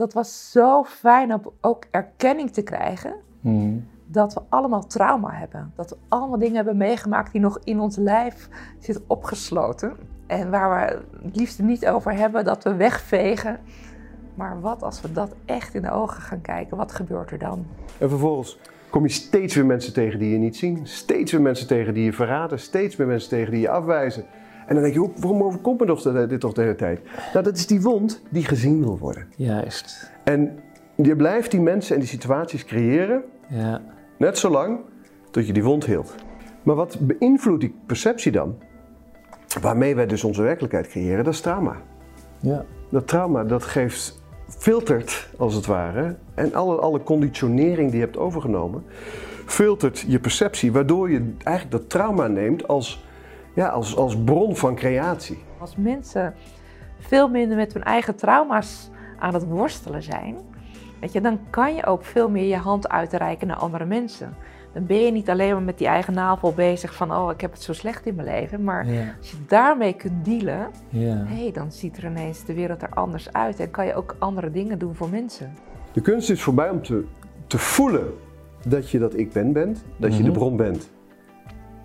dat was zo fijn om ook erkenning te krijgen Mhm. dat we allemaal trauma hebben. Dat we allemaal dingen hebben meegemaakt die nog in ons lijf zitten opgesloten. En waar we het liefst niet over hebben, dat we wegvegen. Maar wat als we dat echt in de ogen gaan kijken? Wat gebeurt er dan? En vervolgens kom je steeds weer mensen tegen die je niet zien. Steeds weer mensen tegen die je verraden. Steeds meer mensen tegen die je afwijzen. En dan denk je, waarom overkomt me toch de- dit toch de hele tijd? Nou, dat is die wond die gezien wil worden. Juist. En je blijft die mensen en die situaties creëren, Ja. net zolang tot je die wond hield. Maar wat beïnvloedt die perceptie dan? Waarmee wij dus onze werkelijkheid creëren, dat is trauma. Ja. Dat trauma, dat geeft, filtert als het ware. En alle, alle conditionering die je hebt overgenomen, filtert je perceptie. Waardoor je eigenlijk dat trauma neemt als, ja, als, als bron van creatie. Als mensen veel minder met hun eigen trauma's aan het worstelen zijn, weet je, dan kan je ook veel meer je hand uitreiken naar andere mensen. Dan ben je niet alleen maar met die eigen navel bezig van, oh, ik heb het zo slecht in mijn leven. Maar als je daarmee kunt dealen, Ja. hey, dan ziet er ineens de wereld er anders uit en kan je ook andere dingen doen voor mensen. De kunst is voorbij om te, te voelen dat je dat ik ben bent, dat je de Mhm. bron bent.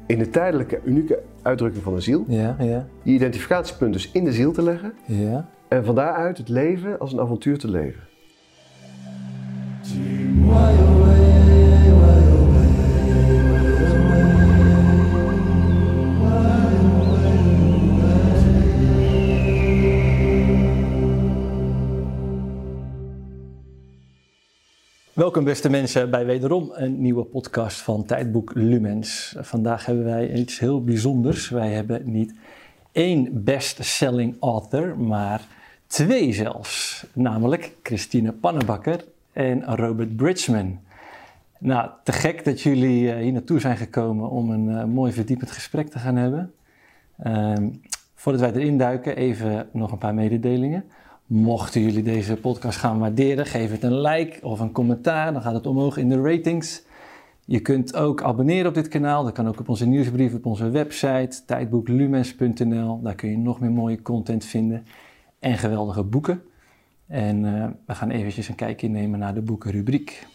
In de tijdelijke, unieke uitdrukking van de ziel. Ja. Ja. Je identificatiepunt dus in de ziel te leggen. Ja. En van daaruit het leven als een avontuur te leven. Welkom beste mensen bij wederom een nieuwe podcast van Tijdboek Lumens. Vandaag hebben wij iets heel bijzonders. Wij hebben niet één best-selling author, maar twee zelfs. Namelijk Christine Pannenbakker en Robert Bridgman. Nou, te gek dat jullie eh, hier naartoe zijn gekomen om een eh, mooi verdiepend gesprek te gaan hebben. Ehm, voordat wij erin duiken, even nog een paar mededelingen. Mochten jullie deze podcast gaan waarderen, geef het een like of een commentaar. Dan gaat het omhoog in de ratings. Je kunt ook abonneren op dit kanaal. Dat kan ook op onze nieuwsbrief, op onze website, tijdboeklumens.nl. Daar kun je nog meer mooie content vinden en geweldige boeken. En eh, we gaan eventjes een kijkje nemen naar de boekenrubriek.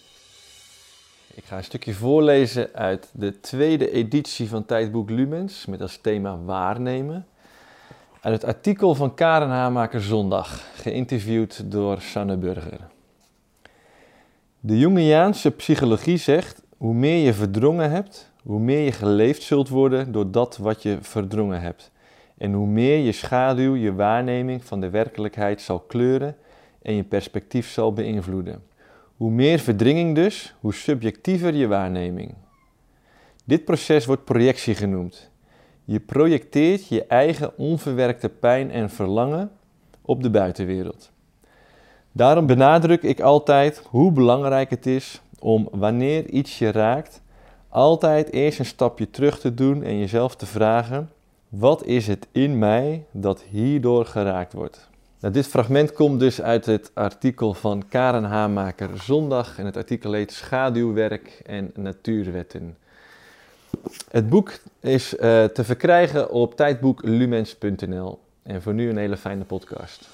Ik ga een stukje voorlezen uit de tweede editie van Tijdboek Lumens met als thema waarnemen. Uit het artikel van Karen Hamaker Zondag, geïnterviewd door Sanne Burger. De Jungiaanse psychologie zegt: hoe meer je verdrongen hebt, hoe meer je geleefd zult worden door dat wat je verdrongen hebt. En hoe meer je schaduw je waarneming van de werkelijkheid zal kleuren en je perspectief zal beïnvloeden. Hoe meer verdringing dus, hoe subjectiever je waarneming. Dit proces wordt projectie genoemd. Je projecteert je eigen onverwerkte pijn en verlangen op de buitenwereld. Daarom benadruk ik altijd hoe belangrijk het is om wanneer iets je raakt, altijd eerst een stapje terug te doen en jezelf te vragen: wat is het in mij dat hierdoor geraakt wordt? Nou, dit fragment komt dus uit het artikel van Karen Hamaker Zondag en het artikel heet Schaduwwerk en Natuurwetten. Het boek is eh, te verkrijgen op tijdboeklumens.nl en voor nu een hele fijne podcast.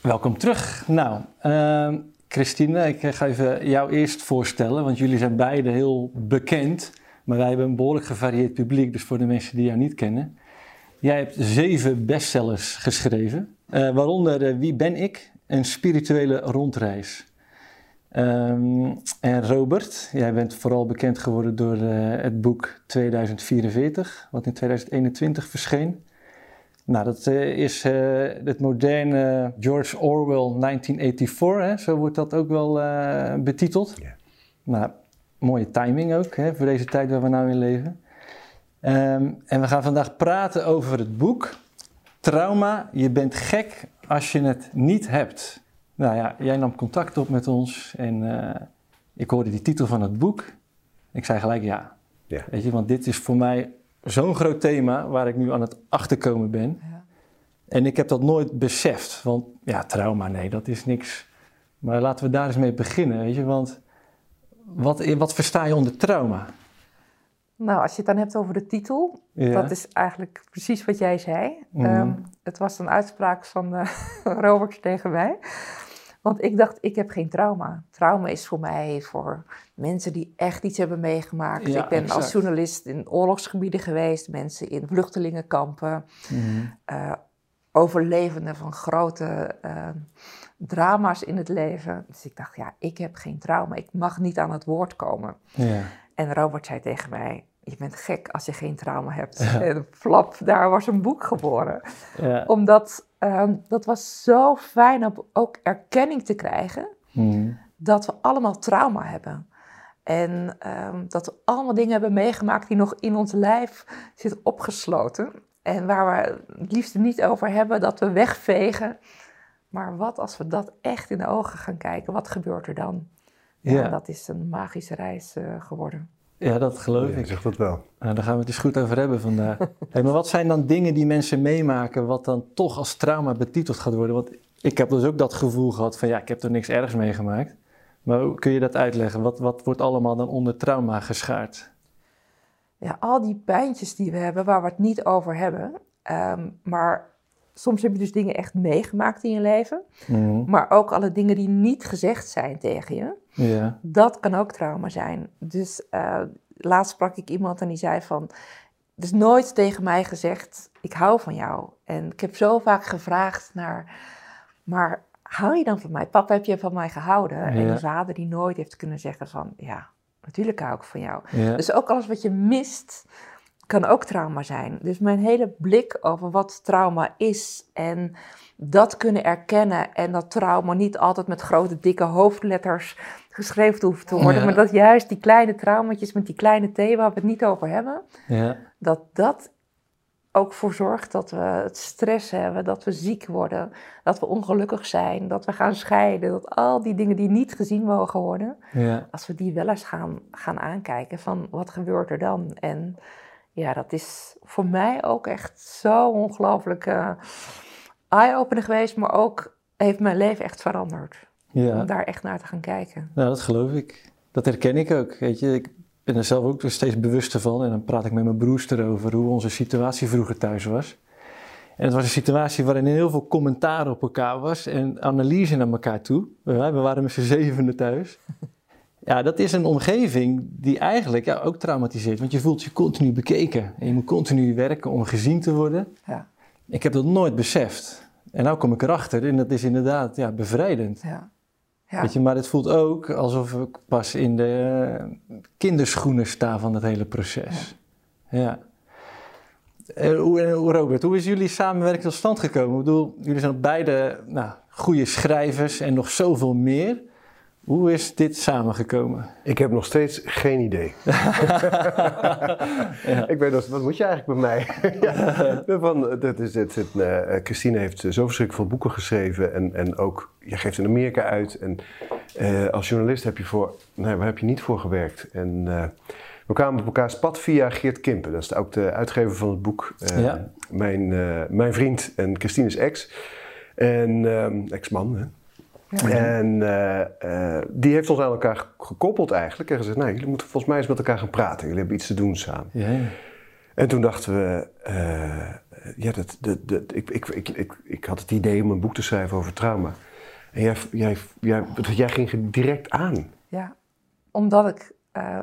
Welkom terug. Nou, ehm, Christine, ik ga even jou eerst voorstellen, want jullie zijn beide heel bekend. Maar wij hebben een behoorlijk gevarieerd publiek, dus voor de mensen die jou niet kennen. Jij hebt zeven bestsellers geschreven, eh, waaronder eh, Wie ben ik? Een spirituele rondreis. Ehm, en Robert, jij bent vooral bekend geworden door eh, het boek 2044, wat in 2021 verscheen. Nou, dat eh, is eh, het moderne George Orwell 1984, hè? zo wordt dat ook wel betiteld. Nou, mooie timing ook hè, voor deze tijd waar we nou in leven. Ehm, en we gaan vandaag praten over het boek Trauma, je bent gek als je het niet hebt. Nou ja, jij nam contact op met ons en eh, ik hoorde die titel van het boek. Ik zei gelijk ja. Ja. Weet je, want dit is voor mij zo'n groot thema waar ik nu aan het achterkomen ben. Ja. En ik heb dat nooit beseft. Want ja, trauma, nee, dat is niks. Maar laten we daar eens mee beginnen, weet je. Want wat, wat versta je onder trauma? Nou, als je het dan hebt over de titel, Ja. dat is eigenlijk precies wat jij zei. Mhm. Ehm, het was een uitspraak van eh, Robert tegen mij. Want ik dacht, ik heb geen trauma. Trauma is voor mij voor mensen die echt iets hebben meegemaakt. Ja, ik ben exact. als journalist in oorlogsgebieden geweest, mensen in vluchtelingenkampen, Mhm. eh, overlevenden van grote eh, drama's in het leven. Dus ik dacht, ja, ik heb geen trauma. Ik mag niet aan het woord komen. Ja. En Robert zei tegen mij, je bent gek als je geen trauma hebt. En flap, daar was een boek geboren. Ja. Omdat ehm, dat was zo fijn om ook erkenning te krijgen Mhm. dat we allemaal trauma hebben. En ehm, dat we allemaal dingen hebben meegemaakt die nog in ons lijf zitten opgesloten. En waar we het liefst niet over hebben, dat we wegvegen. Maar wat als we dat echt in de ogen gaan kijken, wat gebeurt er dan? Ja, Ja. dat is een magische reis eh, geworden. Ja, dat geloof Ja, ik. zeg dat wel. Nou, daar gaan we het eens goed over hebben vandaag. hey, maar wat zijn dan dingen die mensen meemaken wat dan toch als trauma betiteld gaat worden? Want ik heb dus ook dat gevoel gehad van ja, ik heb er niks ergs meegemaakt. Maar hoe kun je dat uitleggen? Wat, wat wordt allemaal dan onder trauma geschaard? Ja, al die pijntjes die we hebben, waar we het niet over hebben. Ehm, maar soms heb je dus dingen echt meegemaakt in je leven. Mhm. Maar ook alle dingen die niet gezegd zijn tegen je. Ja, Dat kan ook trauma zijn. Dus eh, laatst sprak ik iemand en die zei van... Er is nooit tegen mij gezegd, ik hou van jou. En ik heb zo vaak gevraagd naar... Maar hou je dan van mij? Papa, heb je van mij gehouden? En je vader die nooit heeft kunnen zeggen van... Ja, natuurlijk hou ik van jou. ja. Dus ook alles wat je mist, kan ook trauma zijn. Dus mijn hele blik over wat trauma is en dat kunnen erkennen en dat trauma niet altijd met grote dikke hoofdletters geschreven hoeft te worden, Ja. maar dat juist die kleine traumatjes met die kleine T waar we het niet over hebben, ja. dat dat ook voor zorgt dat we het stress hebben, dat we ziek worden, dat we ongelukkig zijn, dat we gaan scheiden, dat al die dingen die niet gezien mogen worden, ja. als we die wel eens gaan, gaan aankijken van wat gebeurt er dan? En ja, dat is voor mij ook echt zo ongelooflijk eye-opener geweest, maar ook heeft mijn leven echt veranderd. ja. Om daar echt naar te gaan kijken. Nou, dat geloof ik. Dat herken ik ook. Weet je, ik ben er zelf ook steeds bewuster van. En dan praat ik met mijn broers erover hoe onze situatie vroeger thuis was. En het was een situatie waarin heel veel commentaar op elkaar was en analyse naar elkaar toe. We we waren met z'n zevende thuis. Ja, dat is een omgeving die eigenlijk ja, ook traumatiseert. Want je voelt je continu bekeken. En je moet continu werken om gezien te worden. Ja, Ik heb dat nooit beseft. En nu kom ik erachter en dat is inderdaad ja, bevrijdend. ja. ja. Weet je, maar het voelt ook alsof ik pas in de eh, kinderschoenen sta van het hele proces. Ja. Eh, hoe, eh, hoe- Robert, hoe is jullie samenwerking tot stand gekomen? Ik bedoel, jullie zijn beide nou, goede schrijvers en nog zoveel meer. Hoe is dit samengekomen? Ik heb nog steeds geen idee. Ik weet nog, wat moet je eigenlijk bij mij? ja, van, dat is het, het, eh, Christine heeft zo verschrikkelijk veel boeken geschreven en, en ook, je geeft in Amerika uit. En eh, als journalist heb je voor, nee, waar heb je niet voor gewerkt? En eh, we kwamen op elkaars pad via Geert Kimpen, dat is ook de uitgever van het boek. Ja. mijn, mijn vriend en Christine's ex. En ehm, ex-man, En eh, eh, die heeft ons aan elkaar ge- gekoppeld eigenlijk. En gezegd, nou, jullie moeten volgens mij eens met elkaar gaan praten. Jullie hebben iets te doen samen. Ja. En toen dachten we, eh, ja, dat, dat, dat, ik, ik, ik, ik, ik had het idee om een boek te schrijven over trauma. En jij, jij, jij, jij ging direct aan. Ja, omdat ik...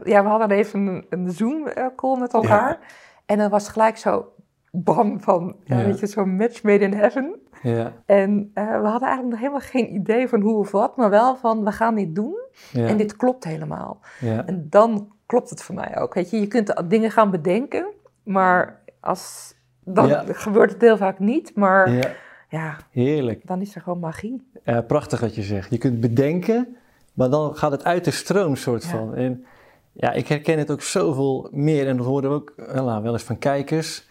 ja, we hadden even een, een Zoom-call met elkaar. En dat was gelijk zo bam van, Ja. weet je, zo'n match made in heaven. Ja, En eh, we hadden eigenlijk nog helemaal geen idee van hoe of wat, maar wel van, we gaan dit doen. ja, En dit klopt helemaal. ja. En dan klopt het voor mij ook. Weet je, je kunt dingen gaan bedenken, maar als, dan gebeurt het heel vaak niet. Maar ja. ja, heerlijk. dan is er gewoon magie. Prachtig wat je zegt. Je kunt bedenken, maar dan gaat het uit de stroom soort van. En ja, ik herken het ook zoveel meer. En dat horen we ook wel, nou, wel eens van kijkers.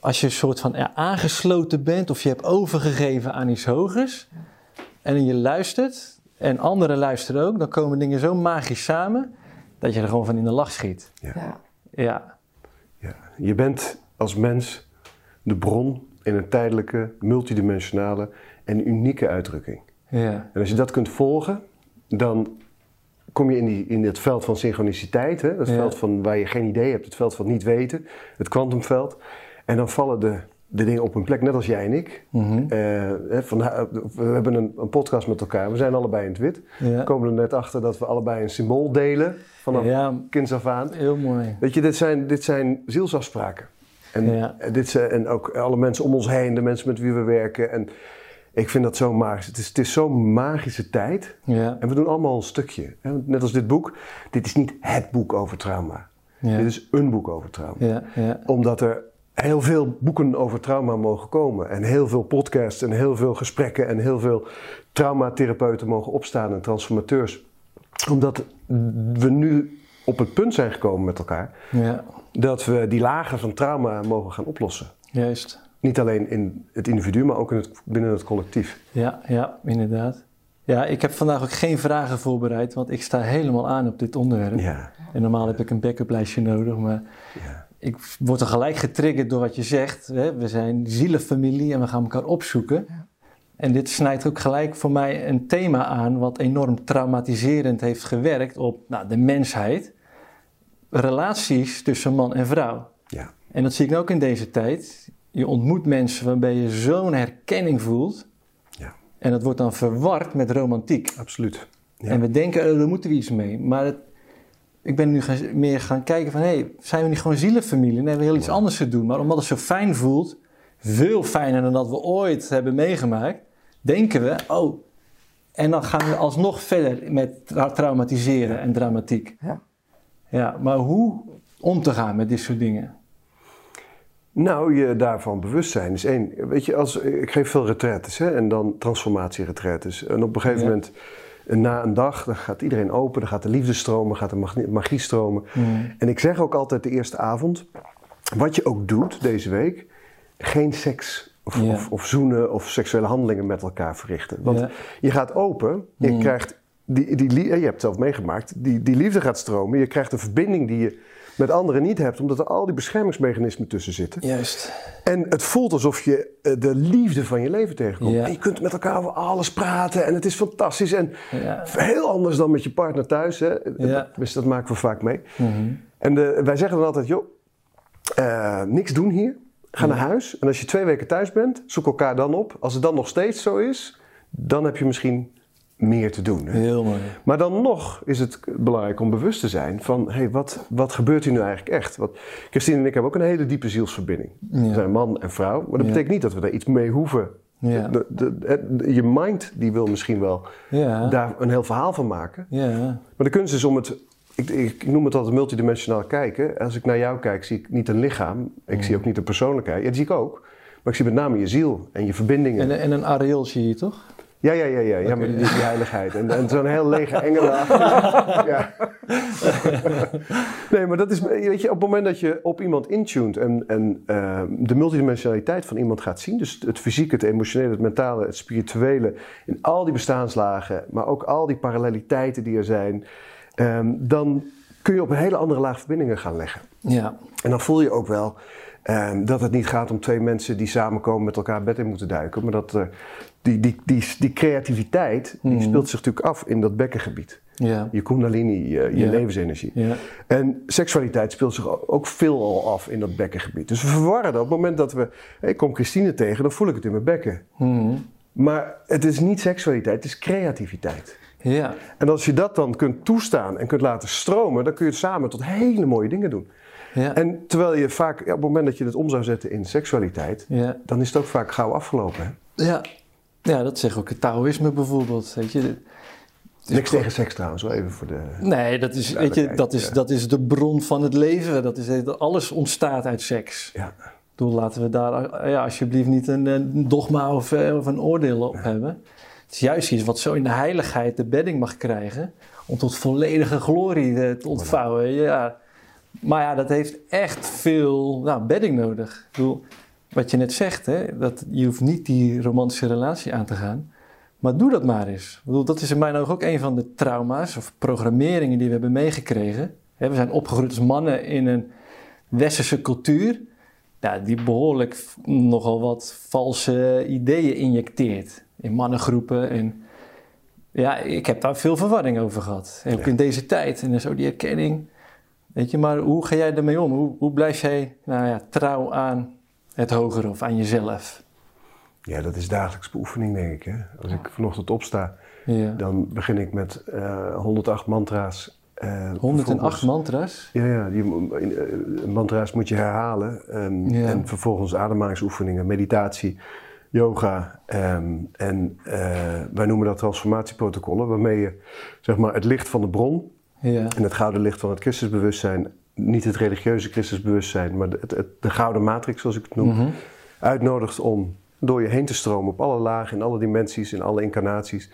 Als je een soort van ja, aangesloten bent of je hebt overgegeven aan iets hogers. En je luistert en anderen luisteren ook. Dan komen dingen zo magisch samen dat je er gewoon van in de lach schiet. Ja. Ja. Ja, Ja. Je bent als mens de bron in een tijdelijke, multidimensionale en unieke uitdrukking. ja, En als je dat kunt volgen, dan kom je in, die, in het veld van synchroniciteit. Hè? Het Ja. veld van waar je geen idee hebt, het veld van niet weten, het kwantumveld. En dan vallen de de dingen op hun plek, net als jij en ik. Mhm. Eh, van, we hebben een, een podcast met elkaar, we zijn allebei in het wit. Ja. Komen er net achter dat we allebei een symbool delen vanaf Ja, kinds af aan. heel mooi. Weet je, dit zijn, dit zijn zielsafspraken. En, Ja. dit zijn, en ook alle mensen om ons heen, de mensen met wie we werken. En ik vind dat zo magisch. Het is, het is zo'n magische tijd. Ja, En we doen allemaal een stukje. Net als dit boek. Dit is niet het boek over trauma. ja, Dit is een boek over trauma. ja, ja. Omdat er heel veel boeken over trauma mogen komen. En heel veel podcasts en heel veel gesprekken en heel veel traumatherapeuten mogen opstaan en transformateurs. Omdat we nu op het punt zijn gekomen met elkaar ja. dat we die lagen van trauma mogen gaan oplossen. Juist. Niet alleen in het individu, maar ook in het, binnen het collectief. Ja, ja, inderdaad. Ja, ik heb vandaag ook geen vragen voorbereid, want ik sta helemaal aan op dit onderwerp. Ja, En normaal heb ik een backup lijstje nodig, maar ja. Ik word er gelijk getriggerd door wat je zegt. Hè? We zijn zielenfamilie en we gaan elkaar opzoeken. Ja. En dit snijdt ook gelijk voor mij een thema aan wat enorm traumatiserend heeft gewerkt op nou, de mensheid. Relaties tussen man en vrouw. ja. En dat zie ik ook in deze tijd. Je ontmoet mensen waarbij je zo'n herkenning voelt. Ja. En dat wordt dan verward met romantiek. absoluut. Ja. En we denken, oh, daar moeten we iets mee. Maar het- ik ben nu gaan- meer gaan kijken van... hé, hey, zijn we niet gewoon zielenfamilie? Nee, we hebben heel iets anders te doen. Maar omdat het zo fijn voelt... veel fijner dan dat we ooit hebben meegemaakt... denken we, oh... en dan gaan we alsnog verder met tra- traumatiseren en dramatiek. Ja. Ja, maar hoe om te gaan met dit soort dingen? Nou, je daarvan bewust zijn is één. Weet je, als, ik geef veel retraites hè, en dan transformatieretretes. En op een gegeven Ja. moment, eh, na een dag, dan gaat iedereen open, dan gaat de liefde stromen, gaat de magie, stromen. En ik zeg ook altijd de eerste avond, wat je ook doet deze week, geen seks of, of, of zoenen of seksuele handelingen met elkaar verrichten. Want je gaat open, je Mm. krijgt, die, die, lie- je hebt het zelf meegemaakt, die, die liefde gaat stromen. Je krijgt een verbinding die je met anderen niet hebt, omdat er al die beschermingsmechanismen tussen zitten. Juist. En het voelt alsof je eh, de liefde van je leven tegenkomt. Ja. En je kunt met elkaar over alles praten en het is fantastisch. En Ja. heel anders dan met je partner thuis. Hè. Ja. Dus dat maken we vaak mee. Mhm. En de, wij zeggen dan altijd, joh, eh, niks doen hier. Ga naar huis. En als je twee weken thuis bent, zoek elkaar dan op. Als het dan nog steeds zo is, dan heb je misschien meer te doen. Hè. Heel mooi. Maar dan nog is het belangrijk om bewust te zijn van... hé, hey, wat, wat gebeurt hier nu eigenlijk echt? Want Christine en ik hebben ook een hele diepe zielsverbinding. Ja. We zijn man en vrouw. Maar dat Ja. betekent niet dat we daar iets mee hoeven. Ja. De, de, je mind die wil misschien wel Ja. daar een heel verhaal van maken. Ja. Maar de kunst is om het... Ik, ik noem het altijd multidimensionaal kijken. Als ik naar jou kijk, zie ik niet een lichaam. Ik zie ook niet een persoonlijkheid. Ja, die zie ik ook. Maar ik zie met name je ziel en je verbindingen. En, en een areool zie je toch? Ja, ja, ja, ja. ja maar die, die heiligheid. En, en zo'n heel lege engelen ja. Nee, maar dat is, weet je, op het moment dat je op iemand intuned en, en eh, de multidimensionaliteit van iemand gaat zien, dus het fysieke, het emotionele, het mentale, het spirituele, in al die bestaanslagen, maar ook al die paralleliteiten die er zijn, ehm, dan kun je op een hele andere laag verbindingen gaan leggen. Ja. En dan voel je ook wel ehm, dat het niet gaat om twee mensen die samenkomen met elkaar bed in moeten duiken. Maar dat eh, die, die, die, die creativiteit die Mhm. speelt zich natuurlijk af in dat bekkengebied. Je kundalini, je, levensenergie. En seksualiteit speelt zich ook veel al af in dat bekkengebied. Dus we verwarren dat. Op het moment dat we... Ik kom Christine tegen, dan voel ik het in mijn bekken. Mhm. Maar het is niet seksualiteit, het is creativiteit. Ja. En als je dat dan kunt toestaan en kunt laten stromen... dan kun je samen tot hele mooie dingen doen. Ja. En terwijl je vaak, ja, op het moment dat je het om zou zetten in seksualiteit, Ja. dan is het ook vaak gauw afgelopen. Hè? Ja. Ja, dat zegt ook het Taoïsme bijvoorbeeld. Weet je. Niks tegen seks trouwens, wel even voor de. Nee, dat is, weet je, dat, is, ja. dat is de bron van het leven. Dat is, alles ontstaat uit seks. Ja, Ik bedoel, laten we daar ja, alsjeblieft niet een, een dogma of, eh, of een oordeel op hebben. Het is juist iets wat zo in de heiligheid de bedding mag krijgen. Om tot volledige glorie eh, te ontvouwen. Ja. Maar ja, dat heeft echt veel nou, bedding nodig. Ik bedoel, wat je net zegt, hè, dat je hoeft niet die romantische relatie aan te gaan. Maar doe dat maar eens. Ik bedoel, dat is in mijn ogen ook een van de trauma's of programmeringen die we hebben meegekregen. We zijn opgegroeid als mannen in een westerse cultuur. Die behoorlijk nogal wat valse ideeën injecteert. In mannengroepen. En ja, ik heb daar veel verwarring over gehad. En ook in deze tijd. En zo die erkenning. Weet je, maar hoe ga jij ermee om? Hoe, hoe blijf jij nou ja, trouw aan het hogere of aan jezelf? Ja, dat is dagelijks beoefening, denk ik. Hè? Als ik vanochtend opsta, Ja. dan begin ik met eh, 108 mantra's. eh, 108 vervolgens- mantra's? Ja, ja die eh, mantra's moet je herhalen. ehm, Ja. En vervolgens ademhalingsoefeningen, meditatie, yoga. ehm, en eh, wij noemen dat transformatieprotocollen, waarmee je zeg maar, het licht van de bron Ja. en het gouden licht van het Christusbewustzijn, niet het religieuze Christusbewustzijn, maar de, het, de gouden matrix, zoals ik het noem, Mhm. uitnodigt om door je heen te stromen op alle lagen, in alle dimensies, in alle incarnaties.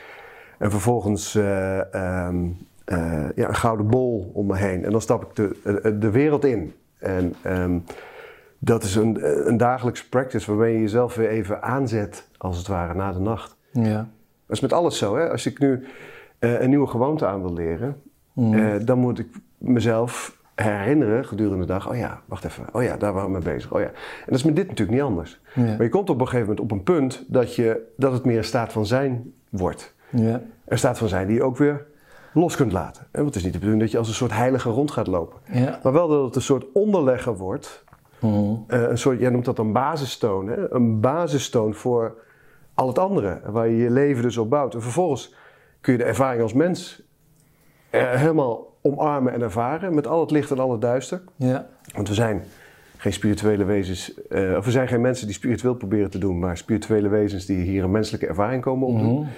En vervolgens eh, ehm, eh, ja, een gouden bol om me heen. En dan stap ik de, eh, de wereld in. En ehm, dat is een, een dagelijkse practice waarmee je jezelf weer even aanzet, als het ware, na de nacht. Ja. Dat is met alles zo. Hè? Als ik nu een nieuwe gewoonte aan wil leren, Mhm. dan moet ik mezelf herinneren gedurende de dag. Oh ja, wacht even. Oh ja, daar waren we mee bezig. Oh ja. En dat is met dit natuurlijk niet anders. Ja. Maar je komt op een gegeven moment op een punt dat, je, dat het meer een staat van zijn wordt. Ja. Een staat van zijn die je ook weer los kunt laten. En Want het is niet de bedoeling dat je als een soort heilige rond gaat lopen. Ja. Maar wel dat het een soort onderlegger wordt. Mhm. Eh, een soort, jij noemt dat een basistoon. Hè? Een basistoon voor al het andere. Waar je je leven dus op bouwt. En vervolgens kun je de ervaring als mens eh, helemaal omarmen en ervaren. Met al het licht en al het duister. Ja. Want we zijn geen spirituele wezens. eh, of we zijn geen mensen die spiritueel proberen te doen. Maar spirituele wezens die hier een menselijke ervaring komen opdoen. Mhm.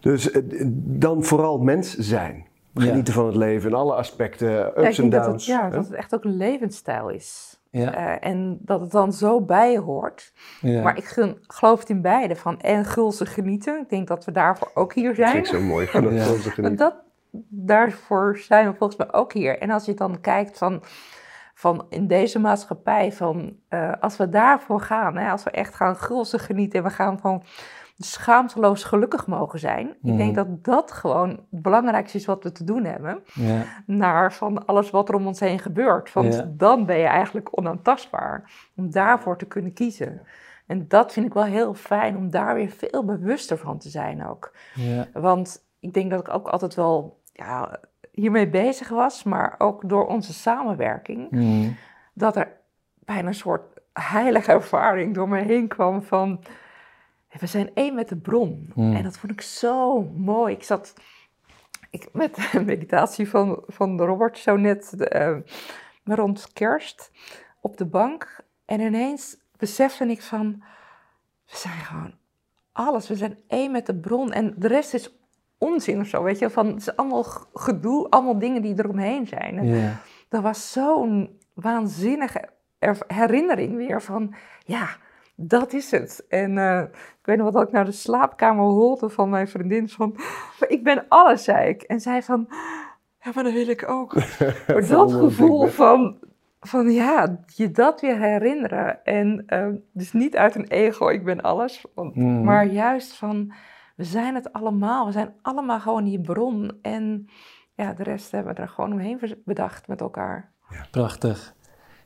Dus eh, dan vooral mens zijn. Ja. Genieten van het leven in alle aspecten. Ups en denk dat downs. het, ja, hè? dat het echt ook een levensstijl is. Ja. Eh, en dat het dan zo bij je hoort. Ja. Maar ik gun- geloof het in beide. Van en gulzig genieten. Ik denk dat we daarvoor ook hier Dat vind zijn. ik zo mooi. Van Ja. genieten. Dat, daarvoor zijn we volgens mij ook hier. En als je dan kijkt van, van in deze maatschappij, van eh, als we daarvoor gaan, hè, als we echt gaan gulzig genieten en we gaan van schaamteloos gelukkig mogen zijn. Ik Mhm. denk dat dat gewoon het belangrijkste is wat we te doen hebben. Ja. Naar van alles wat er om ons heen gebeurt. Want Ja. dan ben je eigenlijk onaantastbaar. Om daarvoor te kunnen kiezen. En dat vind ik wel heel fijn om daar weer veel bewuster van te zijn ook. Ja. Want ik denk dat ik ook altijd wel ja, hiermee bezig was, maar ook door onze samenwerking, Mhm. dat er bijna een soort heilige ervaring door me heen kwam van, we zijn één met de bron. Hmm. En dat vond ik zo mooi. Ik zat ik, met de meditatie van, van Robert zo net eh, rond kerst op de bank en ineens besefte ik van, we zijn gewoon alles. We zijn één met de bron en de rest is onzin of zo, weet je. Van, het is allemaal gedoe, allemaal dingen die eromheen zijn. En dat was zo'n waanzinnige er- herinnering weer van, ja, dat is het. En eh, ik weet nog wat dat ik naar de slaapkamer holde van mijn vriendin van, "Maar ik ben alles, zei ik. En zij van, ja, maar dat wil ik ook. maar dat gevoel van, van, ja, je dat weer herinneren. En eh, dus niet uit een ego, ik ben alles, want, Mhm. maar juist van, we zijn het allemaal. We zijn allemaal gewoon die bron. En ja, de rest hebben we er gewoon omheen bedacht met elkaar. Prachtig.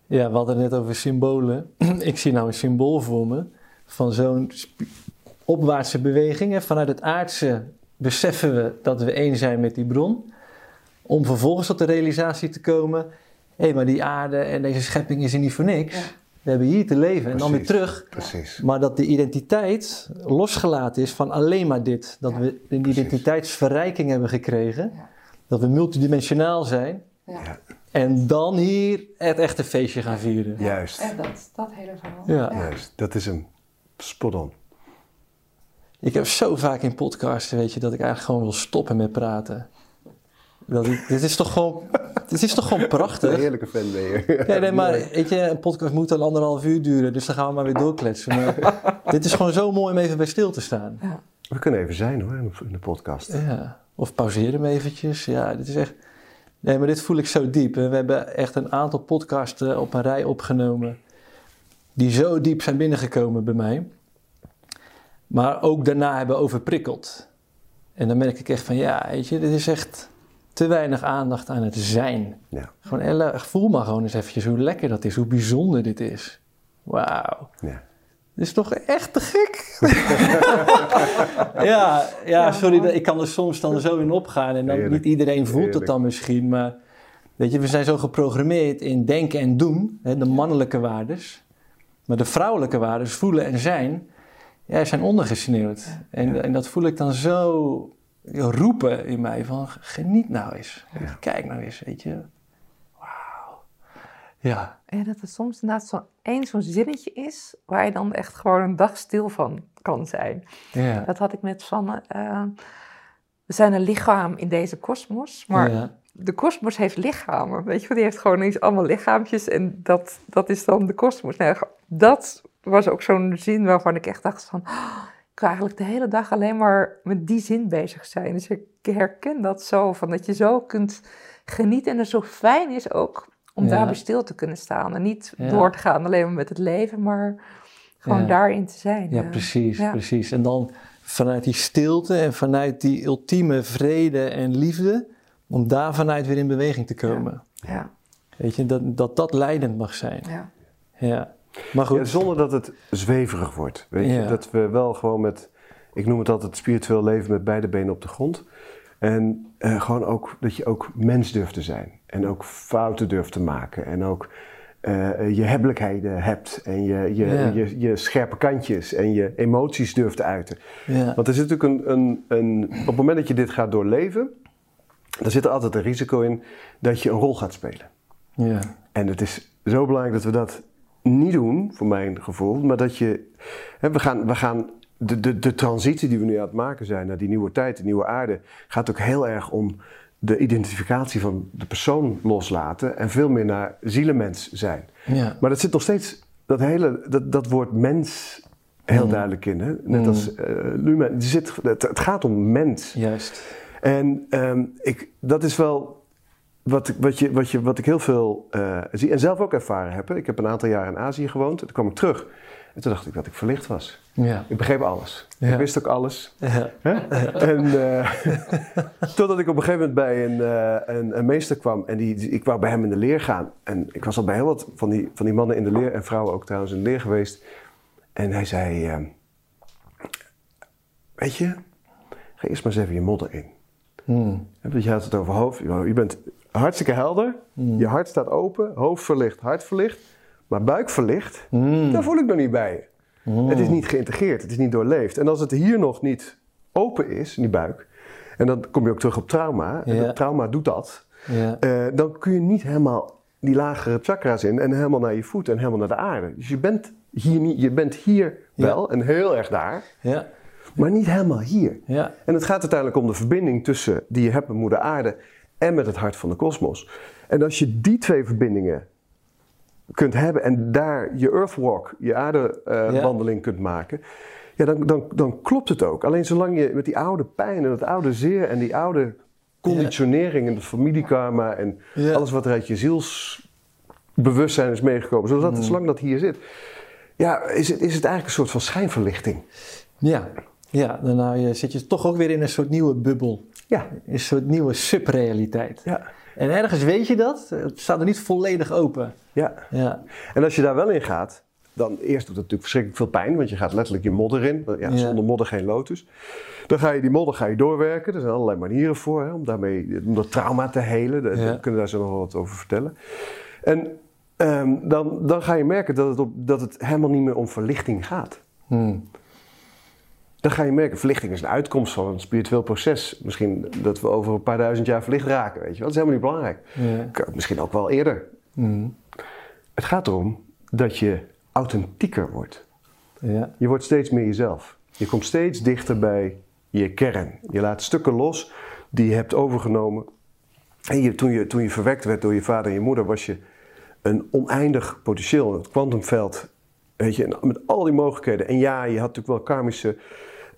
Ja, we hadden het net over symbolen. Ik zie nou een symbool voor me van zo'n opwaartse beweging. Hè. Vanuit het aardse beseffen we dat we één zijn met die bron. Om vervolgens tot de realisatie te komen: hé, maar die aarde en deze schepping is er niet voor niks. Ja. We hebben hier te leven en dan weer terug. Precies. Maar dat de identiteit losgelaten is van alleen maar dit. Dat Ja, we een identiteitsverrijking hebben gekregen. Ja. Dat we multidimensionaal zijn. Ja. En dan hier het echte feestje gaan vieren. Juist. En dat, dat hele verhaal. Ja. Juist. Dat is hem. Spot on. Ik heb zo vaak in podcasts, weet je, dat ik eigenlijk gewoon wil stoppen met praten. Dat dit is toch gewoon, dit is toch gewoon Een prachtig? heerlijke fan ben je. Ja, nee, maar weet je, een podcast moet dan anderhalf uur duren, dus dan gaan we maar weer doorkletsen. Maar dit is gewoon zo mooi om even bij stil te staan. We kunnen even zijn hoor, in de- podcast. Ja. Of pauzeer hem eventjes. Ja, dit is echt... Nee, maar dit voel ik zo diep. We hebben echt een aantal podcasts eh, op een rij opgenomen. Die zo diep zijn binnengekomen bij mij. Maar ook daarna hebben overprikkeld. En dan merk ik echt van, ja, weet je, dit is echt te weinig aandacht aan het zijn. Ja. Gewoon, voel maar gewoon eens eventjes hoe lekker dat is, hoe bijzonder dit is. Wauw. Ja. Dit is toch echt te gek? ja, ja, sorry, dat- ik kan er soms dan zo in opgaan. En dan, Heerlijk. niet iedereen voelt Heerlijk. het dan misschien, maar weet je, we zijn zo geprogrammeerd in denken en doen, hè, de mannelijke waardes. Maar de vrouwelijke waarden, dus voelen en zijn, ja, zijn ondergesneeuwd. En, en dat voel ik dan zo roepen in mij van geniet nou eens. Kijk nou eens, weet je. Wauw. Ja. En dat het soms inderdaad zo één zo'n zinnetje is waar je dan echt gewoon een dag stil van kan zijn. Ja. Dat had ik met van, eh, we zijn een lichaam in deze kosmos, maar Ja. de kosmos heeft lichamen. Weet je wel, die heeft gewoon eens allemaal lichaampjes en dat, dat is dan de kosmos. Nou, dat was ook zo'n zin waarvan ik echt dacht van, "Oh, ik kan eigenlijk de hele dag alleen maar met die zin bezig zijn. Dus ik herken dat zo, van dat je zo kunt genieten en het zo fijn is ook om Ja. daarbij stil te kunnen staan. En niet Ja. door te gaan alleen maar met het leven, maar gewoon Ja. daarin te zijn. Ja, precies, precies. En dan vanuit die stilte en vanuit die ultieme vrede en liefde, om daar vanuit weer in beweging te komen. Ja, Weet je, dat, dat dat leidend mag zijn. ja. Ja. Maar goed. Ja, zonder dat het zweverig wordt. Weet je? Ja. Dat we wel gewoon met, ik noem het altijd spiritueel leven met beide benen op de grond. En eh, gewoon ook dat je ook mens durft te zijn. En ook fouten durft te maken. En ook eh, je hebbelijkheden hebt. En je, je, Ja. je, je scherpe kantjes. En je emoties durft te uiten. Ja. Want er zit natuurlijk een, een, een. Op het moment dat je dit gaat doorleven. dan zit er altijd een risico in dat je een rol gaat spelen. Ja. En het is zo belangrijk dat we dat niet doen, voor mijn gevoel. Maar dat je. Hè, we gaan. We gaan de, de, de transitie die we nu aan het maken zijn naar die nieuwe tijd, de nieuwe aarde, gaat ook heel erg om de identificatie van de persoon loslaten en veel meer naar zielenmens zijn. Ja. Maar dat zit nog steeds, dat hele, dat, dat woord mens heel Mm. duidelijk in. Hè? Net Mm. als lumen. Zit, het, het gaat om mens. Juist. En ehm, ik, dat is wel wat, ik- wat, je, wat, je, wat ik heel veel eh, zie en zelf ook ervaren heb. hè. Ik heb een aantal jaar in Azië gewoond. Toen kwam ik terug. En toen dacht ik dat ik verlicht was. Ja. Ik begreep alles. Ja. Ik wist ook alles. Ja. En eh, totdat ik op een gegeven moment bij een, eh, een, een meester kwam. En die, die- ik wou bij hem in de leer gaan. En ik was al bij heel wat van die, van die mannen in de leer. En vrouwen ook trouwens in de leer geweest. En hij zei... eh, weet je, ga eerst maar eens even je modder in. Hmm. Want je had het over hoofd. Je bent hartstikke helder. Hmm. Je hart staat open. Hoofd verlicht, hart verlicht. Maar buik verlicht, Hmm. daar voel ik nog niet bij. Hmm. Het is niet geïntegreerd, het is niet doorleefd. En als het hier nog niet open is, in die buik, en dan kom je ook terug op trauma, en Ja. dat trauma doet dat, Ja. eh, dan kun je niet helemaal die lagere chakra's in en helemaal naar je voet en helemaal naar de aarde. Dus je bent hier, niet, je bent hier Ja. wel en heel erg daar, Ja. maar niet helemaal hier. Ja. En het gaat uiteindelijk om de verbinding tussen die je hebt met moeder aarde en met het hart van de kosmos. En als je die twee verbindingen kunt hebben en daar je earthwalk, je aardewandeling kunt maken, ja, dan, dan, dan klopt het ook. Alleen zolang je met die oude pijn en het oude zeer en die oude conditionering en het familiekarma en Ja. alles wat er uit je zielsbewustzijn is meegekomen, zodat, Mm. zolang dat hier zit, ja, is het, is het eigenlijk een soort van schijnverlichting. Ja. Ja, daarna je- zit je toch ook weer in een soort nieuwe bubbel. Ja, Een soort nieuwe subrealiteit. ja, En ergens weet je dat. Het staat er niet volledig open. ja. Ja. En als je daar wel in gaat, dan eerst doet het natuurlijk verschrikkelijk veel pijn, want je gaat letterlijk je modder in. Ja, Ja. Zonder modder geen lotus. Dan ga je die modder ga je doorwerken. Er zijn allerlei manieren voor hè, om, daarmee, om dat trauma te helen. Daar- Ja. We kunnen daar zo nog wel wat over vertellen. En ehm, dan, dan ga je merken dat het, op, dat het helemaal niet meer om verlichting gaat. Hmm. Dan ga je merken, verlichting is een uitkomst van een spiritueel proces. Misschien dat we over een paar duizend jaar verlicht raken, weet je wel. Dat is helemaal niet belangrijk. Ja. Misschien ook wel eerder. Hmm. Het gaat erom dat je authentieker wordt. Ja. Je wordt steeds meer jezelf. Je komt steeds dichter bij je kern. Je laat stukken los die je hebt overgenomen. En je, toen, je, toen je verwekt werd door je vader en je moeder, was je een oneindig potentieel. Het kwantumveld, weet je, met al die mogelijkheden. En ja, je had natuurlijk wel karmische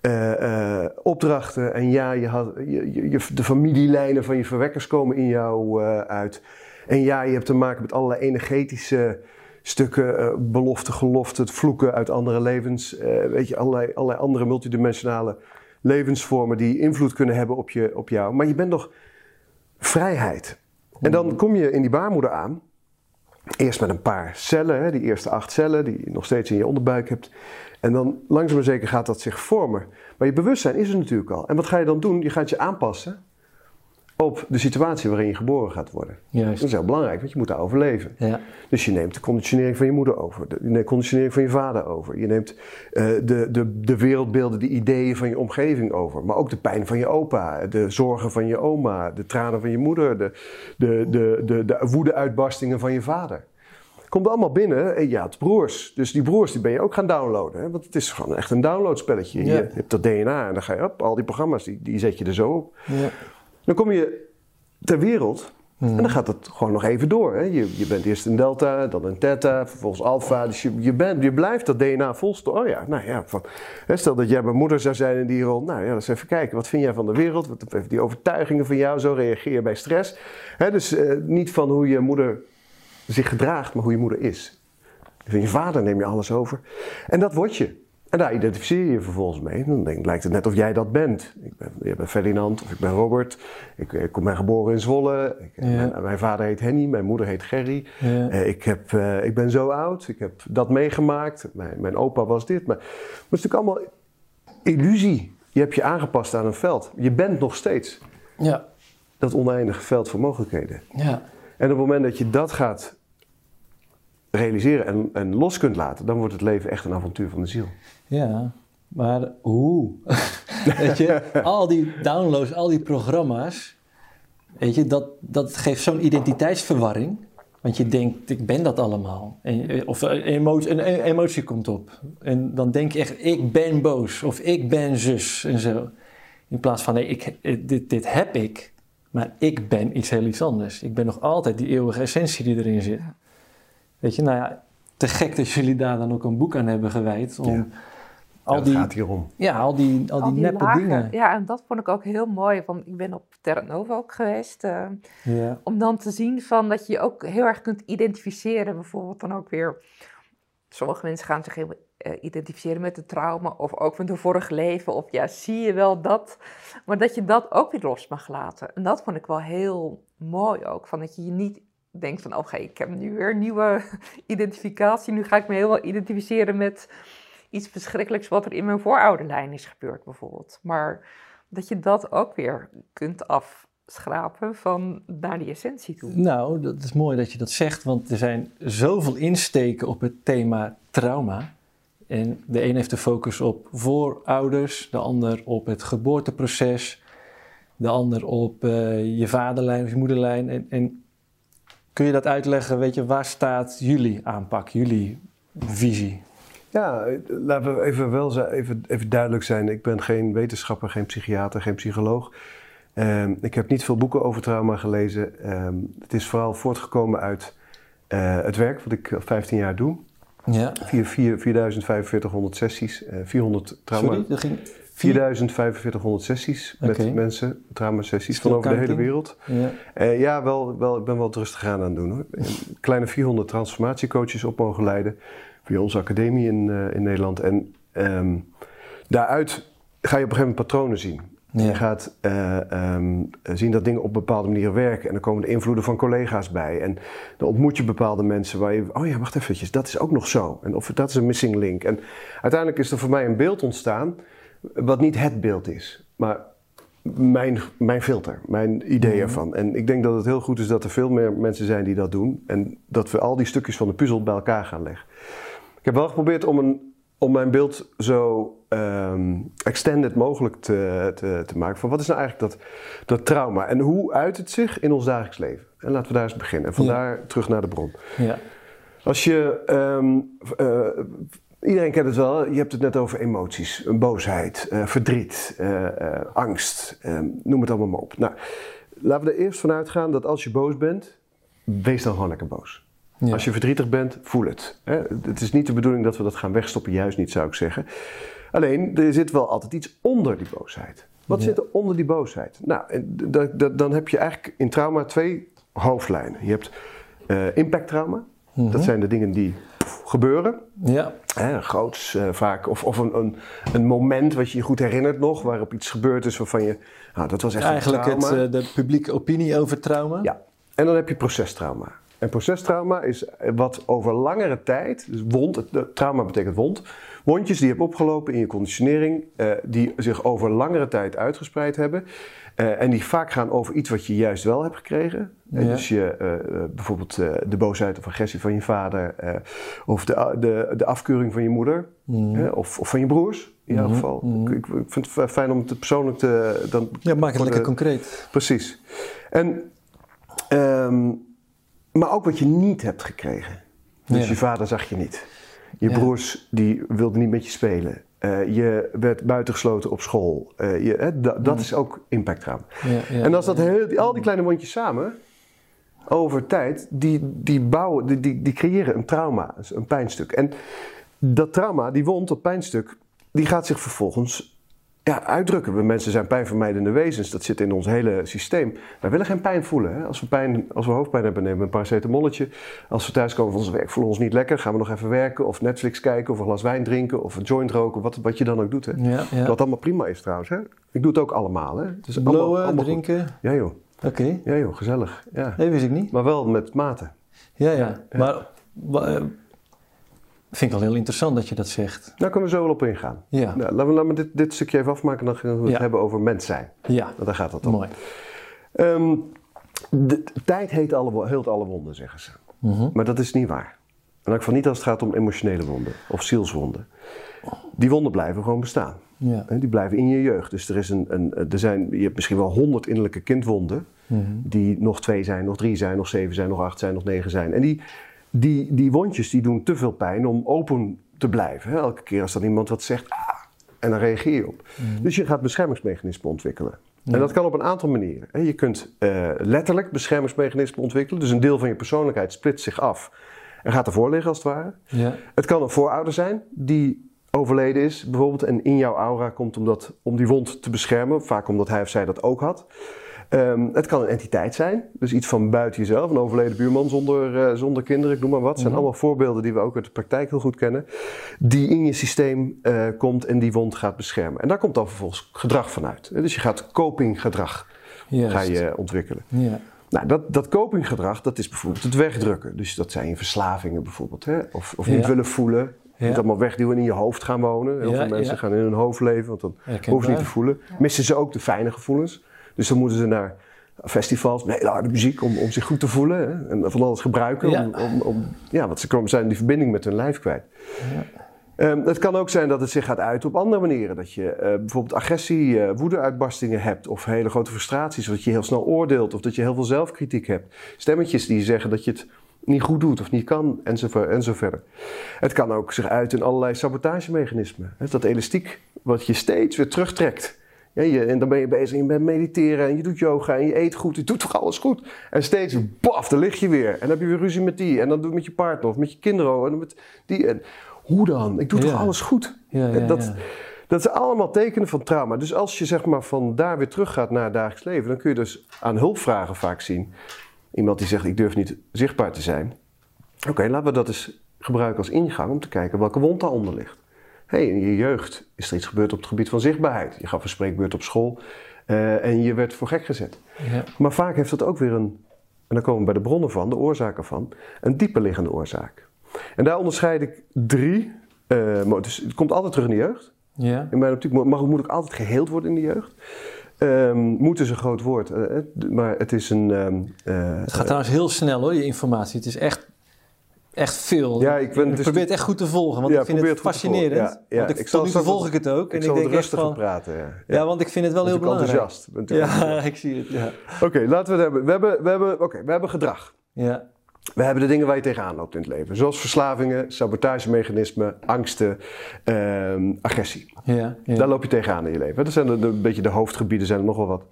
eh, eh, opdrachten. En ja, je had, je, de familielijnen van je verwekkers komen in jou eh, uit. En ja, je hebt te maken met allerlei energetische stukken, beloften, geloften, vloeken uit andere levens. weet je, allerlei, allerlei andere multidimensionale levensvormen die invloed kunnen hebben op, je, op jou. Maar je bent nog vrijheid. En dan kom je in die baarmoeder aan. Eerst met een paar cellen, hè, die eerste acht cellen die je nog steeds in je onderbuik hebt. En dan langzaam maar zeker gaat dat zich vormen. Maar je bewustzijn is er natuurlijk al. En wat ga je dan doen? Je gaat je aanpassen op de situatie waarin je geboren gaat worden. Dat Juist. is heel belangrijk, want je moet daar overleven. Ja. Dus je neemt de conditionering van je moeder over, de conditionering van je vader over. Je neemt eh, de, de, de wereldbeelden, de ideeën van je omgeving over. Maar ook de pijn van je opa, de zorgen van je oma, de tranen van je moeder, de, de, de, de, de woede-uitbarstingen van je vader. Komt allemaal binnen en je had broers. Dus die broers die ben je ook gaan downloaden. Hè? Want het is gewoon echt een downloadspelletje. Ja. Je hebt dat DNA en dan ga je op, al die programma's, die, die zet je er zo op. Ja. Dan kom je ter wereld en dan gaat het gewoon nog even door. Hè? Je, je bent eerst een delta, dan een theta, vervolgens alpha. Dus je, je, bent, je blijft dat DNA volstoppen. Oh ja, nou ja. Van, hè, stel dat jij mijn moeder zou zijn in die rol. Nou ja, eens even kijken. Wat vind jij van de wereld? Wat die overtuigingen van jou? Zo reageer je bij stress. Hè, dus eh, niet van hoe je moeder zich gedraagt, maar hoe je moeder is. Van je vader neem je alles over. En dat word je. En daar identificeer je je vervolgens mee. Dan denk, lijkt het net of jij dat bent. Ik ben, ik ben Ferdinand of ik ben Robert. Ik, ik ben geboren in Zwolle. Ik, Ja. mijn, mijn vader heet Henny, mijn moeder heet Gerry. Ja. Eh, ik, heb, eh, ik ben zo oud, ik heb dat meegemaakt. Mijn, mijn opa was dit. Maar, maar het is natuurlijk allemaal illusie. Je hebt je aangepast aan een veld. Je bent nog steeds Ja. dat oneindige veld van mogelijkheden. Ja. En op het moment dat je dat gaat realiseren en, en los kunt laten, dan wordt het leven echt een avontuur van de ziel. Ja, maar hoe? weet je, al die downloads, al die programma's, weet je, dat, dat geeft zo'n identiteitsverwarring. Want je denkt, ik ben dat allemaal. En, of een emotie, een emotie komt op. En dan denk je echt, ik ben boos. Of ik ben zus. En zo. In plaats van, nee, ik, dit, dit heb ik. Maar ik ben iets heel iets anders. Ik ben nog altijd die eeuwige essentie die erin zit. Weet je, nou ja, te gek dat jullie daar dan ook een boek aan hebben gewijd. Om Ja. al dat die, gaat hier om. ja, al die, al die, neppe lagen. dingen. Ja, en dat vond ik ook heel mooi. Want ik ben op Terra Nova ook geweest. eh, Ja. om dan te zien van dat je je ook heel erg kunt identificeren. Bijvoorbeeld dan ook weer... Sommige mensen gaan zich heel eh, identificeren met het trauma. Of ook met een vorig leven. Of ja, zie je wel dat. Maar dat je dat ook weer los mag laten. En dat vond ik wel heel mooi ook. Van dat je je niet denkt van... Oké, ik heb nu weer een nieuwe identificatie. Nu ga ik me heel identificeren met iets verschrikkelijks... wat er in mijn voorouderlijn is gebeurd bijvoorbeeld. Maar dat je dat ook weer kunt afschrapen van naar die essentie toe. Nou, dat is mooi dat je dat zegt, want er zijn zoveel insteken op het thema trauma. En de een heeft de focus op voorouders, de ander op het geboorteproces, de ander op eh, je vaderlijn of je moederlijn. En, en kun je dat uitleggen, weet je, waar staat jullie aanpak, jullie visie? Ja, eh, laten we even, wel even, even duidelijk zijn. Ik ben geen wetenschapper, geen psychiater, geen psycholoog. Ehm, ik heb niet veel boeken over trauma gelezen. Ehm, het is vooral voortgekomen uit eh, het werk wat ik al 15 jaar doe. Ja. Vier- vier- 4500 sessies, eh, 400 trauma. Sorry, dat ging... 4500 sessies met Oké. mensen, traumasessies van over de hele wereld. Ja. Eh, ja, wel, wel, ik ben wel het rustig aan aan het doen hoor. Kleine 400 transformatiecoaches op mogen leiden via onze academie in, eh, in Nederland. En ehm, daaruit ga je op een gegeven moment patronen zien. Ja. Je gaat eh, ehm, zien dat dingen op bepaalde manieren werken. En dan komen de invloeden van collega's bij. En dan ontmoet je bepaalde mensen waar je... Oh ja, wacht eventjes, dat is ook nog zo. En of dat is een missing link. En uiteindelijk is er voor mij een beeld ontstaan... wat niet het beeld is, maar mijn, mijn filter, mijn idee Mhm. ervan. En ik denk dat het heel goed is dat er veel meer mensen zijn die dat doen. En dat we al die stukjes van de puzzel bij elkaar gaan leggen. Ik heb wel geprobeerd om, een, om mijn beeld zo ehm, extended mogelijk te, te, te maken. Van wat is nou eigenlijk dat, dat trauma? En hoe uit het zich in ons dagelijks leven? En laten we daar eens beginnen. En vandaar terug naar de bron. Ja. Als je. ehm, eh, iedereen kent het wel, je hebt het net over emoties. Een boosheid, eh, verdriet, eh, eh, angst. eh, noem het allemaal maar op. Nou, laten we er eerst vanuit gaan dat als je boos bent, wees dan gewoon lekker boos. Ja. Als je verdrietig bent, voel het. Hè? Het is niet de bedoeling dat we dat gaan wegstoppen, juist niet zou ik zeggen. Alleen, er zit wel altijd iets onder die boosheid. Wat Ja. zit er onder die boosheid? Nou, dan heb je eigenlijk in trauma twee hoofdlijnen. Je hebt eh impacttrauma. Mhm. Dat zijn de dingen die gebeuren. Ja. Hè, groots eh, vaak. Of, of een, een, een moment wat je je goed herinnert nog. Waarop iets gebeurd is waarvan je... Nou, dat was echt Eigenlijk een het, trauma. eh, de publieke opinie over trauma. Ja. En dan heb je procestrauma. En procestrauma is wat over langere tijd, dus wond, trauma betekent wond, wondjes die je hebt opgelopen in je conditionering, eh, die zich over langere tijd uitgespreid hebben. Eh, en die vaak gaan over iets wat je juist wel hebt gekregen. Eh. Dus je, eh, bijvoorbeeld de boosheid of agressie van je vader, of de, de, de afkeuring van je moeder, hè, of, of van je broers in jouw Mhm, geval. mhm. Ik, ik vind het fijn om het persoonlijk te. Dan, Ja, maak het lekker de- concreet. Precies. En, ehm, maar ook wat je niet hebt gekregen. Dus Ja. je vader zag je niet. Je broers die wilden niet met je spelen. Eh, je werd buitengesloten op school. Eh, je, hè, da- dat is ook impacttrauma. Ja, ja, en als dat heel, al die kleine wondjes samen, over tijd, die, die bouwen, die, die, die creëren een trauma, een pijnstuk. En dat trauma, die wond, dat pijnstuk, die gaat zich vervolgens ja, uitdrukken. We mensen zijn pijnvermijdende wezens, dat zit in ons hele systeem. Wij willen geen pijn voelen. Hè? Als, we pijn, als we hoofdpijn hebben, nemen we een paracetamolletje. Als we thuiskomen van ons werk, voelen we ons niet lekker, gaan we nog even werken of Netflix kijken of een glas wijn drinken of een joint roken, wat, wat je dan ook doet. Hè? Ja, ja. Wat allemaal prima is trouwens. Hè? Ik doe het ook allemaal. Hè? Allemaal- goed. drinken. Ja joh. Oké. ja joh, gezellig. Ja. Nee, wist ik niet. Maar wel met mate. Ja, ja. Maar eh, vind ik wel heel interessant dat je dat zegt. Daar kunnen we zo wel op ingaan. Ja, Nou, laten we, laten we dit, dit stukje even afmaken, dan gaan we het Ja. hebben over mens zijn. ja. Want daar gaat het om. Mooi. Ehm, de, tijd heet alle, heelt alle wonden, zeggen ze. Mhm. Maar dat is niet waar. En ook van niet als het gaat om emotionele wonden of zielswonden. Die wonden blijven gewoon bestaan. Ja. Die blijven in je jeugd. Dus er, is een, een, er zijn, je hebt misschien wel honderd innerlijke kindwonden. Mhm. Die nog twee zijn, nog drie zijn, nog zeven zijn, nog acht zijn, nog negen zijn. En die, die, die wondjes die doen te veel pijn om open te blijven. Hè? Elke keer als dan iemand wat zegt, ah, en dan reageer je op. Dus je gaat beschermingsmechanismen ontwikkelen. En dat kan op een aantal manieren. hè. Je kunt eh, letterlijk beschermingsmechanismen ontwikkelen. Dus een deel van je persoonlijkheid splitst zich af en gaat ervoor liggen als het ware. Het kan een voorouder zijn die overleden is, bijvoorbeeld, en in jouw aura komt om, dat, om die wond te beschermen, vaak omdat hij of zij dat ook had. Ehm, het kan een entiteit zijn, dus iets van buiten jezelf, een overleden buurman zonder, eh, zonder kinderen, ik noem maar wat. Het zijn Mhm. allemaal voorbeelden die we ook uit de praktijk heel goed kennen, die in je systeem eh, komt en die wond gaat beschermen. En daar komt dan vervolgens gedrag vanuit. Dus je gaat copinggedrag Juist. ga je ontwikkelen. Ja. Nou, dat, dat copinggedrag, dat is bijvoorbeeld het wegdrukken. Dus dat zijn verslavingen bijvoorbeeld. Hè? Of, of niet Ja. willen voelen. Ja. Niet allemaal wegduwen en in je hoofd gaan wonen. Heel Ja, veel mensen ja. gaan in hun hoofd leven, want dan hoeven ze niet te voelen. Missen ze ook de fijne gevoelens. Dus dan moeten ze naar festivals, met hele harde muziek om, om zich goed te voelen. Hè? En van alles gebruiken. Ja. Om, om, om- ja, want ze komen, zijn die verbinding met hun lijf kwijt. Ehm, het kan ook zijn dat het zich gaat uiten op andere manieren. Dat je eh, bijvoorbeeld agressie, eh woedeuitbarstingen hebt. Of hele grote frustraties. Of dat je heel snel oordeelt. Of dat je heel veel zelfkritiek hebt. Stemmetjes die zeggen dat je het niet goed doet of niet kan. En zo, ver- en zo verder. Het kan ook zich uiten in allerlei sabotagemechanismen. Hè, Dat elastiek wat je steeds weer terugtrekt. Ja, je, en dan ben je bezig, je bent mediteren en je doet yoga en je eet goed. Je doet toch alles goed? En steeds, baf, dan lig je weer. En dan heb je weer ruzie met die. En dan doe je met je partner of met je kinderen. En met die. En, hoe dan? Ik doe Ja. toch alles goed? Ja, ja, dat, dat zijn allemaal tekenen van trauma. Dus als je zeg maar van daar weer teruggaat naar het dagelijks leven, dan kun je dus aan hulpvragen vaak zien. Iemand die zegt: Ik durf niet zichtbaar te zijn. Oké, laten we dat eens gebruiken als ingang om te kijken welke wond daaronder ligt. Hey, in je jeugd is er iets gebeurd op het gebied van zichtbaarheid. Je gaf een spreekbeurt op school eh, en je werd voor gek gezet. Ja. Maar vaak heeft dat ook weer een, en dan komen we bij de bronnen van, de oorzaken van, een dieper liggende oorzaak. En daar onderscheid ik drie. eh, dus het komt altijd terug in de jeugd. Ja. In mijn optiek mag, moet ook altijd geheeld worden in de jeugd. Ehm, moet is een groot woord, eh, maar het is een. ehm, eh, Het gaat trouwens heel snel hoor, je informatie. Het is echt, echt veel. Ja, ik ben dus- probeer het echt goed te volgen, want Ja, ik vind het fascinerend. Ja, ja. Want ik, Ik zal tot nu toe volg ik het ook. En ik ik denk echt rustiger van... praten. Ja, Ja, want ik vind het wel heel belangrijk. enthousiast. Ja, ik zie het. Ja. Oké, laten we het hebben. We hebben, we, hebben, oké, we hebben gedrag. Ja. We hebben de dingen waar je tegenaan loopt in het leven. Zoals verslavingen, sabotagemechanismen, angsten, ehm, agressie. Ja. Ja. Daar loop je tegenaan in je leven. Dat zijn de, de- een beetje de hoofdgebieden, zijn er nog wel wat.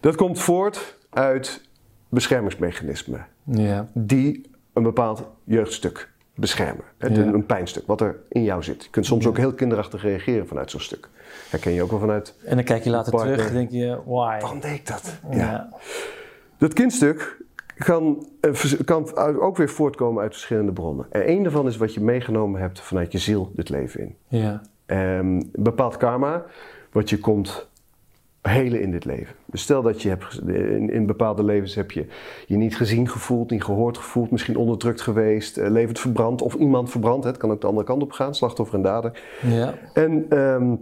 Dat komt voort uit beschermingsmechanismen. ja. Die een bepaald jeugdstuk beschermen. Het, Ja. een, een pijnstuk, wat er in jou zit. Je kunt soms ook heel kinderachtig reageren vanuit zo'n stuk. Herken je ook wel vanuit... En dan kijk je later Partner. terug en denk je, why? Waarom deed ik dat? Ja. Dat kindstuk kan, eh, kan ook weer voortkomen uit verschillende bronnen. En één daarvan is wat je meegenomen hebt vanuit je ziel dit leven in. Ja. Ehm, een bepaald karma, wat je komt helen in dit leven. Dus stel dat je hebt, in, in bepaalde levens heb je je niet gezien gevoeld, niet gehoord gevoeld, misschien onderdrukt geweest, uh, levend verbrand of iemand verbrand. Het kan ook de andere kant op gaan, slachtoffer en dader. Ja. En ehm,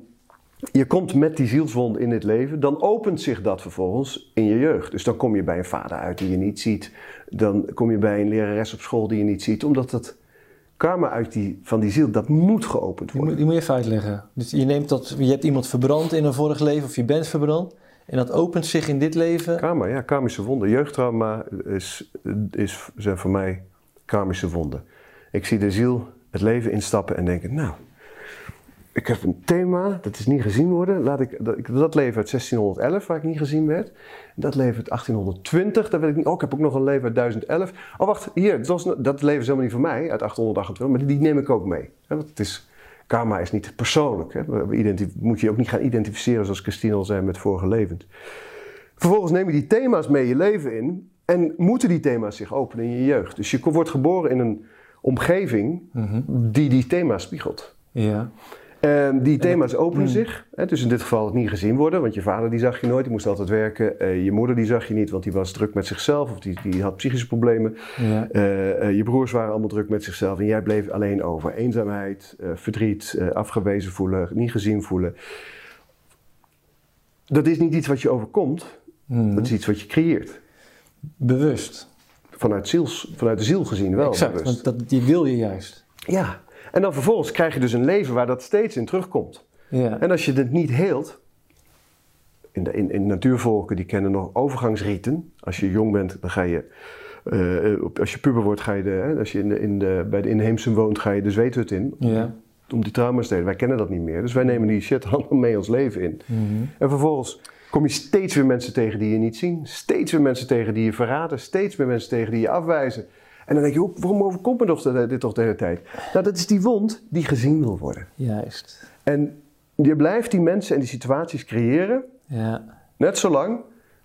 je komt met die zielswond in dit leven, dan opent zich dat vervolgens in je jeugd. Dus dan kom je bij een vader uit die je niet ziet. Dan kom je bij een lerares op school die je niet ziet, omdat dat karma uit die, van die ziel, dat moet geopend Die moet, worden. die moet je even uitleggen. Dus je, neemt dat, je hebt iemand verbrand in een vorig leven of je bent verbrand. En dat opent zich in dit leven. Karma, ja, karmische wonden. Jeugdtrauma is, is, zijn voor mij karmische wonden. Ik zie de ziel het leven instappen en denken, nou, ik heb een thema, dat is niet gezien worden. Laat ik, dat, ik, dat leven uit 1611, waar ik niet gezien werd. Dat leven uit 1820, daar weet ik niet. Oh, ik heb ook nog een leven uit 1011. Oh, wacht, hier, dat, was, dat leven is helemaal niet voor mij, uit 828, maar die neem ik ook mee. Want het is, karma is niet persoonlijk. Hè. Moet je ook niet gaan identificeren, zoals Christine al zei, met vorige levens. Vervolgens neem je die thema's mee je leven in en moeten die thema's zich openen in je jeugd. Dus je wordt geboren in een omgeving die die thema's spiegelt. Ja. Ehm, die thema's openen zich. Hè, dus in dit geval het niet gezien worden, want je vader die zag je nooit, die moest altijd werken. Eh, je moeder die zag je niet, want die was druk met zichzelf of die, die had psychische problemen. Ja. Eh, eh, je broers waren allemaal druk met zichzelf en jij bleef alleen over. Eenzaamheid, verdriet, afgewezen voelen, niet gezien voelen. Dat is niet iets wat je overkomt, Mhm. dat is iets wat je creëert. Bewust. Vanuit, ziels, vanuit de ziel gezien wel. exact, bewust. want dat, die wil je juist. Ja, en dan vervolgens krijg je dus een leven waar dat steeds in terugkomt. Ja. En als je het niet heelt, in, de, in, in natuurvolken die kennen nog overgangsrieten. Als je jong bent, dan ga je, eh, als je puber wordt, ga je de, hè, als je in de, in de, bij de inheemse woont, ga je de zweethut in. Ja. Om die trauma's te. Wij kennen dat niet meer. Dus wij nemen die shit allemaal mee ons leven in. Mhm. En vervolgens kom je steeds weer mensen tegen die je niet zien. Steeds weer mensen tegen die je verraden. Steeds weer mensen tegen die je afwijzen. En dan denk je, hoe- waarom overkomt me toch dit toch de hele tijd? Nou, dat is die wond die gezien wil worden. Juist. En je blijft die mensen en die situaties creëren, Ja. net zolang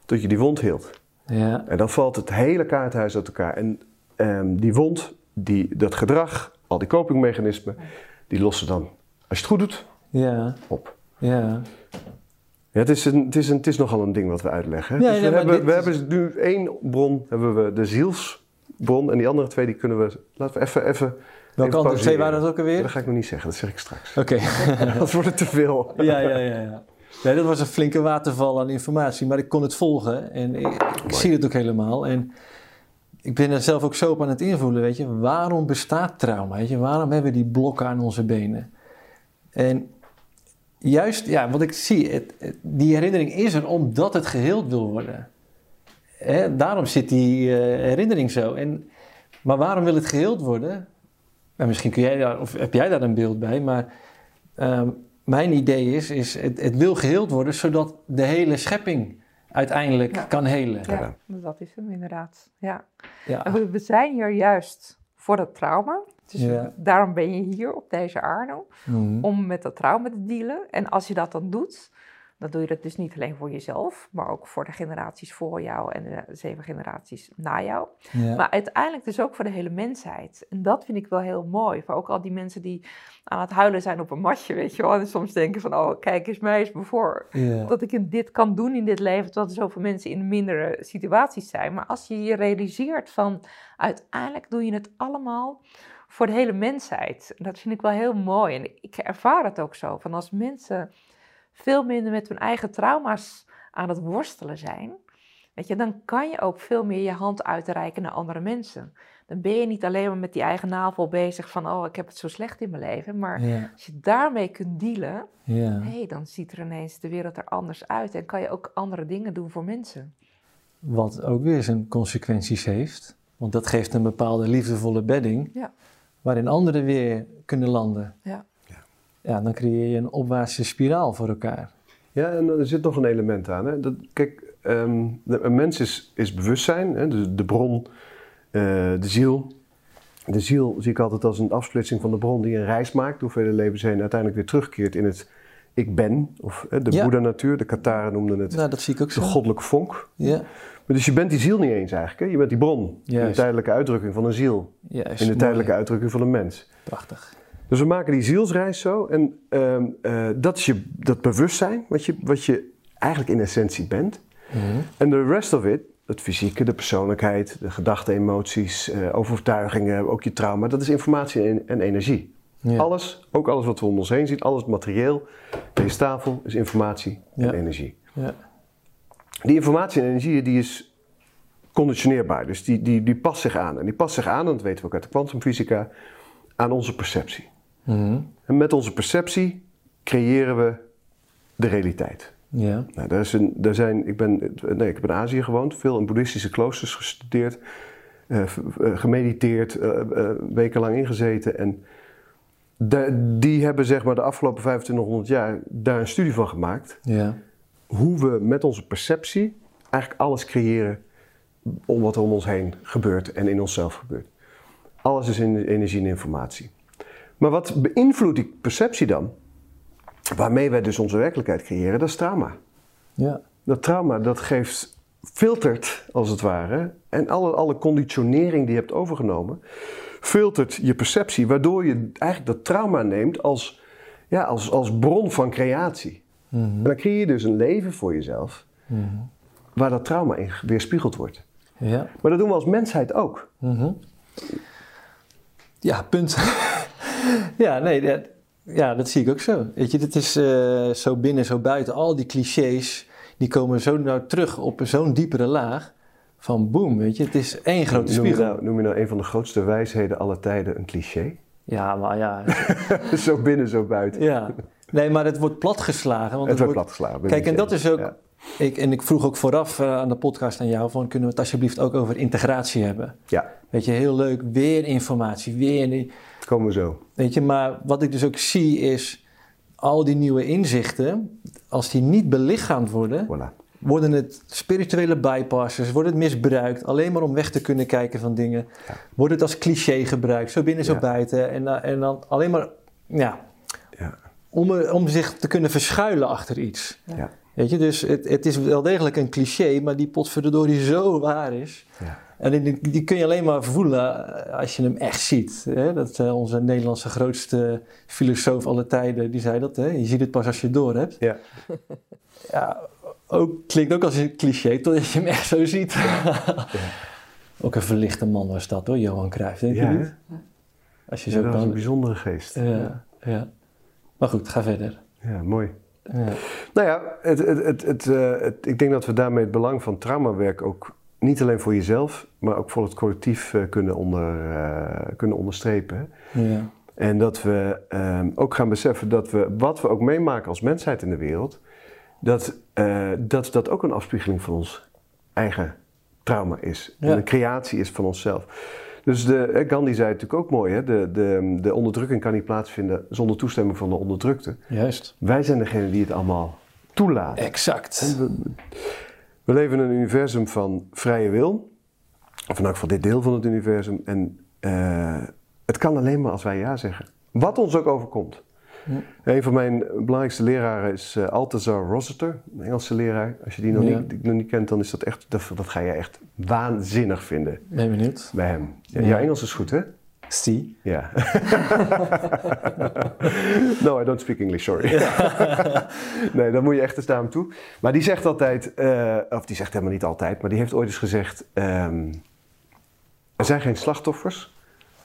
tot je die wond hield. Ja. En dan valt het hele kaarthuis uit elkaar. En ehm, die wond, die, dat gedrag, al die copingmechanismen, die lossen dan, als je het goed doet, Ja. op. Ja. Ja, het, is een, het, is een, het is nogal een ding wat we uitleggen. Nee, Dus nee, we, hebben, we is- hebben nu één bron, hebben we de zielsbron. En die andere twee, die kunnen we... Laten we even... even Welke andere twee waren dat ook alweer? Dat ga ik nog niet zeggen, dat zeg ik straks. Oké. Dat wordt het te veel. ja, ja, ja, ja. Nee, dat was een flinke waterval aan informatie, maar ik kon het volgen en ik, ik zie het ook helemaal. En ik ben er zelf ook zo op aan het invoelen, weet je. Waarom bestaat trauma, weet je? Waarom hebben we die blokken aan onze benen? En juist, ja, wat ik zie, het, het- die herinnering is er omdat het geheeld wil worden. Hè, daarom zit die eh, herinnering zo. En, maar waarom wil het geheeld worden? Nou, misschien kun jij daar, of heb jij daar een beeld bij, maar ehm, mijn idee is, is het, het wil geheeld worden zodat de hele schepping uiteindelijk Ja. kan helen. Ja, dat is hem inderdaad. Ja. Ja. We- we zijn hier juist voor het trauma. Dus Ja. daarom ben je hier op deze aarde, Mhm. om met dat trauma te dealen. En als je dat dan doet, dan doe je dat dus niet alleen voor jezelf, maar ook voor de generaties voor jou en de zeven generaties na jou. Ja. Maar uiteindelijk dus ook voor de hele mensheid. En dat vind ik wel heel mooi. Voor ook al die mensen die aan het huilen zijn op een matje, weet je wel. En soms denken van, oh, kijk eens mij eens me voor. Ja. Dat ik in dit kan doen in dit leven, terwijl er zoveel mensen in mindere situaties zijn. Maar als je je realiseert van, uiteindelijk doe je het allemaal voor de hele mensheid. En dat vind ik wel heel mooi. En ik ervaar het ook zo, van als mensen veel minder met hun eigen trauma's aan het worstelen zijn, weet je, dan kan je ook veel meer je hand uitreiken naar andere mensen. Dan ben je niet alleen maar met die eigen navel bezig van, oh, ik heb het zo slecht in mijn leven. Maar Ja. als je daarmee kunt dealen, Ja. hé, dan ziet er ineens de wereld er anders uit en kan je ook andere dingen doen voor mensen. Wat ook weer zijn consequenties heeft. Want dat geeft een bepaalde liefdevolle bedding. Ja. Waarin anderen weer kunnen landen. Ja. Ja, dan creëer je een opwaartse spiraal voor elkaar. Ja, en er zit nog een element aan. Hè? Dat, kijk, ehm, de- een mens is, is bewustzijn, hè? De, de bron, eh, de ziel. De ziel zie ik altijd als een afsplitsing van de bron die een reis maakt door vele levens heen. Uiteindelijk weer terugkeert in het ik ben, of hè, de Ja. Boeddha-natuur. De Kataren noemden het Nou, dat zie ik ook de zo. goddelijke vonk. Ja, Maar dus je bent die ziel niet eens eigenlijk. Hè? Je bent die bron, de Juist. tijdelijke uitdrukking van een ziel. juist. In de Mooi. tijdelijke uitdrukking van een mens. Prachtig. Dus we maken die zielsreis zo. En ehm, eh, dat is je, dat bewustzijn wat je, wat je eigenlijk in essentie bent. Mhm. En de rest of it, het fysieke, de persoonlijkheid, de gedachten, emoties, eh, overtuigingen, ook je trauma, dat is informatie en, en energie. Ja. Alles, ook alles wat we om ons heen zien, alles materieel, deze tafel is informatie Ja. en energie. Ja. Die informatie en energie die is conditioneerbaar, dus die, die, die past zich aan. En die past zich aan, en dat weten we ook uit de kwantumfysica, aan onze perceptie. Mhm. En met onze perceptie creëren we de realiteit. Ja. Nou, daar is een, daar zijn, ik, ben, nee, ik heb in Azië gewoond, veel in boeddhistische kloosters gestudeerd, eh, eh, gemediteerd, eh, wekenlang ingezeten. En die hebben zeg maar de afgelopen 2500 jaar daar een studie van gemaakt. Ja. Hoe we met onze perceptie eigenlijk alles creëren om wat er om ons heen gebeurt en in onszelf gebeurt. Alles is in energie en informatie. Maar wat beïnvloedt die perceptie dan? Waarmee wij dus onze werkelijkheid creëren, dat is trauma. Ja. Dat trauma dat geeft, filtert als het ware, en alle, alle conditionering die je hebt overgenomen, filtert je perceptie, waardoor je eigenlijk dat trauma neemt als, ja, als, als bron van creatie. En dan creëer je dus een leven voor jezelf, waar dat trauma in weerspiegeld wordt. Ja. Maar dat doen we als mensheid ook. Mhm. Ja, punt. ja, nee, dat, ja, dat zie ik ook zo. Weet je, dit is eh, zo binnen, zo buiten. Al die clichés, die komen zo nou terug op zo'n diepere laag. Van boem, weet je, het is één grote Noem je, spiegel. nou, noem je nou een van de grootste wijsheden aller tijden een cliché? Ja, maar ja, zo binnen, zo buiten. ja. Nee, maar het wordt platgeslagen. Want Het wordt wordt- platgeslagen. Kijk, en dat je is ook. Ja. Ik, en ik vroeg ook vooraf eh, aan de podcast aan jou: van, kunnen we het alsjeblieft ook over integratie hebben? Ja, Weet je, heel leuk, weer informatie, weer. Komen we zo. Weet je, maar wat ik dus ook zie is. Al die nieuwe inzichten, als die niet belichaamd worden, Voilà. worden het spirituele bypassers, wordt het misbruikt, alleen maar om weg te kunnen kijken van dingen. Ja. Wordt het als cliché gebruikt, zo binnen, zo Ja. buiten. En, dan- en dan alleen maar, ja, Ja. om, om zich te kunnen verschuilen achter iets. Ja. Weet je, dus het, het is wel degelijk een cliché, maar die potverdorie zo waar is. Ja. En die, die kun je alleen maar voelen eh, als je hem echt ziet. Hè? Dat eh, onze Nederlandse grootste filosoof alle tijden, die zei dat. Hè? Je ziet het pas als je het door hebt. Ja. Ja, ook, klinkt ook als een cliché, totdat je hem echt zo ziet. Ook een verlichte man was dat hoor, Johan Cruijff, denk Ja, je niet? Als je Ja, zo dat was een bijzondere geest. Ja, ja. Maar goed, ga verder. Ja, mooi. Ja. Nou ja, het, het, het, het, eh, het- ik denk dat we daarmee het belang van traumawerk ook niet alleen voor jezelf, maar ook voor het collectief eh, kunnen, onder, eh, kunnen onderstrepen. Ja. En dat we ehm, ook gaan beseffen dat we, wat we ook meemaken als mensheid in de wereld, dat dat, dat ook een afspiegeling van ons eigen trauma is. Ja. En een creatie is van onszelf. Dus de, eh, Gandhi zei het natuurlijk ook mooi, hè? De, de, de onderdrukking kan niet plaatsvinden zonder toestemming van de onderdrukte. Juist. Wij zijn degene die het allemaal toelaten. Exact. We leven in een universum van vrije wil. Of in elk geval dit deel van het universum. En eh, het kan alleen maar als wij ja zeggen. Wat ons ook overkomt. Een van mijn belangrijkste leraren is eh Altazar Rossiter, een Engelse leraar. Als je die nog, Ja. niet, die nog niet kent, dan is dat echt, dat, dat ga je echt waanzinnig vinden Ben benieuwd? bij hem. Ja. Jouw Engels is goed, hè? Zie. Ja. no, I don't speak English, sorry. nee, dan moet je echt eens naar hem toe. Maar die zegt altijd, eh, of die zegt helemaal niet altijd, maar die heeft ooit eens gezegd: ehm, er zijn geen slachtoffers,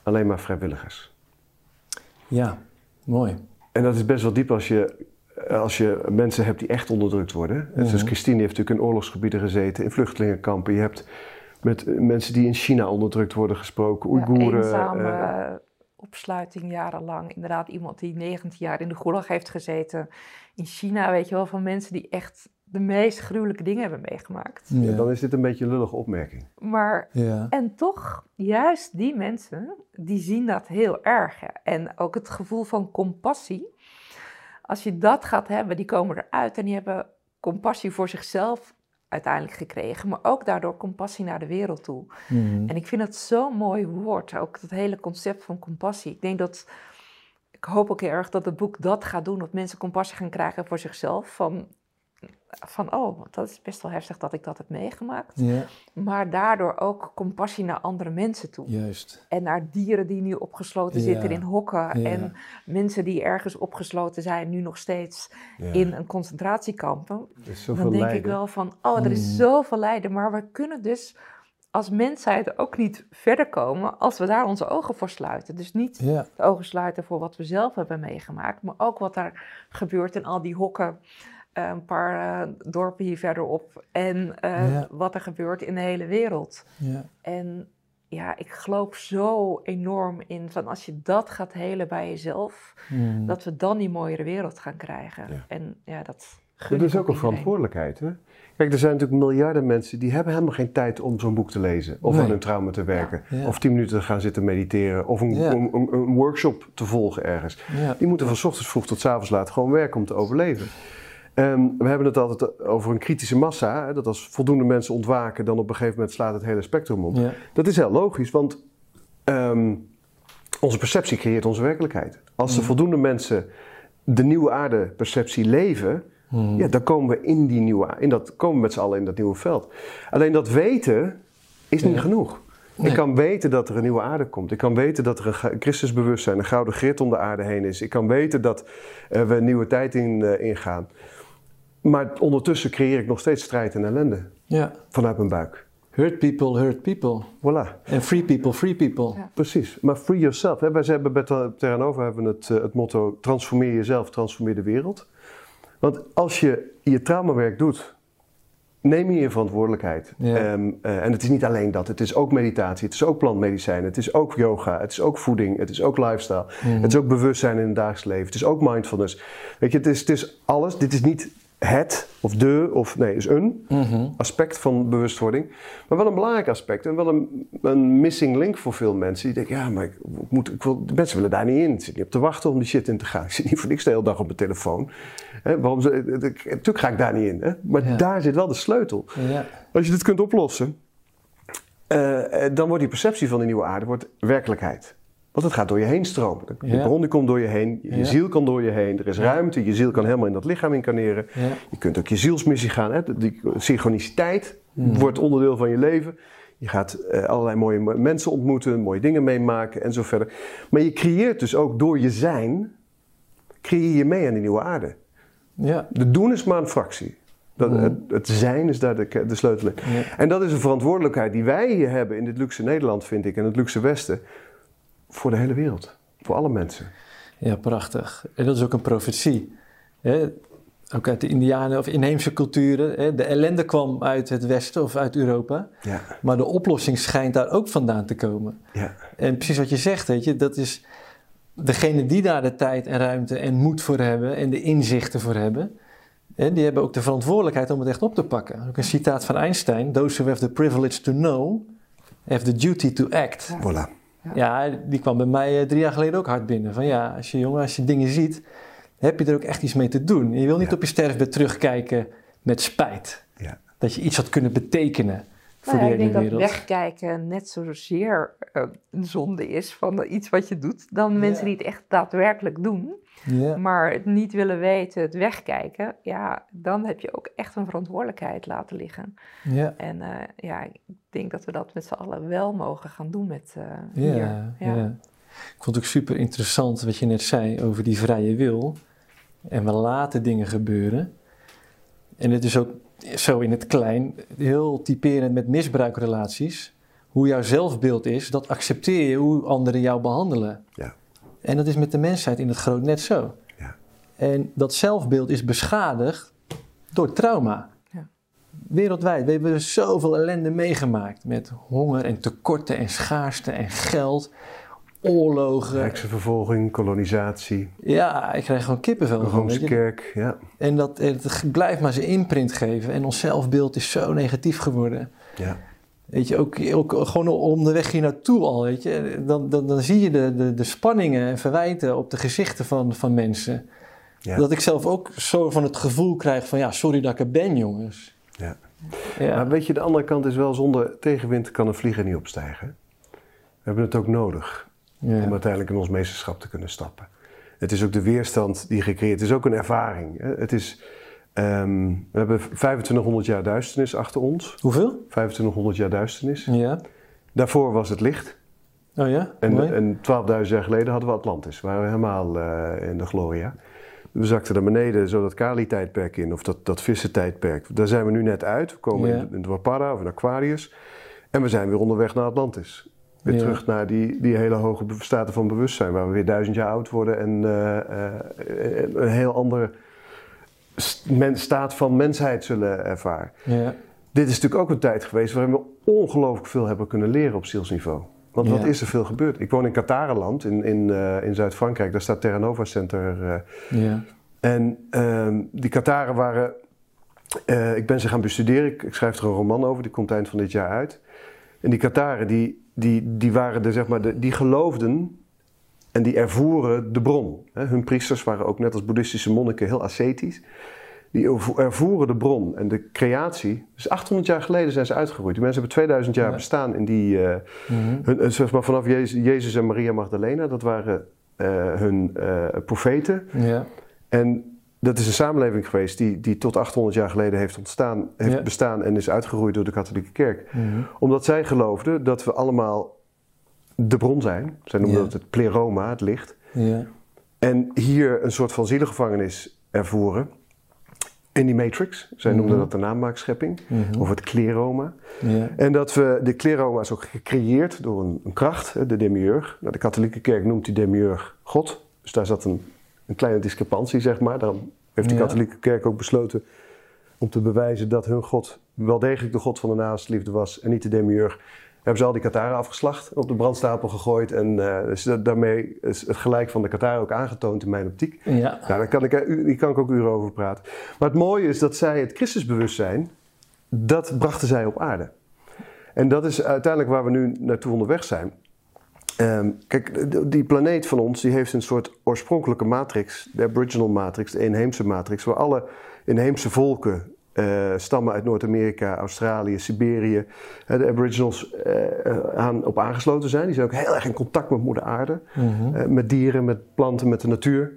alleen maar vrijwilligers. Ja, mooi. En dat is best wel diep als je, als je mensen hebt die echt onderdrukt worden. Mhm. Zoals Christine die heeft natuurlijk in oorlogsgebieden gezeten, in vluchtelingenkampen. Je hebt met eh, mensen die in China onderdrukt worden gesproken, Oeigoeren. Ja, eenzame eh, opsluiting jarenlang. Inderdaad, iemand die 19 jaar in de gulag heeft gezeten. In China, weet je wel, van mensen die echt de meest gruwelijke dingen hebben meegemaakt. ja, dan is dit een beetje een lullige opmerking. Maar, Ja. en toch, juist die mensen, die zien dat heel erg. En ook het gevoel van compassie. Als je dat gaat hebben, die komen eruit en die hebben compassie voor zichzelf uiteindelijk gekregen. Maar ook daardoor compassie naar de wereld toe. Mhm. En ik vind het zo'n mooi woord, ook het hele concept van compassie. Ik denk dat, ik hoop ook heel erg dat het boek dat gaat doen, dat mensen compassie gaan krijgen voor zichzelf. Van, van, oh, dat is best wel heftig dat ik dat heb meegemaakt. Ja, Maar daardoor ook compassie naar andere mensen toe. juist. En naar dieren die nu opgesloten Ja. zitten in hokken. Ja. En mensen die ergens opgesloten zijn, nu nog steeds in een zoveel Dan denk lijden. ik wel van, oh, er is Mm. zoveel lijden. Maar we kunnen dus als mensheid ook niet verder komen als we daar onze ogen voor sluiten. Dus niet de ogen sluiten voor wat we zelf hebben meegemaakt, maar ook wat daar gebeurt in al die hokken. Een paar eh, dorpen hier verderop. En eh, Ja. wat er gebeurt in de hele wereld. ja. En ja, ik geloof zo enorm in van als je dat gaat helen bij jezelf, Mm. dat we dan die mooiere wereld gaan krijgen. Ja. En ja, dat dat is ook een verantwoordelijkheid. Hè? Kijk, er zijn natuurlijk miljarden mensen die hebben helemaal geen tijd om zo'n boek te lezen. Of Nee. aan hun trauma te werken. Ja. Of tien minuten te gaan zitten mediteren. Of een, Ja. een, een- een workshop te volgen ergens. Ja. Die moeten van 's ochtends vroeg tot 's avonds laat gewoon werken om te overleven. Ehm, we hebben het altijd over een kritische massa. Hè, dat als voldoende mensen ontwaken, dan op een gegeven moment slaat het hele spectrum om. Ja. Dat is heel logisch, want ehm, onze perceptie creëert onze werkelijkheid. Als er voldoende mensen de nieuwe aarde perceptie leven, Mm. ja, dan komen we in die nieuwe, in dat, komen we met z'n allen in dat nieuwe veld. Alleen dat weten is niet genoeg. Nee. Ik kan weten dat er een nieuwe aarde komt. Ik kan weten dat er een Christusbewustzijn, een gouden grid om de aarde heen is. Ik kan weten dat eh, we een nieuwe tijd in, eh, ingaan. Maar ondertussen creëer ik nog steeds strijd en ellende ja. vanuit mijn buik. Hurt people, hurt people. Voilà. En free people, free people. Ja. Precies, maar free yourself. Hè? Wij hebben bij Ter- Terranova hebben we het, eh, het motto: transformeer jezelf, transformeer de wereld. Want als je je traumawerk doet, neem je je verantwoordelijkheid. Ja. Ehm, eh, en het is niet alleen dat, het is ook meditatie, het is ook plantmedicijnen, het is ook yoga, het is ook voeding, het is ook lifestyle, Mhm. het is ook bewustzijn in het dagelijks leven, het is ook mindfulness. Weet je, het is, het is alles. Dit is niet het of de of nee, is een Mhm. aspect van bewustwording. Maar wel een belangrijk aspect en wel een, een missing link voor veel mensen. Die denken, ja, maar ik, moet, ik wil, de mensen willen daar niet in. Ik zit niet op te wachten om die shit in te gaan. Ik zit niet voor niks de hele dag op mijn telefoon. Hè, waarom, ze- ik- ik- natuurlijk ga ik daar niet in. Hè? Maar Ja. daar zit wel de sleutel. Ja. Als je dit kunt oplossen, eh, eh, dan wordt die perceptie van die nieuwe aarde wordt werkelijkheid. Want het gaat door je heen stromen. De Ja. bron die komt door je heen, je Ja. ziel kan door je heen, er is ruimte, je ziel kan helemaal in dat lichaam incarneren. Je kunt ook je zielsmissie gaan. Hè? Die synchroniciteit Mhm. wordt onderdeel van je leven. Je gaat eh, allerlei mooie mensen ontmoeten, mooie dingen meemaken en zo verder. Maar je creëert dus ook door je zijn, creëer je mee aan die nieuwe aarde. Ja. De doen is maar een fractie. Dat, Mhm. het, het zijn is daar de, de sleutel in. En dat is een verantwoordelijkheid die wij hier hebben in dit luxe Nederland, vind ik, en het luxe Westen, voor de hele wereld. Voor alle mensen. Ja, prachtig. En dat is ook een profetie. Hè? Ook uit de Indianen of inheemse culturen. Hè? De ellende kwam uit het Westen of uit Europa. Ja, Maar de oplossing schijnt daar ook vandaan te komen. ja, En precies wat je zegt, weet je, dat is degene die daar de tijd en ruimte en moed voor hebben en de inzichten voor hebben. Hè, die hebben ook de verantwoordelijkheid om het echt op te pakken. Ook een citaat van Einstein: Those who have the privilege to know have the duty to act. voilà. Ja, die kwam bij mij eh, drie jaar geleden ook hard binnen. Van ja, als je jongen, als je dingen ziet, heb je er ook echt iets mee te doen. En je wil niet Ja. op je sterfbed terugkijken met spijt. Ja. Dat je iets had kunnen betekenen voor Nou ja, de ik denk hele dat wereld. wegkijken net zozeer eh, een zonde is van iets wat je doet, dan mensen die het echt daadwerkelijk doen. Ja. Maar het niet willen weten, het wegkijken, ja, dan heb je ook echt een verantwoordelijkheid laten liggen. Ja. En eh, ja, ik denk dat we dat met z'n allen wel mogen gaan doen met eh Ja, hier. ja. Ik vond het ook super interessant wat je net zei over die vrije wil. En we laten dingen gebeuren. En het is ook zo in het klein, heel typerend met misbruikrelaties. Hoe jouw zelfbeeld is, dat accepteer je hoe anderen jou behandelen. Ja. En dat is met de mensheid in het groot net zo. Ja. En dat zelfbeeld is beschadigd door trauma. Ja. Wereldwijd. We hebben zoveel ellende meegemaakt. Met honger en tekorten en schaarste en geld. Oorlogen. Heksenvervolging, kolonisatie, Ja, ik krijg gewoon kippenvel de van. Roomse kerk. Ja, En dat, het blijft maar zijn imprint geven. En ons zelfbeeld is zo negatief geworden. ja. Weet je, ook, ook gewoon onderweg hier naartoe al, weet je. Dan, dan, dan zie je de, de, de spanningen en verwijten op de gezichten van, van mensen. Ja. Dat ik zelf ook zo van het gevoel krijg van, ja, sorry dat ik er ben, jongens. Ja. Ja, Maar weet je, de andere kant is wel, zonder tegenwind kan een vlieger niet opstijgen. We hebben het ook nodig ja. om uiteindelijk in ons meesterschap te kunnen stappen. Het is ook de weerstand die gecreëerd is. Het is ook een ervaring. Het is Ehm, we hebben 2500 jaar duisternis achter ons. Hoeveel? 2500 jaar duisternis. Ja. Daarvoor was het licht. Oh ja? En, Mooi. en 12.000 jaar geleden hadden we Atlantis. Waren we helemaal eh, in de gloria. We zakten naar beneden, zo dat Kali-tijdperk in, of dat, dat vissen-tijdperk. Daar zijn we nu net uit. We komen Ja. in, in Dwapara of in Aquarius. En we zijn weer onderweg naar Atlantis. Weer Ja. terug naar die, die hele hoge staten van bewustzijn, waar we weer duizend jaar oud worden en eh, eh, een heel men- staat van mensheid zullen ervaren. Ja. Dit is natuurlijk ook een tijd geweest waarin we ongelooflijk veel hebben kunnen leren op zielsniveau. Want wat Ja. is er veel gebeurd? Ik woon in Qatarenland, in, in, eh, in Zuid-Frankrijk. Daar staat Terra Nova Center. eh, Ja. en ehm, die Qataren waren... eh, ik ben ze gaan bestuderen. Ik, ik schrijf er een roman over. Die komt eind van dit jaar uit. En die Qataren, die, die, die, waren de, zeg maar, de, die geloofden en die ervoeren de bron. Hun priesters waren ook net als boeddhistische monniken heel ascetisch. Die ervo- ervoeren de bron en de creatie. Dus 800 jaar geleden zijn ze uitgeroeid. Die mensen hebben 2000 jaar Ja. bestaan in die... eh, Mhm. hun, eh, zeg maar vanaf Jezus, Jezus en Maria Magdalena. Dat waren eh, hun profeten. Ja. En dat is een samenleving geweest die, die tot 800 jaar geleden heeft ontstaan, heeft Ja. bestaan en is uitgeroeid door de katholieke kerk. Mhm. Omdat zij geloofden dat we allemaal de bron zijn. Zij noemen Ja. dat het pleroma, het licht. Ja. En hier een soort van zielengevangenis ervoeren. In die matrix. Zij noemden Mhm. dat de namaakschepping. Mhm. Of het kleroma. Ja. En dat we, de kleroma is ook gecreëerd door een, een kracht, de demiurg. Nou, de katholieke kerk noemt die demiurg God. Dus daar zat een, een kleine discrepantie, zeg maar. Daarom heeft de katholieke kerk ook besloten om te bewijzen dat hun God wel degelijk de God van de naastenliefde was en niet de demiurg. Hebben ze al die Kataren afgeslacht, op de brandstapel gegooid. En eh, dus da- daarmee is het gelijk van de Kataren ook aangetoond in mijn optiek. Ja. Nou, daar kan ik, hier kan ik ook uren over praten. Maar het mooie is dat zij het Christusbewustzijn, dat brachten zij op aarde. En dat is uiteindelijk waar we nu naartoe onderweg zijn. Ehm, kijk, die planeet van ons die heeft een soort oorspronkelijke matrix, de Aboriginal matrix, de inheemse matrix, waar alle inheemse volken eh, stammen uit Noord-Amerika, Australië, Siberië, eh, de Aboriginals eh, aan, op aangesloten zijn. Die zijn ook heel erg in contact met Moeder Aarde, Mhm. met dieren, met planten, met de natuur.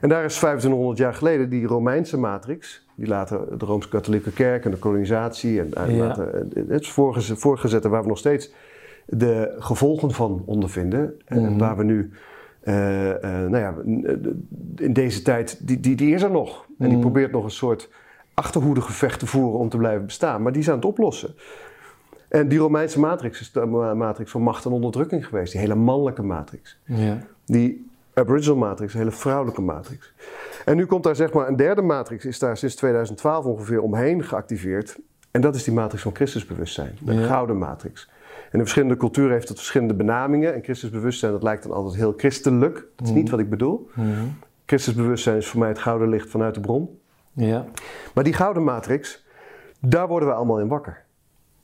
En daar is 2500 jaar geleden die Romeinse matrix, die later de Rooms-Katholieke Kerk en de kolonisatie en Ja. later het voorgeze- voortgezette waar we nog steeds de gevolgen van ondervinden. En Mhm. waar we nu, nou ja, in deze tijd, die, die, die is er nog. En die Mhm. probeert nog een soort achterhoedegevecht te voeren om te blijven bestaan. Maar die is aan het oplossen. En die Romeinse matrix is de ma- matrix van macht en onderdrukking geweest. Die hele mannelijke matrix. Ja. Die Aboriginal matrix, een hele vrouwelijke matrix. En nu komt daar zeg maar een derde matrix, is daar sinds 2012 ongeveer omheen geactiveerd. En dat is die matrix van Christusbewustzijn, de Ja. gouden matrix. En in verschillende culturen heeft het verschillende benamingen. En Christusbewustzijn, dat lijkt dan altijd heel christelijk. Dat is Mhm. niet wat ik bedoel. Mhm. Christusbewustzijn is voor mij het gouden licht vanuit de bron. Ja. Maar die gouden matrix, daar worden we allemaal in wakker.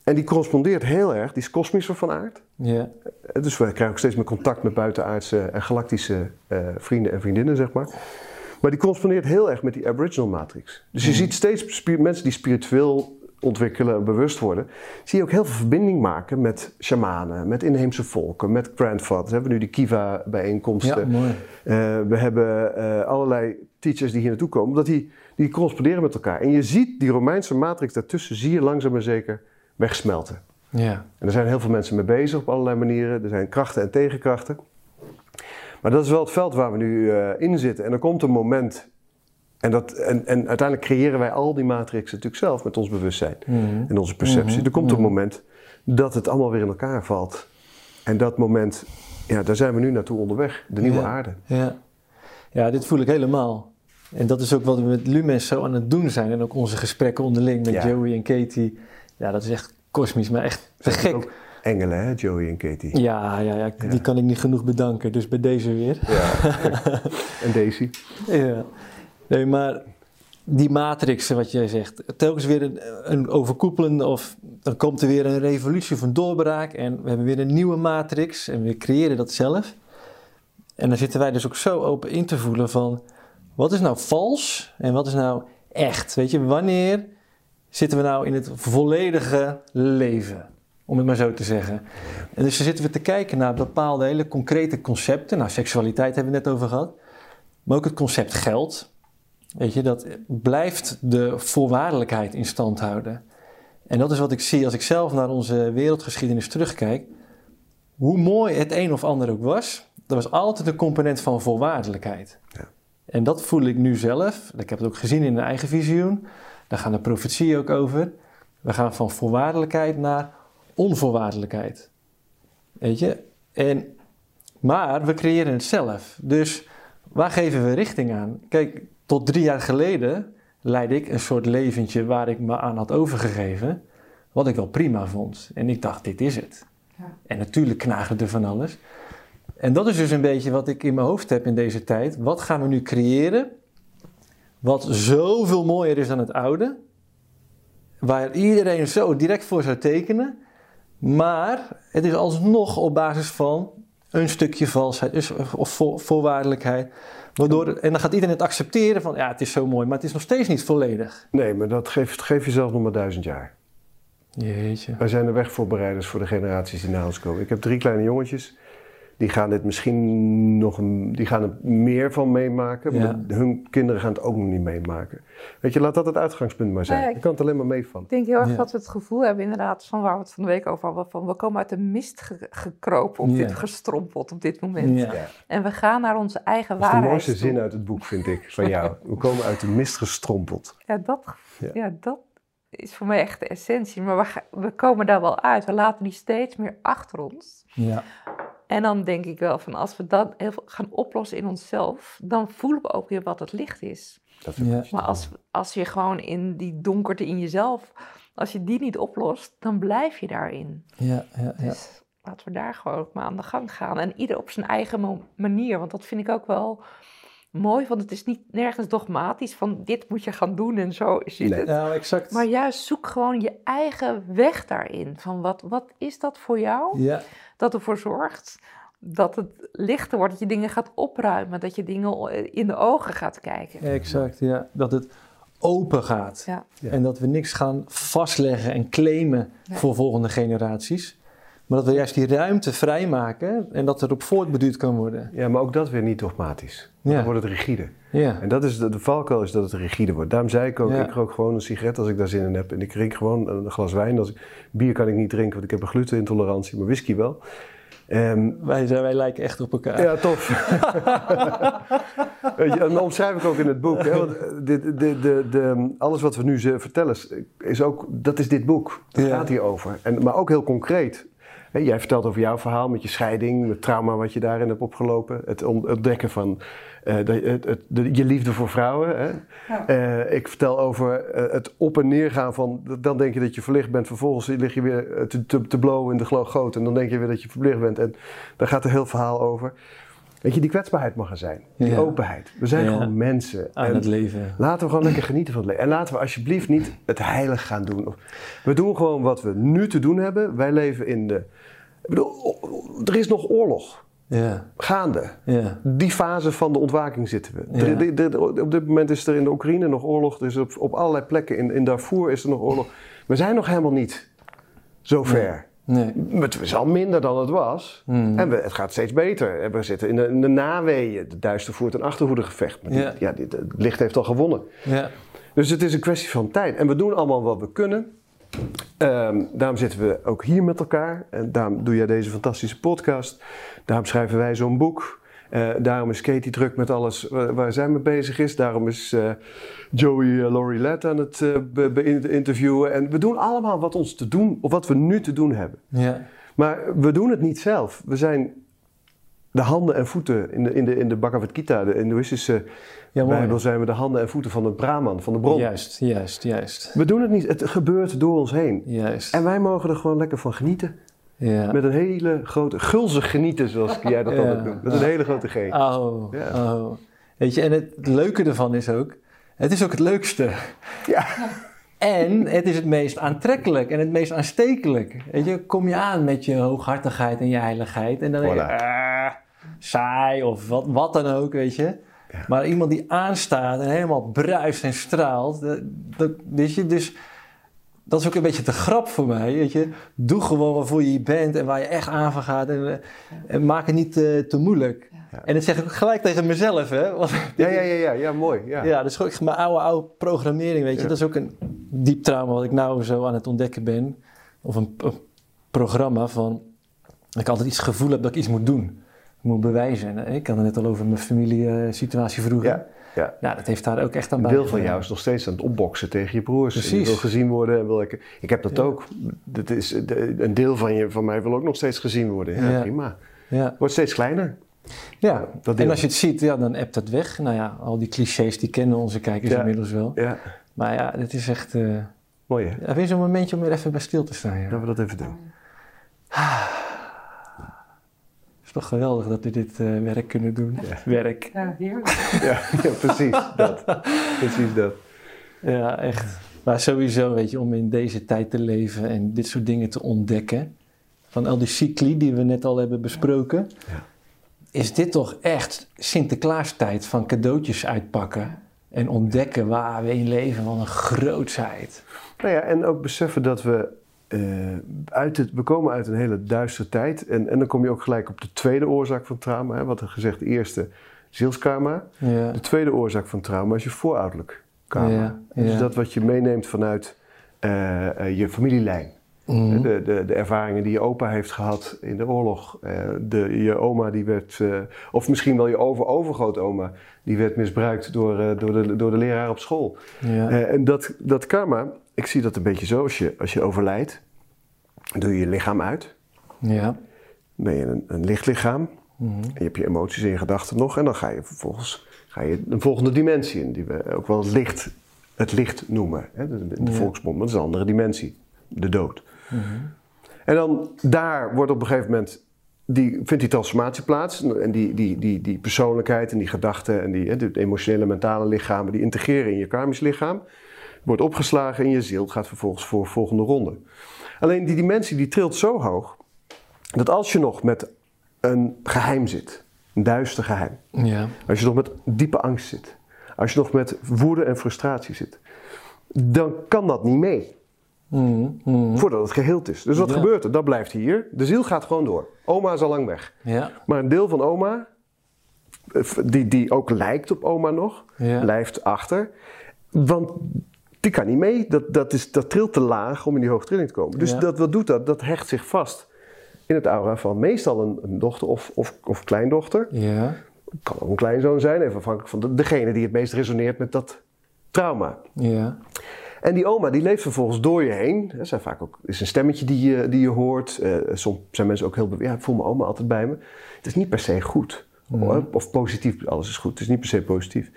En die correspondeert heel erg, die is kosmischer van aard. Ja. Eh, Dus we krijgen ook steeds meer contact met buitenaardse en galactische eh, vrienden en vriendinnen, zeg maar. Maar die correspondeert heel erg met die Aboriginal matrix. Dus je Mhm. ziet steeds mensen die spiritueel ontwikkelen en bewust worden, zie je ook heel veel verbinding maken met shamanen, met inheemse volken, met grandfathers. We hebben nu die Kiva-bijeenkomsten. Ja, mooi. Eh, we hebben allerlei teachers die hier naartoe komen, omdat die, die corresponderen met elkaar. En je ziet die Romeinse matrix daartussen, zie je langzaam maar zeker wegsmelten. Ja. En er zijn heel veel mensen mee bezig op allerlei manieren. Er zijn krachten en tegenkrachten. Maar dat is wel het veld waar we nu eh, in zitten. En er komt een moment. En, dat, en, en uiteindelijk creëren wij al die matrixen natuurlijk zelf met ons bewustzijn Mhm. en onze perceptie. Mhm, Er komt een mhm. moment dat het allemaal weer in elkaar valt. En dat moment, ja, daar zijn we nu naartoe onderweg. De nieuwe Ja. aarde. Ja. ja, dit voel ik helemaal. En dat is ook wat we met Lumens zo aan het doen zijn. En ook onze gesprekken onderling met Ja. Joey en Katie. Ja, dat is echt kosmisch, maar echt te gek. ook engelen, hè, Joey en Katie. Ja, ja, ja, die Ja. kan ik niet genoeg bedanken. Dus bij deze weer. Ja. en Daisy. Ja. Nee, maar die matrix, wat jij zegt, telkens weer een, een overkoepelende of dan komt er weer een revolutie een doorbraak en we hebben weer een nieuwe matrix en we creëren dat zelf. En dan zitten wij dus ook zo open in te voelen van wat is nou vals en wat is nou echt? Weet je, wanneer zitten we nou in het volledige leven? Om het maar zo te zeggen. En dus dan zitten we te kijken naar bepaalde hele concrete concepten. Nou, seksualiteit hebben we net over gehad. Maar ook het concept geld. Weet je, dat blijft de voorwaardelijkheid in stand houden. En dat is wat ik zie als ik zelf naar onze wereldgeschiedenis terugkijk. Hoe mooi het een of ander ook was, er was altijd een component van voorwaardelijkheid. Ja. En dat voel ik nu zelf. Ik heb het ook gezien in een eigen visioen. Daar gaan de profetieën ook over. We gaan van voorwaardelijkheid naar onvoorwaardelijkheid. Weet je? En, maar we creëren het zelf. Dus waar geven we richting aan? Kijk, tot drie jaar geleden leidde ik een soort leventje waar ik me aan had overgegeven. Wat ik wel prima vond. En ik dacht, dit is het. Ja. En natuurlijk knaagde er van alles. En dat is dus een beetje wat ik in mijn hoofd heb in deze tijd. Wat gaan we nu creëren? Wat zoveel mooier is dan het oude. Waar iedereen zo direct voor zou tekenen. Maar het is alsnog op basis van een stukje valsheid of voor, voorwaardelijkheid. Waardoor, en dan gaat iedereen het accepteren van ja, het is zo mooi, maar het is nog steeds niet volledig. Nee, maar dat geeft, geef jezelf nog maar duizend jaar. Jeetje. Wij zijn de wegvoorbereiders voor de generaties die na ons komen. Ik heb drie kleine jongetjes. Die gaan dit misschien nog een, die gaan er meer van meemaken. Ja. Hun kinderen gaan het ook nog niet meemaken. Weet je, laat dat het uitgangspunt maar zijn. Dan kan het alleen maar meevallen. Ik denk heel erg Ja. dat we het gevoel hebben, inderdaad, van waar we het van de week over hadden. Van we komen uit de mist ge- gekropen, op Ja. dit, gestrompeld op dit moment. Ja. En we gaan naar onze eigen Dat is de waarheid. mooiste toe. zin uit het boek, vind ik, van jou. We komen uit de mist gestrompeld. Ja, dat, Ja. ja. dat is voor mij echt de essentie. Maar we, we komen daar wel uit. We laten die steeds meer achter ons. Ja. En dan denk ik wel van als we dat heel veel gaan oplossen in onszelf, dan voelen we ook weer wat het licht is. Dat Ja. Maar als, als je gewoon in die donkerte in jezelf, als je die niet oplost, dan blijf je daarin. Ja, ja, ja. Dus laten we daar gewoon ook maar aan de gang gaan. En ieder op zijn eigen manier. Want dat vind ik ook wel mooi. Want het is niet nergens dogmatisch van dit moet je gaan doen en zo is Nee. het. Nou, exact. Maar juist zoek gewoon je eigen weg daarin. Van wat, wat is dat voor jou? Ja, Dat ervoor zorgt dat het lichter wordt. Dat je dingen gaat opruimen. Dat je dingen in de ogen gaat kijken. exact. Ja. Dat het open gaat. Ja. En dat we niks gaan vastleggen en claimen voor volgende generaties. Maar dat we juist die ruimte vrijmaken en dat erop voortbeduurd kan worden. Ja, maar ook dat weer niet dogmatisch. Ja. Dan wordt het rigide. Ja. En dat is de, de valkuil is dat het rigide wordt. Daarom zei ik ook, Ja. ik rook gewoon een sigaret als ik daar zin in heb. En ik drink gewoon een glas wijn. Als ik, bier kan ik niet drinken, want ik heb een glutenintolerantie. Maar whisky wel. Ehm, Wij, zijn- wij lijken echt op elkaar. ja, tof. Weet je, en dat omschrijf ik ook in het boek. Hè? Want eh, dit- de, de, de, alles wat we nu ze- vertellen, is- ook, dat is dit boek. Het Ja. gaat hierover. En, maar ook heel concreet. Hè, jij vertelt over jouw verhaal met je scheiding, het trauma wat je daarin hebt opgelopen. Het on- ontdekken van eh, de, het, het- de- je liefde voor vrouwen. Hè? Ja. Eh, ik vertel over eh, het op en neer gaan van, dan denk je dat je verlicht bent. Vervolgens lig je weer te, te, te blowen in de goot. En dan denk je weer dat je verlicht bent. En daar gaat een heel verhaal over. Weet je, die kwetsbaarheid mag er zijn. Die Ja. openheid. We zijn Ja. gewoon mensen. Aan En het leven. Laten we gewoon lekker genieten van het leven. En laten we alsjeblieft niet het heilig gaan doen. We doen gewoon wat we nu te doen hebben. Wij leven in de... Ik bedoel, er is nog oorlog. Ja, Gaande. ja. Die fase van de ontwaking zitten we. Ja. De- de- de- op dit moment is er in de Oekraïne nog oorlog. Er is op, op allerlei plekken. In, in Darfur is er nog oorlog. We zijn nog helemaal niet zo ver. Nee. Het is al minder dan het was. Hmm. En we, het gaat steeds beter. En we zitten in de, in de naweeën. De duister voert een achterhoedegevecht. Maar Ja. dit- het licht heeft al gewonnen. Ja. Dus het is een kwestie van tijd. En we doen allemaal wat we kunnen. Ehm, daarom zitten we ook hier met elkaar. En daarom doe jij deze fantastische podcast. Daarom schrijven wij zo'n boek. Eh, daarom is Katie druk met alles waar, waar zij mee bezig is. Daarom is eh, Joey uh, Laurie Lett aan het be- be- interviewen. En we doen allemaal wat ons te doen, of wat we nu te doen hebben. Ja. Maar we doen het niet zelf. We zijn de handen en voeten in de, in de, in de Bhagavad Gita, de Hindoeïstische Ja. Bijbel, zijn we de handen en voeten van het Brahman, van de bron. Juist, juist, juist. We doen het niet, het gebeurt door ons heen. Juist. En wij mogen er gewoon lekker van genieten. Ja. Met een hele grote, gulzig genieten, zoals jij dat Ja. altijd noemt. Met een hele grote G. Oh, Ja. oh. Weet je, en het leuke ervan is ook, het is ook het leukste. Ja. En het is het meest aantrekkelijk en het meest aanstekelijk. Weet je, kom je aan met je hooghartigheid en je heiligheid. En dan denk je, Voilà. ah, saai of wat, wat dan ook, weet je. Ja. Maar iemand die aanstaat en helemaal bruist en straalt, dat, dat, weet je, dus dat is ook een beetje te grap voor mij, weet je. Doe gewoon waarvoor je bent en waar je echt aan van gaat en, eh, en maak het niet eh, te moeilijk. Ja. En dat zeg ik ook gelijk tegen mezelf, hè? Want, Ja, ja, ja, ja, ja, mooi. Ja. ja, dus gewoon mijn oude, oude programmering, weet je. Ja. Dat is ook een diep trauma wat ik nou zo aan het ontdekken ben. Of een, een programma van... Dat ik altijd iets het gevoel heb dat ik iets moet doen. Moet bewijzen. En Ik had het net al over mijn familiesituatie vroeger. Ja, ja. Ja, dat heeft daar ook echt aan Een deel van jou is nog steeds aan het opboksen tegen je broers. En Precies. Je wil gezien worden. En wil ik, ik heb dat Ja. ook. Dat is, een deel van, je, van mij wil ook nog steeds gezien worden. Ja, Ja. prima. Ja, Wordt steeds kleiner. ja. dat en als je het ziet, ja, dan appt het weg. Nou ja, al die clichés, die kennen onze kijkers inmiddels wel. Ja, Maar ja, dit is echt... eh mooi hè. weer zo'n momentje om er even bij stil te staan. Ja. Laten we dat even doen. Is toch geweldig dat we dit eh, werk kunnen doen. Werk. Ja, heerlijk. Ja, ja precies dat. Precies dat. Ja, echt. Maar sowieso, weet je, om in deze tijd te leven en dit soort dingen te ontdekken. Van al die cycli die we net al hebben besproken. Ja. Is dit toch echt Sinterklaastijd van cadeautjes uitpakken. En ontdekken waar we in leven, van een grootsheid. Nou ja, en ook beseffen dat we eh, uit het, we komen uit een hele duistere tijd. En, en dan kom je ook gelijk op de tweede oorzaak van trauma. Hè, wat er gezegd, de eerste zielskarma. Ja, De tweede oorzaak van trauma is je voorouderlijk karma. Ja, Dus dat wat je meeneemt vanuit eh, eh, je familielijn. Mhm. De, de, de ervaringen die je opa heeft gehad in de oorlog. de, je oma die werd, of misschien wel je over-overgrootoma, die werd misbruikt door, door, de, door de leraar op school. ja. En dat, dat karma, ik zie dat een beetje zo. Als je, als je overlijdt, doe je je lichaam uit. ja. Ben je een, een lichtlichaam. Mhm. En je hebt je emoties en je gedachten nog. En dan ga je vervolgens ga je een volgende dimensie in. Die we ook wel het licht, het licht noemen. Hè? De, de Ja. volksmond, dat is een andere dimensie. De dood. Mhm. En dan daar wordt op een gegeven moment... Die, vindt die transformatie plaats. En die, die, die, die persoonlijkheid en die gedachten... en die hè, de emotionele, mentale lichamen... die integreren in je karmisch lichaam. Wordt opgeslagen in je ziel. Gaat vervolgens voor de volgende ronde. Alleen die dimensie die trilt zo hoog... dat als je nog met een geheim zit... een duister geheim... ja. als je nog met diepe angst zit... als je nog met woede en frustratie zit... dan kan dat niet mee Mhm. Mhm. voordat het geheeld is. Dus wat Ja. gebeurt er? Dat blijft hier. De ziel gaat gewoon door. Oma is al lang weg. ja. Maar een deel van oma, eh, die, die ook lijkt op oma nog, Ja. blijft achter. Want die kan niet mee. Dat, dat, is, dat trilt te laag om in die hoogtrilling te komen. Dus Ja. dat, wat doet dat? Dat hecht zich vast in het aura van meestal een, een dochter of, of, of kleindochter. Ja. kan ook een kleinzoon zijn, even afhankelijk van de, degene die het meest resoneert met dat trauma. Ja. En die oma die leeft vervolgens door je heen. Er zijn vaak ook is een stemmetje die je, die je hoort. Eh, soms zijn mensen ook heel ja, ik voel mijn oma altijd bij me. Het is niet per se goed. Hoor. Of positief, alles is goed. Het is niet per se positief.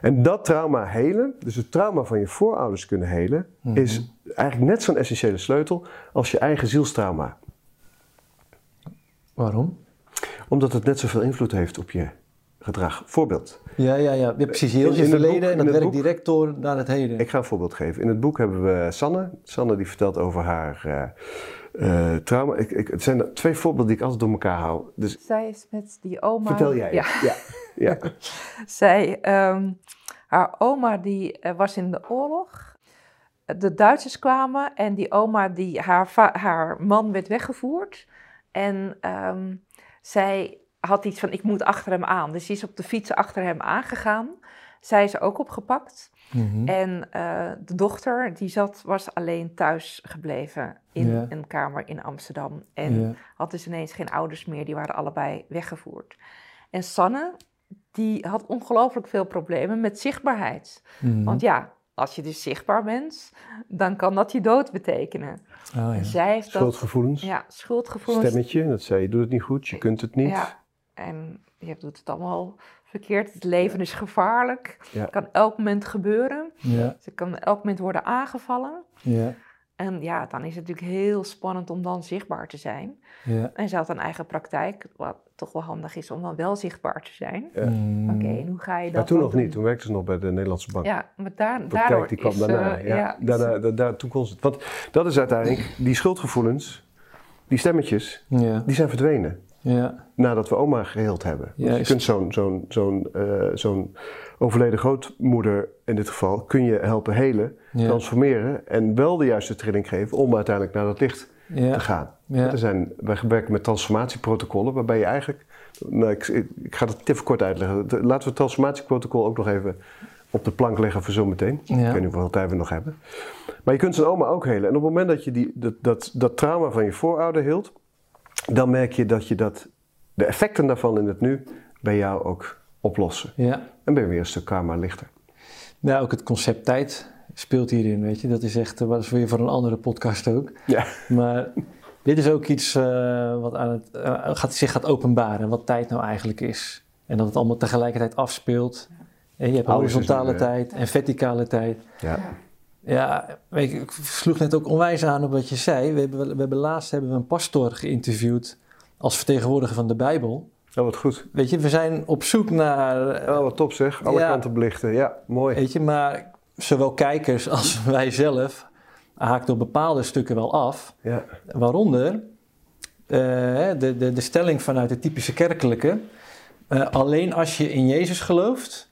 En dat trauma helen, dus het trauma van je voorouders kunnen helen, is eigenlijk net zo'n essentiële sleutel als je eigen zielstrauma. Waarom? Omdat het net zoveel invloed heeft op je gedrag. Voorbeeld. Ja, ja, ja. ja precies. Heel In- je verleden boek- en dat werkt boek- direct door naar het heden. Ik ga een voorbeeld geven. In het boek hebben we Sanne. Sanne die vertelt over haar eh, eh, trauma. Ik, ik, het zijn twee voorbeelden die ik altijd door elkaar hou. Dus Zij is met die oma. vertel jij. Ja. ja. ja. Zij, ehm, haar oma die eh, was in de oorlog. De Duitsers kwamen en die oma, die, haar, haar man werd weggevoerd. En ehm, zij had iets van, ik moet achter hem aan. Dus ze is op de fiets achter hem aangegaan. Zij is ook opgepakt. Mhm. En eh, de dochter, die zat, was alleen thuis gebleven in een kamer in Amsterdam. En had dus ineens geen ouders meer, die waren allebei weggevoerd. En Sanne, die had ongelooflijk veel problemen met zichtbaarheid. Mhm. Want ja, als je dus zichtbaar bent, dan kan dat je dood betekenen. Oh, ja. Zij heeft dat... Schuldgevoelens. Ja, schuldgevoelens. Stemmetje. Dat zei je doet het niet goed. Je kunt het niet. Ja, en je doet het allemaal verkeerd. Het leven is gevaarlijk. Ja. Het kan elk moment gebeuren. Ja, Ze kan elk moment worden aangevallen. ja, En ja, dan is het natuurlijk heel spannend om dan zichtbaar te zijn. ja. En ze had een eigen praktijk, wat toch wel handig is om dan wel zichtbaar te zijn. Ja. Oké, en hoe ga je dat Maar toen nog niet. Toen werkte ze nog bij de Nederlandse Bank. Ja, maar daar, daardoor praktijk die kwam is, daarna. eh, ja. is- daarna, da- daar, toen kon ze het. Want dat is uiteindelijk, die schuldgevoelens, die stemmetjes, Ja, die zijn verdwenen. Ja, Nadat we oma geheeld hebben. Je kunt zo'n zo'n zo'n eh, zo'n overleden grootmoeder in dit geval, kun je helpen helen, ja, transformeren en wel de juiste trilling geven om uiteindelijk naar dat licht te gaan. Er zijn, wij werken met transformatieprotocollen, waarbij je eigenlijk. Nou, ik, ik, ik ga het even kort uitleggen. Laten we het transformatieprotocol ook nog even op de plank leggen voor zometeen. Ja. Ik weet niet hoeveel tijd we nog hebben. Maar je kunt zijn oma ook helen. En op het moment dat je die, dat, dat, dat trauma van je voorouder hield, dan merk je dat je dat, de effecten daarvan in het nu bij jou ook oplossen. ja. En ben je weer een stuk karma lichter. Nou, ook het concept tijd speelt hierin, weet je. Dat is echt, eh, wat is weer voor een andere podcast ook. Ja. Maar dit is ook iets eh, wat aan het, eh, gaat, zich gaat openbaren, wat tijd nou eigenlijk is. En dat het allemaal tegelijkertijd afspeelt. En je hebt horizontale tijd en verticale tijd. Ja. Ja, weet je, ik sloeg net ook onwijs aan op wat je zei. We hebben, we hebben laatst hebben we een pastor geïnterviewd als vertegenwoordiger van de Bijbel. Oh, wat goed. Weet je, we zijn op zoek naar, eh, Oh, wat top zeg. Alle Ja. kanten belichten. Ja, mooi. weet je, maar zowel kijkers als wij zelf haakten op bepaalde stukken wel af. Ja. Waaronder eh, de, de, de stelling vanuit de typische kerkelijke. eh, alleen als je in Jezus gelooft,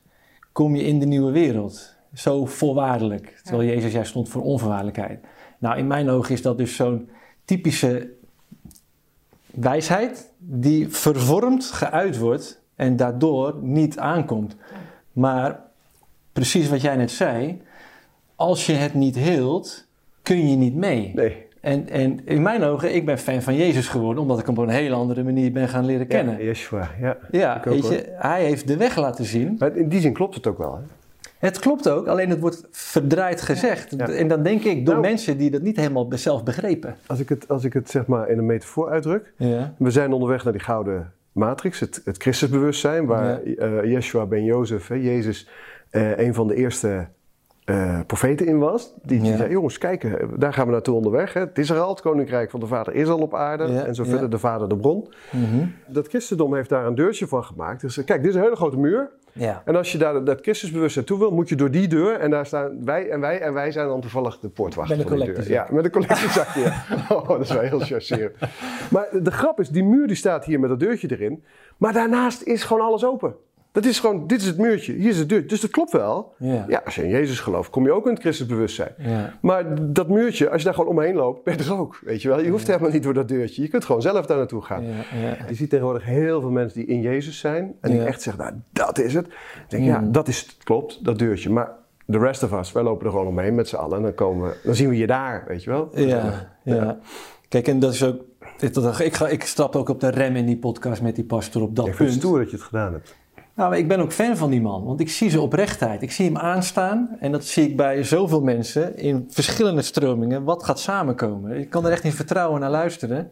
kom je in de nieuwe wereld. Zo voorwaardelijk. Terwijl Jezus juist stond voor onvoorwaardelijkheid. Nou, in mijn ogen is dat dus zo'n typische wijsheid die vervormd geuit wordt en daardoor niet aankomt. Maar precies wat jij net zei, als je het niet heelt, kun je niet mee. Nee. En, en in mijn ogen, ik ben fan van Jezus geworden, omdat ik hem op een hele andere manier ben gaan leren kennen. Ja, Yeshua. Ja. Ja, weet je, hij heeft de weg laten zien. Maar in die zin klopt het ook wel. Hè? Het klopt ook, alleen het wordt verdraaid gezegd. Ja. En dan denk ik door Nou. mensen die dat niet helemaal zelf begrepen. Als ik het, als ik het zeg maar in een metafoor uitdruk. Ja. We zijn onderweg naar die gouden matrix, het, het Christusbewustzijn, waar eh, Yeshua ben Jozef, hè, Jezus, eh, een van de eerste eh, profeten in was. Die, die Ja. zei, jongens, kijk, eh, daar gaan we naartoe onderweg. Hè. Het is er al, het koninkrijk van de Vader is al op aarde. Ja, En zo ja. verder, de Vader de bron. Mhm. Dat christendom heeft daar een deurtje van gemaakt. Dus eh, kijk, dit is een hele grote muur. ja. En als je daar dat Christusbewustzijn toe wil, moet je door die deur. En daar staan wij en wij. En wij zijn dan toevallig de poortwachter Met een van die deur. collectezak. Ja, met een collectezak. ja. Oh, dat is wel heel charcerend. Maar de grap is, die muur die staat hier met dat deurtje erin. Maar daarnaast is gewoon alles open. Dat is gewoon, dit is het muurtje, hier is het deur. Dus dat klopt wel. Ja. Ja, als je in Jezus gelooft, kom je ook in het Christusbewustzijn. Ja. Maar dat muurtje, als je daar gewoon omheen loopt, ben je er ook. Weet je wel? Je hoeft helemaal niet door dat deurtje. Je kunt gewoon zelf daar naartoe gaan. Je ziet tegenwoordig heel veel mensen die in Jezus zijn. En die echt zeggen, nou, dat is het. Ik denk, ja, dat is het, klopt, dat deurtje. Maar de rest of us, wij lopen er gewoon omheen met z'n allen. En dan, komen we, dan zien we je daar, weet je wel. Ja, ja. Kijk, en dat is ook. dat- Ik, ga, ik stap ook op de rem in die podcast met die pastor op dat Ik vind punt. het stoer dat je het gedaan hebt. Nou, maar ik ben ook fan van die man, want ik zie zijn oprechtheid. Ik zie hem aanstaan en dat zie ik bij zoveel mensen in verschillende stromingen. Wat gaat samenkomen? Ik kan er echt in vertrouwen naar luisteren.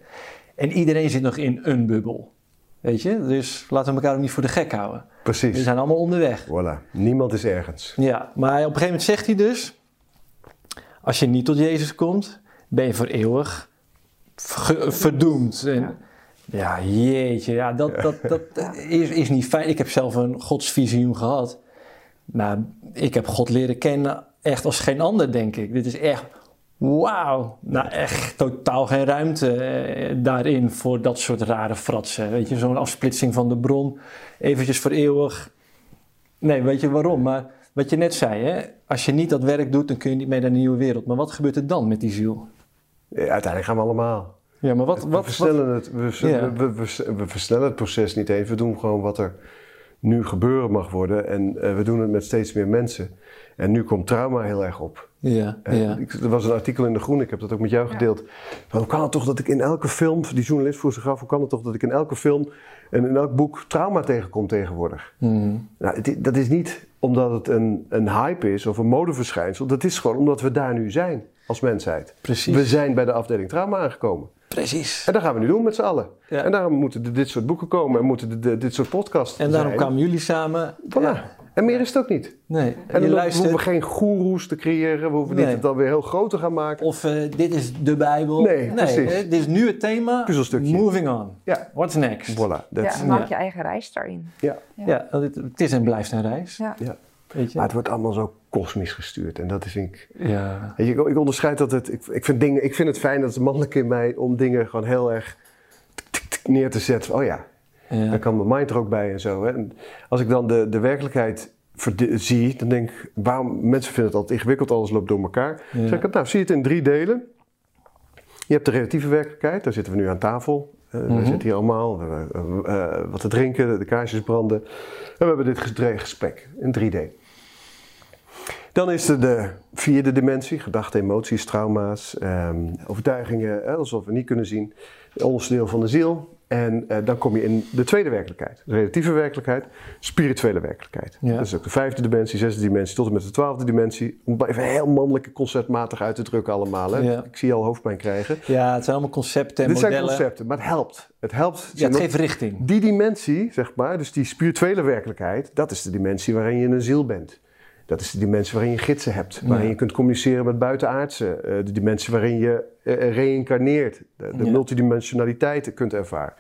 En iedereen zit nog in een bubbel. Weet je? Dus laten we elkaar ook niet voor de gek houden. We Precies. zijn allemaal onderweg. Voilà. Niemand is ergens. Ja, maar op een gegeven moment zegt hij dus: Als je niet tot Jezus komt, ben je voor eeuwig verdoemd. En, ja, jeetje, ja, dat, dat, dat is, is niet fijn. Ik heb zelf een godsvisioen gehad. Maar ik heb God leren kennen echt als geen ander, denk ik. Dit is echt, wauw. Nou, echt totaal geen ruimte eh, daarin voor dat soort rare fratsen. Weet je, zo'n afsplitsing van de bron, eventjes voor eeuwig. Nee, weet je waarom? Maar wat je net zei, hè? als je niet dat werk doet, dan kun je niet mee naar de nieuwe wereld. Maar wat gebeurt er dan met die ziel? Ja, uiteindelijk gaan we allemaal. Ja, maar wat... we, wat, wat versnellen het, we, Ja. we, we, we versnellen het proces niet eens. We doen gewoon wat er nu gebeuren mag worden. En eh, we doen het met steeds meer mensen. En nu komt trauma heel erg op. ja, En ja. ik, er was een artikel in De Groen, ik heb dat ook met jou gedeeld. Van, hoe kan het toch dat ik in elke film, die journalist vroeg zich af, hoe kan het toch dat ik in elke film en in elk boek trauma tegenkom tegenwoordig? Mhm. Nou, het dat is niet omdat het een, een hype is of een modeverschijnsel. Dat is gewoon omdat we daar nu zijn als mensheid. Precies. We zijn bij de afdeling trauma aangekomen. Precies. En dat gaan we nu doen met z'n allen. Ja. En daarom moeten er dit soort boeken komen en moeten er de- dit soort podcasts En daarom zijn. kwamen jullie samen. Voilà. Ja. En meer is het ook niet. Nee, En je dan hoeven luistert. we geen goeroes te creëren. We hoeven Nee. niet het dan weer heel groot te gaan maken. Of eh, dit is de Bijbel. Nee, precies. hè, dit is nu het thema. Puzzelstukje. Moving on. Ja, What's next? voilà. Ja, that's- maak Ja. je eigen reis daarin. ja. Ja, het, het is en blijft een reis. Ja. Ja. Weet je? Maar het wordt allemaal zo kosmisch gestuurd. En dat is, ik... Ja. Weet je, ik, ik onderscheid dat het... Ik, ik, vind dingen, ik vind het fijn dat het mannelijk in mij... om dingen gewoon heel erg neer te zetten. Oh ja, Ja. dan kan mijn mind er ook bij en zo. Hè. En als ik dan de, de werkelijkheid zie, dan denk ik... Waarom, mensen vinden het altijd ingewikkeld, alles loopt door elkaar. Ja. Dan zeg ik, nou, zie het in drie delen. Je hebt de relatieve werkelijkheid, daar zitten we nu aan tafel. Uh, We Mhm. zitten hier allemaal, we hebben eh, wat te drinken, de kaarsjes branden. En we hebben dit ges- gesprek in 3D. Dan is er de vierde dimensie, gedachten, emoties, trauma's, ehm, overtuigingen, hè, alsof we niet kunnen zien. Onderdeel van de ziel. En eh, dan kom je in de tweede werkelijkheid. De relatieve werkelijkheid, spirituele werkelijkheid. Ja. Dat is ook de vijfde dimensie, zesde dimensie, tot en met de twaalfde dimensie. Om het even heel mannelijk conceptmatig uit te drukken allemaal. Hè. Ja. Ik zie al hoofdpijn krijgen. Ja, het zijn allemaal concepten en Dit zijn modellen. concepten, maar het helpt. Het helpt. Ja, het geeft richting. Die dimensie, zeg maar, dus die spirituele werkelijkheid, dat is de dimensie waarin je een ziel bent. Dat is de dimensie waarin je gidsen hebt, waarin Ja. je kunt communiceren met buitenaardse. eh, de dimensie waarin je eh, reïncarneert, de, de Ja. multidimensionaliteit kunt ervaren.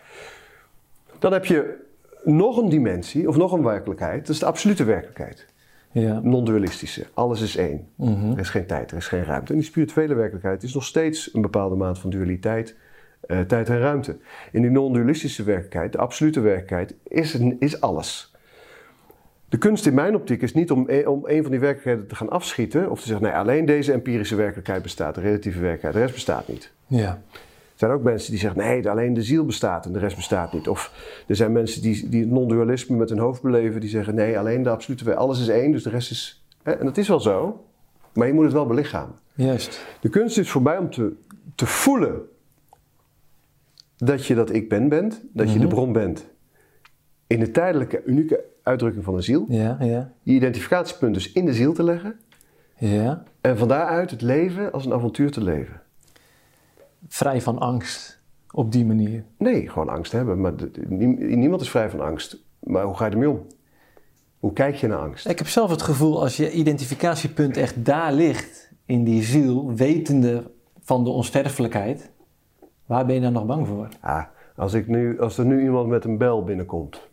Dan heb je nog een dimensie, of nog een werkelijkheid, dat is de absolute werkelijkheid. Ja. Non-dualistische. Alles is één. Mhm. Er is geen tijd, er is geen ruimte. En die spirituele werkelijkheid is nog steeds een bepaalde maat van dualiteit, eh, tijd en ruimte. In die non-dualistische werkelijkheid, de absolute werkelijkheid, is, is alles. De kunst in mijn optiek is niet om, e- om een van die werkelijkheden te gaan afschieten of te zeggen, nee, alleen deze empirische werkelijkheid bestaat, de relatieve werkelijkheid, de rest bestaat niet. Ja. Er zijn ook mensen die zeggen, nee, alleen de ziel bestaat en de rest bestaat niet. Of er zijn mensen die, die het non-dualisme met hun hoofd beleven, die zeggen, nee, alleen de absolute alles is één, dus de rest is... Hè? En dat is wel zo, maar je moet het wel belichamen. Juist. De kunst is voor mij om te, te voelen dat je dat ik ben bent, dat je de bron bent. In de tijdelijke, unieke uitdrukking van een ziel. Ja, ja. Je identificatiepunt dus in de ziel te leggen. Ja. En van daaruit het leven als een avontuur te leven. Vrij van angst. Op die manier. Nee, gewoon angst hebben. Maar de- de- nie- niemand is vrij van angst. Maar hoe ga je ermee om? Hoe kijk je naar angst? Ik heb zelf het gevoel als je identificatiepunt echt daar ligt, in die ziel, wetende van de onsterfelijkheid, waar ben je dan nog bang voor? Ah, als, ik nu, als er nu iemand met een bel binnenkomt.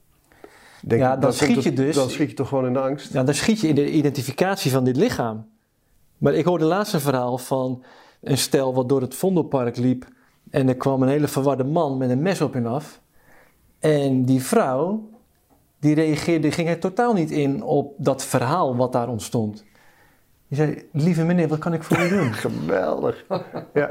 Denk Ja, dan schiet je dus- Dan schiet je toch gewoon in de angst? Ja, dan schiet je in de identificatie van dit lichaam. Maar ik hoorde laatst een verhaal van een stel wat door het Vondelpark liep. En er kwam een hele verwarde man met een mes op hen af. En die vrouw, die reageerde, die ging er totaal niet in op dat verhaal wat daar ontstond. Die zei, lieve meneer, wat kan ik voor u doen? Geweldig. Ja.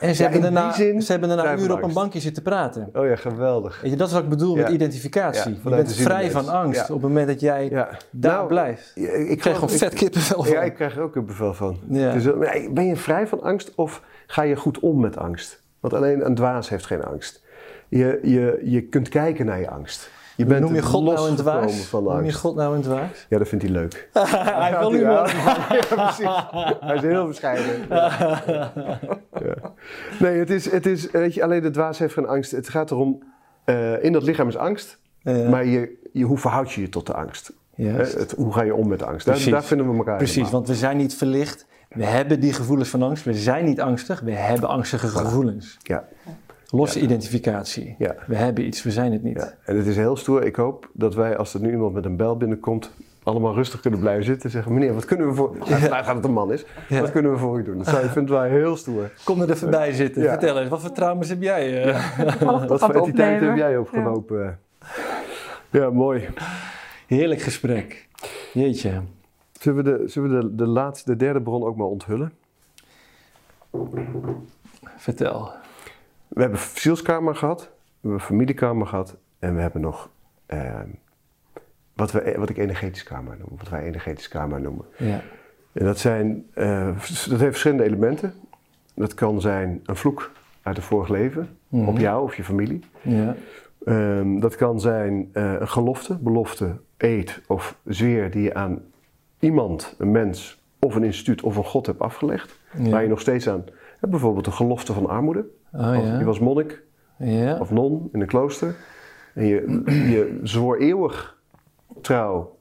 En ze Ja, hebben daarna, zin ze hebben daarna van uren op een bankje zitten praten. Oh ja, geweldig. Weet je, dat is wat ik bedoel Ja. met identificatie. Ja, je bent vrij van angst op het moment dat jij daar Nou, blijft. Ik, Ik krijg gewoon vet kippenvel van. Ja, ik krijg er ook een bevel van. Dus, eh, ben je vrij van angst of ga je goed om met angst? Want alleen een dwaas heeft geen angst. Je, je, je kunt kijken naar je angst. Je bent Noem je God nou dwaas? van de Noem je. God nou een dwaas? Ja, dat vindt hij leuk. Hij wil ja, ja, precies. Hij is heel bescheiden. Ja. Ja. Nee, het is, het is, weet je, alleen de dwaas heeft geen angst. Het gaat erom, eh, in dat lichaam is angst, Ja. maar je, je, hoe verhoud je je tot de angst? Juist. Hè, het, hoe ga je om met angst? Daar, Precies. daar vinden we elkaar Precies, helemaal. want we zijn niet verlicht. We hebben die gevoelens van angst. We zijn niet angstig. We hebben angstige gevoelens. Ja. Losse identificatie. Ja. We hebben iets, we zijn het niet. Ja, en het is heel stoer. Ik hoop dat wij, als er nu iemand met een bel binnenkomt, allemaal rustig kunnen blijven zitten en zeggen: Meneer, wat kunnen we voor. Ja, vanuit gaat het een man is. Ja. Wat kunnen we voor u doen? Dat zou, ik vind het wel heel stoer. Kom er even bij zitten. Ja. Vertel eens, wat voor trauma's heb jij? eh? Wat voor het entiteit heb jij opgelopen? Ja, mooi. Heerlijk gesprek. Jeetje. Zullen we, de, zullen we de, de laatste, de derde bron ook maar onthullen? Vertel. We hebben zielskamer gehad, we hebben familiekamer gehad en we hebben nog ehm, wat, we, wat ik energetisch kamer noem, wat wij energetisch kamer noemen. Ja. En dat, zijn, eh, dat heeft verschillende elementen. Dat kan zijn een vloek uit een vorig leven, Mhm. op jou of je familie. Ja. Ehm, dat kan zijn eh, een gelofte, belofte, eed of zweer die je aan iemand, een mens of een instituut of een god hebt afgelegd. Ja. Waar je nog steeds aan hebt. Bijvoorbeeld een gelofte van armoede. Oh Of ja. Je was monnik Ja. of non in een klooster. En je, je zwoer eeuwig trouw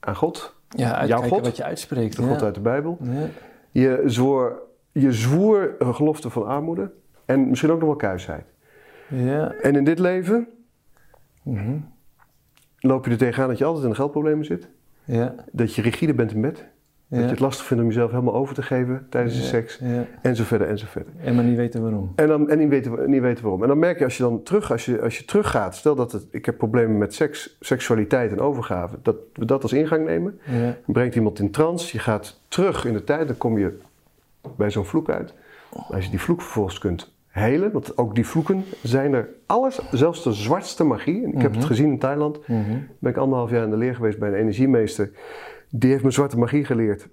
aan God, Ja, uitkijken God? wat je uitspreekt. de ja. God uit de Bijbel. Ja. Je zwoer, je zwoer een gelofte van armoede en misschien ook nog wel kuisheid. Ja. En in dit leven Mhm. loop je er tegenaan dat je altijd in de geldproblemen zit. Ja. Dat je rigide bent in bed. Dat je het lastig vindt om jezelf helemaal over te geven tijdens de seks. En zo verder en zo verder. En maar niet weten waarom. En, dan, en niet, weten, niet weten waarom. En dan merk je als je dan terug, als je, als je teruggaat, stel dat het, ik heb problemen met seks, seksualiteit en overgave, dat we dat als ingang nemen. Brengt iemand in trance, je gaat terug in de tijd, dan kom je bij zo'n vloek uit. Als je die vloek vervolgens kunt helen. Want ook die vloeken zijn er alles, zelfs de zwartste magie. Ik heb het gezien in Thailand. Ben ik anderhalf jaar in de leer geweest bij een energiemeester. Die heeft me zwarte magie geleerd.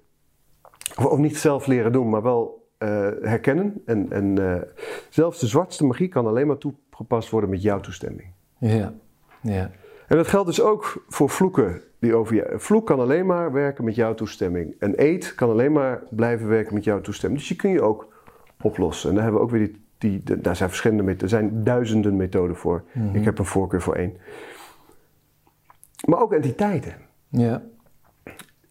Of, of niet zelf leren doen, maar wel eh, herkennen. En, en eh, zelfs de zwartste magie kan alleen maar toegepast worden met jouw toestemming. Ja, ja. En dat geldt dus ook voor vloeken die over je. Een vloek kan alleen maar werken met jouw toestemming. Een eet kan alleen maar blijven werken met jouw toestemming. Dus die kun je ook oplossen. En daar hebben we ook weer die. die de- daar zijn verschillende methoden. Er zijn duizenden methoden voor. Ik heb een voorkeur voor één. Maar ook entiteiten. Ja,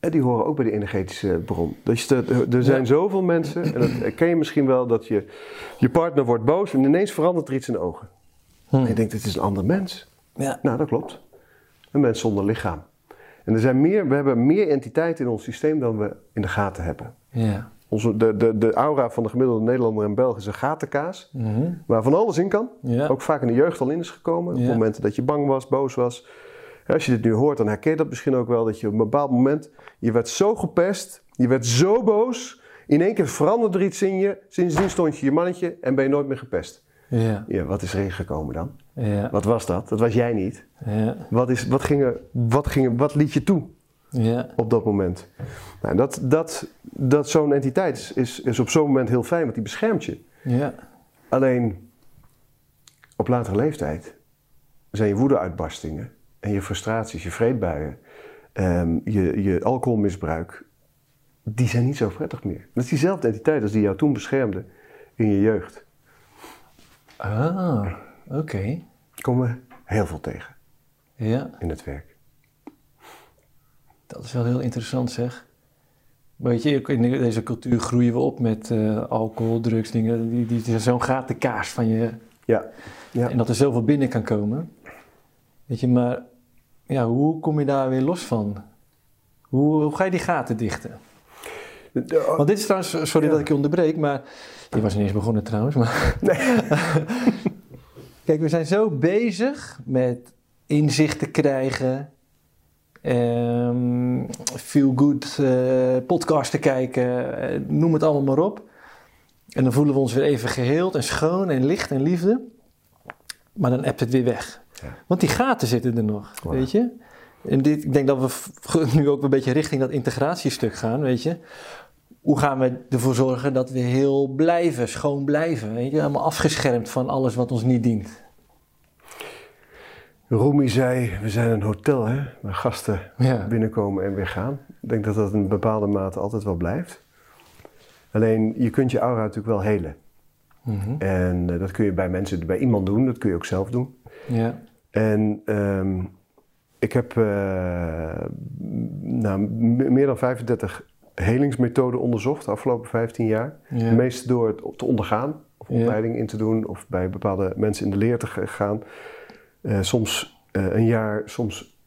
En die horen ook bij de energetische bron. Dus er, er zijn zoveel mensen, en dat ken je misschien wel, dat je, je partner wordt boos en ineens verandert er iets in de ogen. En je denkt, het is een ander mens. ja. Nou, dat klopt. Een mens zonder lichaam. En er zijn meer, we hebben meer entiteiten in ons systeem dan we in de gaten hebben. ja. Onze, de, de, de aura van de gemiddelde Nederlander en Belg is een gatenkaas. Mhm. Waar van alles in kan. Ja. Ook vaak in de jeugd al in is gekomen. Op momenten dat je bang was, boos was. Als je dit nu hoort, dan herken je dat misschien ook wel. Dat je op een bepaald moment, je werd zo gepest. Je werd zo boos. In één keer veranderde er iets in je. Sindsdien stond je je mannetje en ben je nooit meer gepest. Ja, Ja, wat is er gekomen dan? ja, Wat was dat? Dat was jij niet. ja, Wat, is, wat, ging er, wat, ging er, wat liet je toe ja, op dat moment? Nou, dat, dat, dat zo'n entiteit is, is, is op zo'n moment heel fijn, want die beschermt je. ja, Alleen op latere leeftijd zijn je woedeuitbarstingen en je frustraties, je vreedbuien, ehm, je, je alcoholmisbruik, die zijn niet zo prettig meer. Dat is diezelfde entiteit als die jou toen beschermde in je jeugd. Ah, oké. Daar komen we heel veel tegen Ja, in het werk. dat is wel heel interessant zeg. Weet je, in deze cultuur groeien we op met eh, alcohol, drugs, dingen. Die, die, die zo'n gatenkaas van je. Ja, ja. En dat er zoveel binnen kan komen. Weet je, maar ja, hoe kom je daar weer los van? Hoe, hoe ga je die gaten dichten? De- Want dit is trouwens, sorry Ja. dat ik je onderbreek, maar je was niet eens begonnen trouwens. Maar Kijk, we zijn zo bezig met inzicht te krijgen, ehm feel good podcast te kijken, eh, noem het allemaal maar op. En dan voelen we ons weer even geheeld en schoon en licht en liefde. Maar dan appt het weer weg. Ja. Want die gaten zitten er nog, weet je. En dit, ik denk dat we nu ook een beetje richting dat integratiestuk gaan, weet je. Hoe gaan we ervoor zorgen dat we heel blijven, schoon blijven, weet je. Helemaal afgeschermd van alles wat ons niet dient. Rumi zei, we zijn een hotel hè, waar gasten Ja. binnenkomen en weer gaan. Ik denk dat dat in een bepaalde mate altijd wel blijft. Alleen, je kunt je aura natuurlijk wel helen. Mhm. En eh, dat kun je bij mensen, bij iemand doen, dat kun je ook zelf doen. Ja. En ehm, ik heb eh, nou, meer dan 35 helingsmethoden onderzocht de afgelopen 15 jaar. Ja. De meeste door het te ondergaan, of Ja. opleiding in te doen, of bij bepaalde mensen in de leer te gaan. Eh, soms eh, een jaar, soms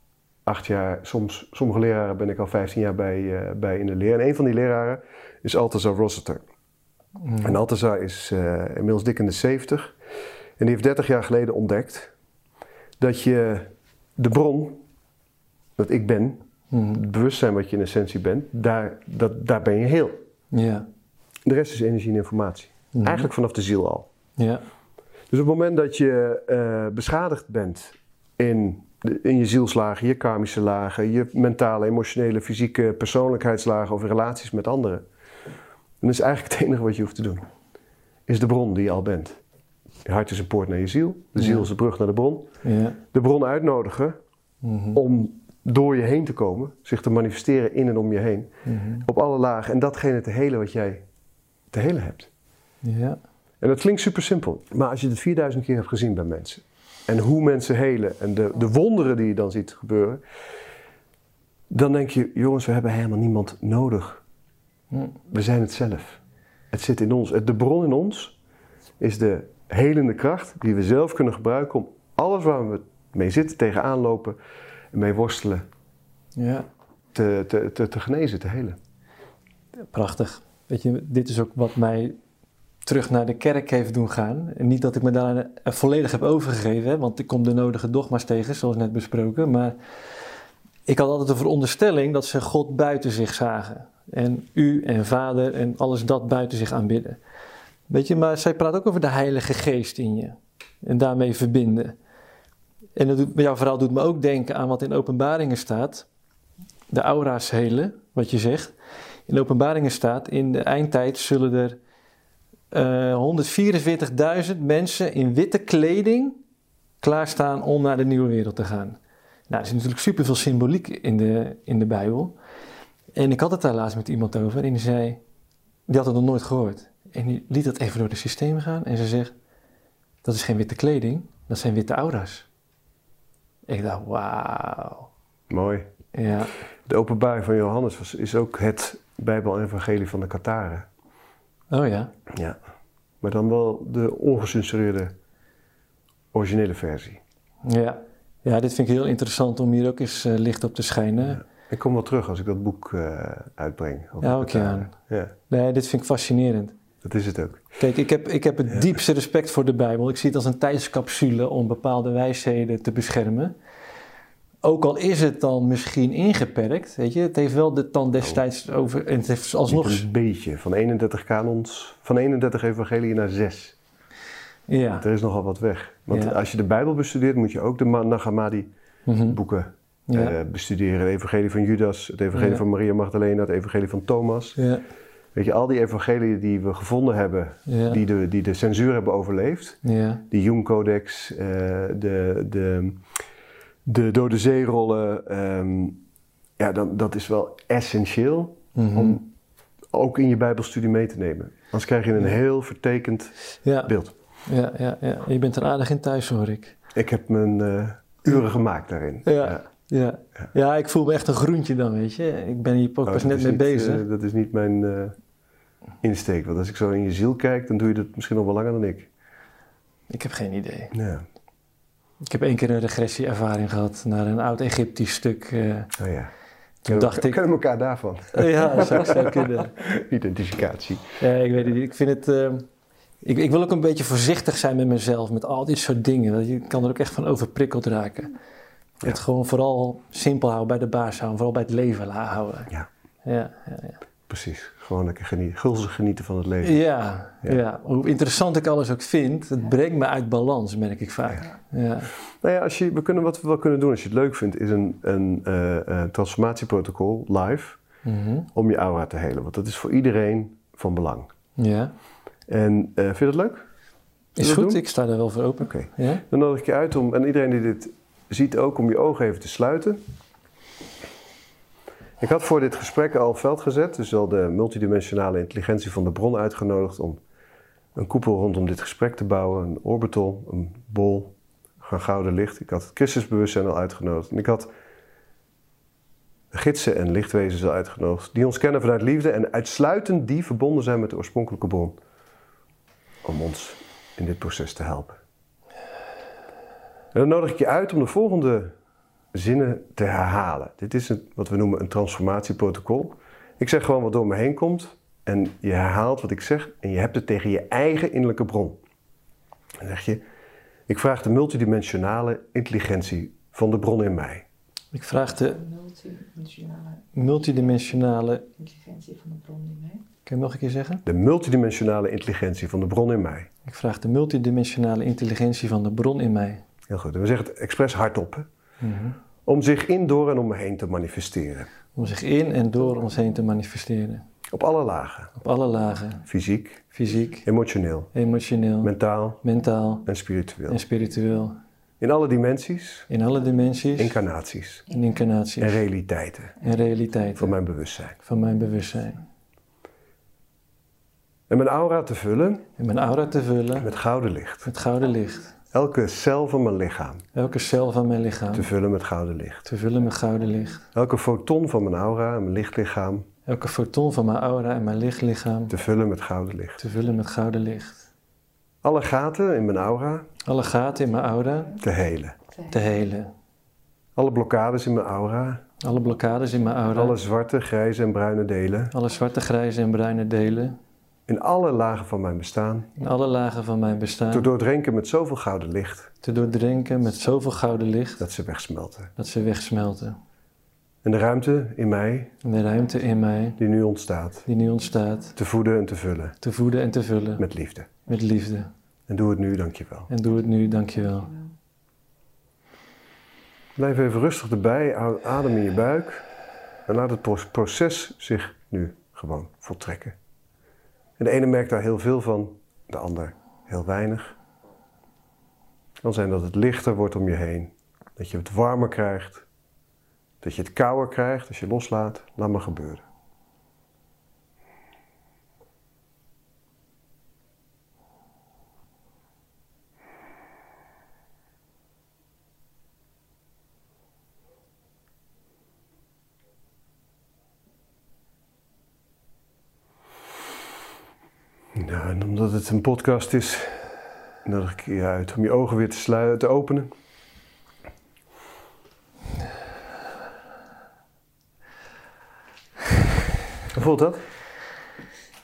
acht jaar, soms sommige leraren ben ik al 15 jaar bij, bij in de leer. En een van die leraren is Altazar Rossiter. En Altazar is inmiddels dik in de 70. En die heeft 30 jaar geleden ontdekt dat je de bron, dat ik ben, Mhm. het bewustzijn wat je in essentie bent, daar, dat, daar ben je heel. Ja. De rest is energie en informatie. Mhm. Eigenlijk vanaf de ziel al. Ja. Dus op het moment dat je eh, beschadigd bent in, in je zielslagen, je karmische lagen, je mentale, emotionele, fysieke persoonlijkheidslagen of relaties met anderen, dan is eigenlijk het enige wat je hoeft te doen, is de bron die je al bent. Je hart is een poort naar je ziel, de ziel is de brug naar de bron. Ja. De bron uitnodigen Mhm. om door je heen te komen, zich te manifesteren in en om je heen, Mhm. op alle lagen en datgene te helen wat jij te helen hebt. Ja. En dat klinkt super simpel. Maar als je het 4000 keer hebt gezien bij mensen. En hoe mensen helen en de, de wonderen die je dan ziet gebeuren. Dan denk je, jongens, we hebben helemaal niemand nodig. Hm. We zijn het zelf. Het zit in ons. De bron in ons is de helende kracht die we zelf kunnen gebruiken om alles waar we mee zitten, tegenaan lopen en mee worstelen, Ja. te, te, te, te genezen, te helen. Prachtig. Weet je, dit is ook wat mij terug naar de kerk heeft doen gaan. En niet dat ik me daar volledig heb overgegeven, hè, want ik kom de nodige dogma's tegen, zoals net besproken. Maar ik had altijd de veronderstelling dat ze God buiten zich zagen. En u en vader en alles dat buiten zich aanbidden. Weet je, maar zij praat ook over de Heilige Geest in je. En daarmee verbinden. En dat doet, jouw verhaal doet me ook denken aan wat in openbaringen staat. De aura's helen, wat je zegt. In openbaringen staat, in de eindtijd zullen er uh, 144.000 mensen in witte kleding klaarstaan om naar de nieuwe wereld te gaan. Nou, er is natuurlijk superveel symboliek in de, in de Bijbel. En ik had het daar laatst met iemand over en die zei, die had het nog nooit gehoord. En die liet dat even door het systeem gaan en ze zegt, dat is geen witte kleding, dat zijn witte aura's. Ik dacht, wauw. Mooi. Ja. De openbaring van Johannes was, is ook het Bijbel-evangelie van de Kataren. Oh ja? Ja. Maar dan wel de ongecensureerde originele versie. Ja. ja, dit vind ik heel interessant om hier ook eens uh, licht op te schijnen. Ja. Ik kom wel terug als ik dat boek uh, uitbreng. Ja, oké. Okay. Ja. Nee, dit vind ik fascinerend. Dat is het ook. Kijk, ik heb, ik heb het ja. diepste respect voor de Bijbel. Ik zie het als een tijdscapsule om bepaalde wijsheden te beschermen. Ook al is het dan misschien ingeperkt, weet je, het heeft wel de dan destijds oh. over. En het heeft alsnog. een beetje, van 31 kanons, van 31 evangelieën naar 6. Ja. Er is nogal wat weg. Want ja. als je de Bijbel bestudeert, moet je ook de Nag Hammadi-boeken mm -hmm. ja. uh, bestuderen. Het Evangelie van Judas, het Evangelie van Maria Magdalena, het Evangelie van Thomas. Weet je, al die evangelieën die we gevonden hebben, die, de, die de censuur hebben overleefd, die Hume-codex, uh, de. de de Dode Zeerollen, um, ja, dan, dat is wel essentieel mm -hmm. om ook in je Bijbelstudie mee te nemen. Anders krijg je een heel vertekend ja. beeld. Ja, ja, ja, je bent er aardig in thuis, hoor ik. Ik heb mijn uh, uren gemaakt daarin. Ja, ja. Ja. ja. ik voel me echt een groentje dan, weet je. Ik ben hier ook oh, pas net mee niet, bezig. Uh, dat is niet mijn uh, insteek. Want als ik zo in je ziel kijk, dan doe je dat misschien nog wel langer dan ik. Ik heb geen idee. Ja. Ik heb één keer een regressieervaring gehad naar een oud-Egyptisch stuk. Uh, oh ja. Toen dacht ik... kennen elkaar daarvan? ja, dat zou, zou kunnen. Identificatie. Ja, ik weet het niet. Ik vind het... Uh, ik, ik, wil ook een beetje voorzichtig zijn met mezelf, met al dit soort dingen. Je kan er ook echt van overprikkeld raken. Ja. Het gewoon vooral simpel houden, bij de baas houden, vooral bij het leven houden. Ja. Ja, ja, ja. Precies. Gewoon lekker genieten, gulzig genieten van het leven. Ja, ja, ja. hoe interessant ik alles ook vind, het brengt me uit balans, merk ik vaak. Ja. ja. Nou ja, als je, we kunnen, wat we wel kunnen doen als je het leuk vindt, is een, een uh, transformatieprotocol live mm -hmm. om je aura te helen. Want dat is voor iedereen van belang. Ja. En uh, vind je dat leuk? Is goed, doen? ik sta daar wel voor open. Oké. Okay. Ja? Dan nodig ik je uit om, en iedereen die dit ziet ook, om je ogen even te sluiten. Ik had voor dit gesprek al veld gezet, dus al de multidimensionale intelligentie van de bron uitgenodigd om een koepel rondom dit gesprek te bouwen, een orbital, een bol, van gouden licht. Ik had het Christusbewustzijn al uitgenodigd en ik had gidsen en lichtwezens al uitgenodigd die ons kennen vanuit liefde en uitsluitend die verbonden zijn met de oorspronkelijke bron om ons in dit proces te helpen. En dan nodig ik je uit om de volgende zinnen te herhalen. Dit is een, wat we noemen een transformatieprotocol. Ik zeg gewoon wat door me heen komt en je herhaalt wat ik zeg en je hebt het tegen je eigen innerlijke bron. Dan zeg je, ik vraag de multidimensionale intelligentie van de bron in mij. Ik vraag de multidimensionale, multidimensionale intelligentie van de bron in mij. Kun je nog een keer zeggen? De multidimensionale intelligentie van de bron in mij. Ik vraag de multidimensionale intelligentie van de bron in mij. Heel goed. En we zeggen het expres hardop. Hè? Mm -hmm. Om zich in, door en om me heen te manifesteren. Om zich in en door ons heen te manifesteren. Op alle lagen. Op alle lagen. Fysiek. Fysiek. Emotioneel. Emotioneel. Mentaal. Mentaal. En spiritueel. En spiritueel. In alle dimensies. In alle dimensies. Incarnaties. En incarnaties. En realiteiten. En realiteiten. Van mijn bewustzijn. Van mijn bewustzijn. En mijn aura te vullen. En mijn aura te vullen. Met gouden licht. Met gouden licht. Elke cel van mijn lichaam. Elke cel van mijn lichaam. Te vullen met gouden licht. Te vullen met gouden licht. Elke foton van mijn aura en mijn lichtlichaam. Elke foton van mijn aura en mijn lichtlichaam. Te vullen met gouden licht. Te vullen met gouden licht. Alle gaten in mijn aura. Alle gaten in mijn aura. Te helen. Te helen. Alle blokkades in mijn aura. Alle blokkades in mijn aura. Alle zwarte, grijze en bruine delen. Alle zwarte, grijze en bruine delen. In alle lagen van mijn bestaan. In alle lagen van mijn bestaan. Te doordrenken met zoveel gouden licht. Te doordrenken met zoveel gouden licht. Dat ze wegsmelten. Dat ze wegsmelten. En de ruimte in mij, En de ruimte in mij, die nu ontstaat, die nu ontstaat, te voeden en te vullen te voeden en te vullen met liefde. met liefde. En doe het nu, dankjewel. En doe het nu, dankjewel. Blijf even rustig erbij, adem in je buik en laat het pro- proces zich nu gewoon voltrekken. En de ene merkt daar heel veel van, de ander heel weinig. Het kan zijn dat het lichter wordt om je heen, dat je het warmer krijgt, dat je het kouder krijgt als je loslaat. Laat maar gebeuren. Nou, en omdat het een podcast is, nodig ik je uit om je ogen weer te, sluiten, te openen. Hoe voelt dat?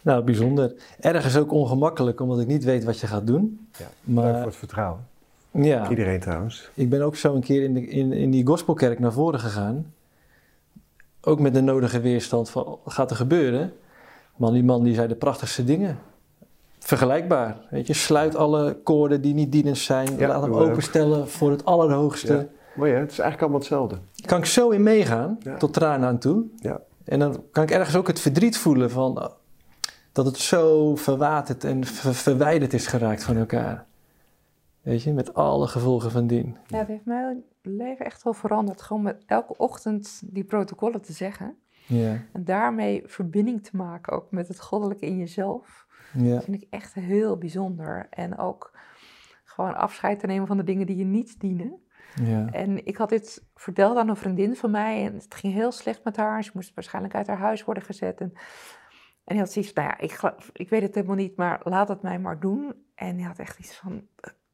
Nou, bijzonder. Ergens ook ongemakkelijk, omdat ik niet weet wat je gaat doen. Ja, Dank voor Maar het vertrouwen. ja, Iedereen trouwens. ik ben ook zo een keer in, de, in, in die gospelkerk naar voren gegaan. Ook met de nodige weerstand van, gaat er gebeuren? Man, die man die zei de prachtigste dingen. Vergelijkbaar, weet je. Sluit alle koorden die niet dienend zijn. Ja, Laat hem ook. openstellen voor het allerhoogste. Ja. Mooi hè? Het is eigenlijk allemaal hetzelfde. Kan ik zo in meegaan, Ja. tot tranen aan toe. Ja. En dan kan ik ergens ook het verdriet voelen van uh, dat het zo verwaterd en ver- verwijderd is geraakt van elkaar. Weet je, met alle gevolgen van dien. Ja, het heeft mijn leven echt wel veranderd. Gewoon met elke ochtend die protocollen te zeggen. Ja, En daarmee verbinding te maken, ook met het goddelijke in jezelf. Ja, Dat vind ik echt heel bijzonder. En ook gewoon afscheid te nemen van de dingen die je niet dienen. ja. En ik had dit verteld aan een vriendin van mij en het ging heel slecht met haar. Ze moest waarschijnlijk uit haar huis worden gezet. En, en die had zoiets van, nou ja, ik, ik weet het helemaal niet, maar laat het mij maar doen. En die had echt iets van,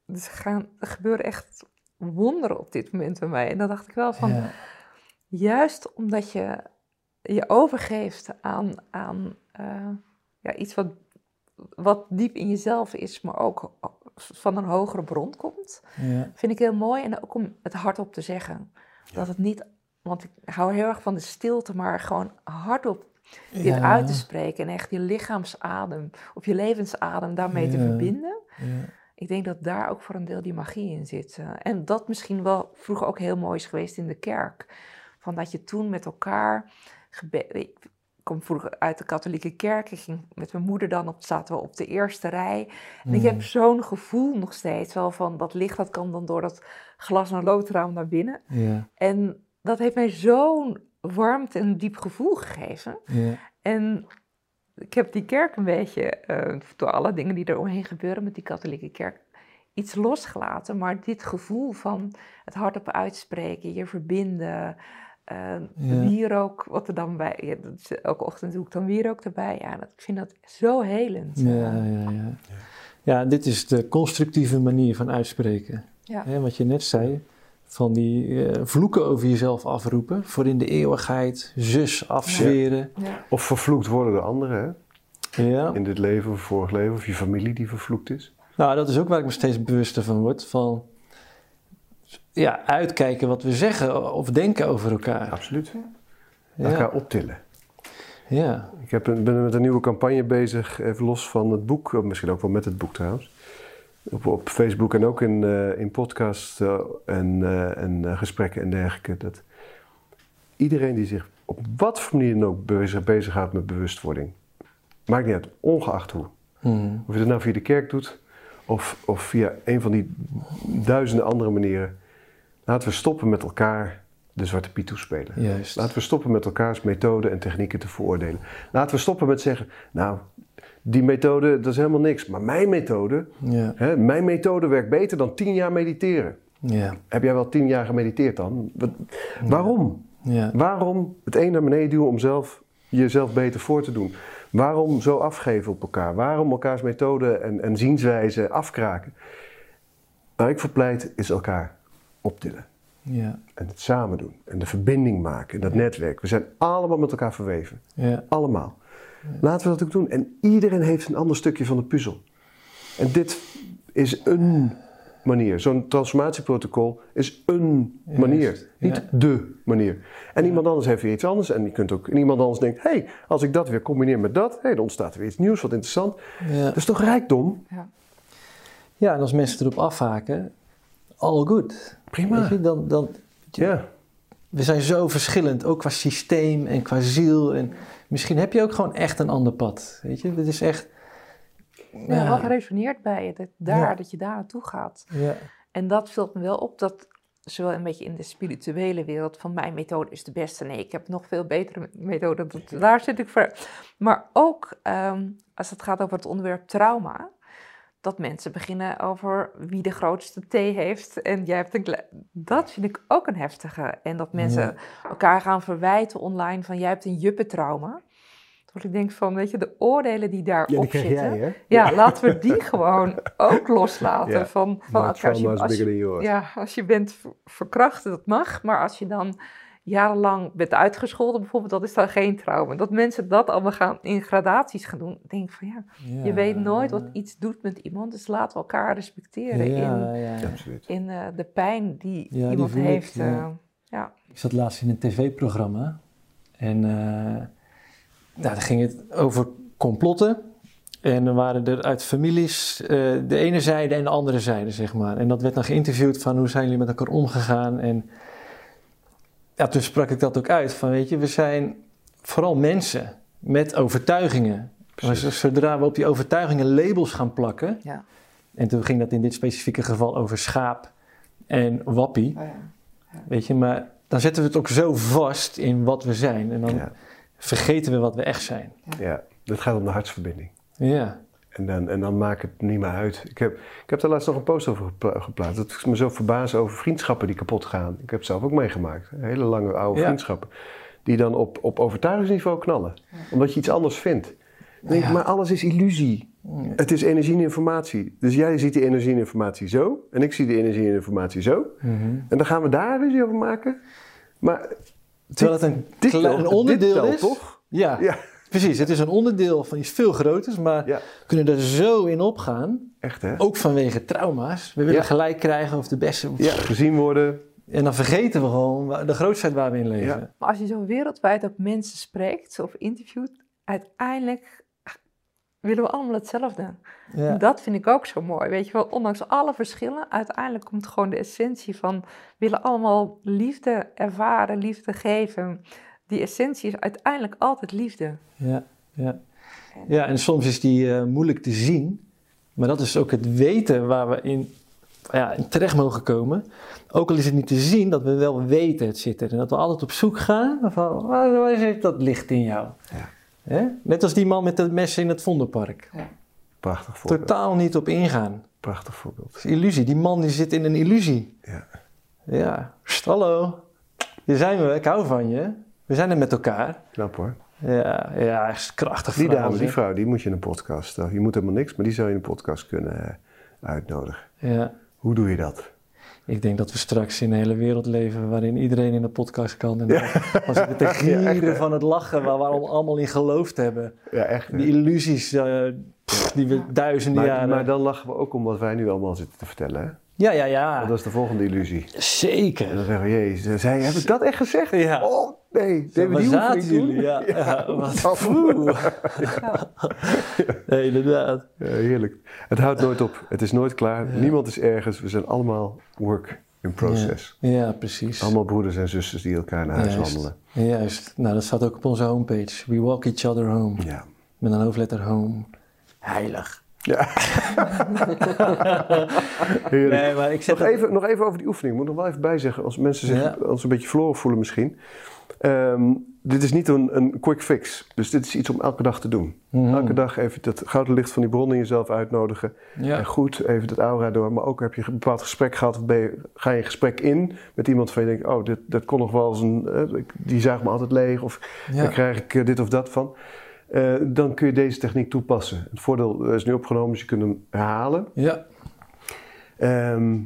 dus gaan, er gebeuren echt wonderen op dit moment bij mij. En dan dacht ik wel van, ja. juist omdat je je overgeeft aan, aan eh, ja, iets wat, wat diep in jezelf is, maar ook van een hogere bron komt. ja. Vind ik heel mooi en ook om het hardop te zeggen. Dat het niet, want ik hou heel erg van de stilte, maar gewoon hardop dit Ja. uit te spreken. En echt je lichaamsadem of je levensadem daarmee te verbinden. ja. Ik denk dat daar ook voor een deel die magie in zit. eh. En dat misschien wel vroeger ook heel mooi is geweest in de kerk. Van dat je toen met elkaar... kom vroeger uit de katholieke kerk. Ik ging met mijn moeder dan op, zaten we op de eerste rij. En ik Mm. heb zo'n gevoel nog steeds wel van dat licht dat kan dan door dat glas- en loodraam naar binnen. Ja, En dat heeft mij zo'n warmte en diep gevoel gegeven. ja, En ik heb die kerk een beetje, eh, door alle dingen die er omheen gebeuren met die katholieke kerk, iets losgelaten. Maar dit gevoel van het hardop uitspreken, je verbinden, eh Ja. wierook, wat er dan bij, ja, dat is- elke ochtend doe ik dan wierook erbij. Ja, dat, ik vind dat zo helend. ja, eh. ja, ja. Ja, dit is de constructieve manier van uitspreken. Ja. Hè, wat je net zei, van die eh, vloeken over jezelf afroepen, voor in de eeuwigheid, zus afzweren. Ja. Of vervloekt worden door anderen hè? Ja. in dit leven of vorig leven, of je familie die vervloekt is. Nou, dat is ook waar ik me steeds bewuster van word. Van ja, uitkijken wat we zeggen of denken over elkaar. Absoluut. Ja, Elkaar optillen. ja, Ik heb een, ben met een nieuwe campagne bezig, even los van het boek, of misschien ook wel met het boek trouwens. Op, op Facebook en ook in, eh in podcasts eh, en, eh, en eh, gesprekken en dergelijke. Dat iedereen die zich op wat voor manier dan ook bezig, bezighoudt met bewustwording, maakt niet uit, ongeacht hoe. Hmm. Of je het nou via de kerk doet of, of via een van die duizenden andere manieren. Laten we stoppen met elkaar de Zwarte Piet toespelen. juist. Laten we stoppen met elkaars methoden en technieken te veroordelen. Laten we stoppen met zeggen, nou, die methode, dat is helemaal niks. Maar mijn methode, Ja, hè, mijn methode werkt beter dan tien jaar mediteren. ja, Heb jij wel tien jaar gemediteerd dan? Wat- waarom? ja, Waarom het een naar beneden duwen om zelf, jezelf beter voor te doen? Waarom zo afgeven op elkaar? Waarom elkaars methode en, en zienswijze afkraken? Waar ik voor pleit is elkaar optillen. ja, En het samen doen. En de verbinding maken. En dat netwerk. We zijn allemaal met elkaar verweven. ja, Allemaal. Laten we dat ook doen. En iedereen heeft een ander stukje van de puzzel. En dit is een manier. Zo'n transformatieprotocol is een Juist, manier, niet ja. de manier. En iemand anders heeft weer iets anders. En je kunt ook, en iemand anders denkt, hé, hey, als ik dat weer combineer met dat, hey, dan ontstaat er weer iets nieuws, wat interessant. Ja. Dat is toch rijkdom? ja, en als mensen erop afhaken, all good. Prima. Weet je, dan, dan, Ja, we zijn zo verschillend, ook qua systeem en qua ziel. En misschien heb je ook gewoon echt een ander pad. Weet je, het is echt. Ja, wat resoneert bij je, dat, daar, Ja. dat je daar naartoe gaat. ja, En dat vult me wel op dat, zowel een beetje in de spirituele wereld, van mijn methode is de beste. Nee, ik heb nog veel betere methoden. Dat, daar zit ik voor. Maar ook ehm, als het gaat over het onderwerp trauma. Dat mensen beginnen over wie de grootste T heeft. En jij hebt een Dat vind ik ook een heftige. En dat mensen elkaar gaan verwijten online van jij hebt een juppentrauma. Dat ik denk van, weet je, de oordelen die daarop zitten. Ja, laten we die gewoon ook loslaten. Ja. Van, van. Als je, als, je, ja, als je bent ver- verkracht, dat mag. Maar als je dan jarenlang bent uitgescholden bijvoorbeeld, dat is dan geen trauma. Dat mensen dat allemaal gaan in gradaties gaan doen. denk ik van ja, je weet nooit wat iets doet met iemand. Dus laten we elkaar respecteren in, Ja. Absoluut. in eh, de pijn die iemand ik, heeft. ja. eh, ja. Ik zat laatst in een tv-programma en eh nou, daar ging het over complotten. En dan waren er uit families eh, de ene zijde en de andere zijde, zeg maar. En dat werd dan geïnterviewd van hoe zijn jullie met elkaar omgegaan. En ja, toen sprak ik dat ook uit van, weet je, we zijn vooral mensen met overtuigingen. Maar z- zodra we op die overtuigingen labels gaan plakken, Ja. en toen ging dat in dit specifieke geval over schaap en wappie, Oh ja. Weet je, maar dan zetten we het ook zo vast in wat we zijn. En dan Ja. vergeten we wat we echt zijn. ja, het gaat om de hartsverbinding. Ja. En dan, en dan maakt het niet meer uit. Ik heb, ik heb daar laatst nog een post over gepla- geplaatst. Dat ik me zo verbaas over vriendschappen die kapot gaan. Ik heb het zelf ook meegemaakt. Hele lange oude Ja. vriendschappen. Die dan op, op overtuigingsniveau knallen. Omdat je iets anders vindt. Dan denk ik, maar alles is illusie. Het is energie en informatie. Dus jij ziet die energie en informatie zo. En ik zie die energie en informatie zo. Mhm. En dan gaan we daar ruzie over maken. Maar Terwijl het een, dit klein- telt- een dit onderdeel telt is. toch? Ja, Ja, precies. Het is een onderdeel van iets veel groters, maar ja, we kunnen er zo in opgaan. echt hè? Ook vanwege trauma's. We willen Ja. gelijk krijgen of de beste. Ja, gezien worden. En dan vergeten we gewoon de grootheid waar we in leven. Maar als je zo wereldwijd op mensen spreekt of interviewt, uiteindelijk willen we allemaal hetzelfde. Ja. Dat vind ik ook zo mooi. Weet je wel, ondanks alle verschillen, uiteindelijk komt gewoon de essentie van we willen allemaal liefde ervaren, liefde geven. Die essentie is uiteindelijk altijd liefde. Ja, ja. ja, en soms is die eh, moeilijk te zien. Maar dat is ook het weten waar we in, ja, in terecht mogen komen. Ook al is het niet te zien, dat we wel weten het zit er. En dat we altijd op zoek gaan van, waar waar zit dat licht in jou? Ja. Hè? Net als die man met de messen in het Vondelpark. Prachtig voorbeeld. Totaal niet op ingaan. Prachtig voorbeeld. Dat is illusie. Die man die zit in een illusie. Ja. Ja, hallo. Hier zijn we, ik hou van je. We zijn er met elkaar. Knap hoor. Ja, ja echt krachtig Die dame, die vrouw, die moet je in een podcast. uh, Je moet helemaal niks, maar die zou je in een podcast kunnen eh, uitnodigen. Ja. Hoe doe je dat? Ik denk dat we straks in een hele wereld leven waarin iedereen in de podcast kan. En dan als we te Ja, echt, gieren van het lachen waar we allemaal in geloofd hebben. Ja, echt. hè? Die illusies eh, pff, die we duizenden Maar, jaren... maar dan lachen we ook om wat wij nu allemaal zitten te vertellen. Hè? Ja, ja, Want ja. dat is de volgende illusie. En Zeker. dan zeggen we, jezus, zei, heb ik dat echt gezegd? Ja. Oh, nee. We waar zaten jullie? Ja, ja, wat Oeh. Nee, inderdaad. Ja, heerlijk. Het houdt nooit op. Het is nooit klaar. Niemand is ergens. We zijn allemaal work in process. Ja, precies. Allemaal broeders en zusters die elkaar naar huis Juist. wandelen. Juist. Nou, dat staat ook op onze homepage. We walk each other home. Ja. Met een hoofdletter home. Heilig. Ja. Heerlijk. Nee, maar ik zeg Nog even, nog even over die oefening. Ik moet nog wel even bijzeggen, als mensen zich Ja. als een beetje verloren voelen misschien. Ehm, dit is niet een, een quick fix. Dus dit is iets om elke dag te doen. Mhm. Elke dag even dat gouden licht van die bron in jezelf uitnodigen. Ja. En goed, even dat aura door. Maar ook heb je een bepaald gesprek gehad. Of je, ga je een gesprek in met iemand van je denkt... oh, dit, dat kon nog wel eens een... eh, die zaagt me altijd leeg. Of Ja. daar krijg ik eh, dit of dat van. Eh, dan kun je deze techniek toepassen. Het voordeel eh, is nu opgenomen, dus je kunt hem herhalen. Ja. Ehm,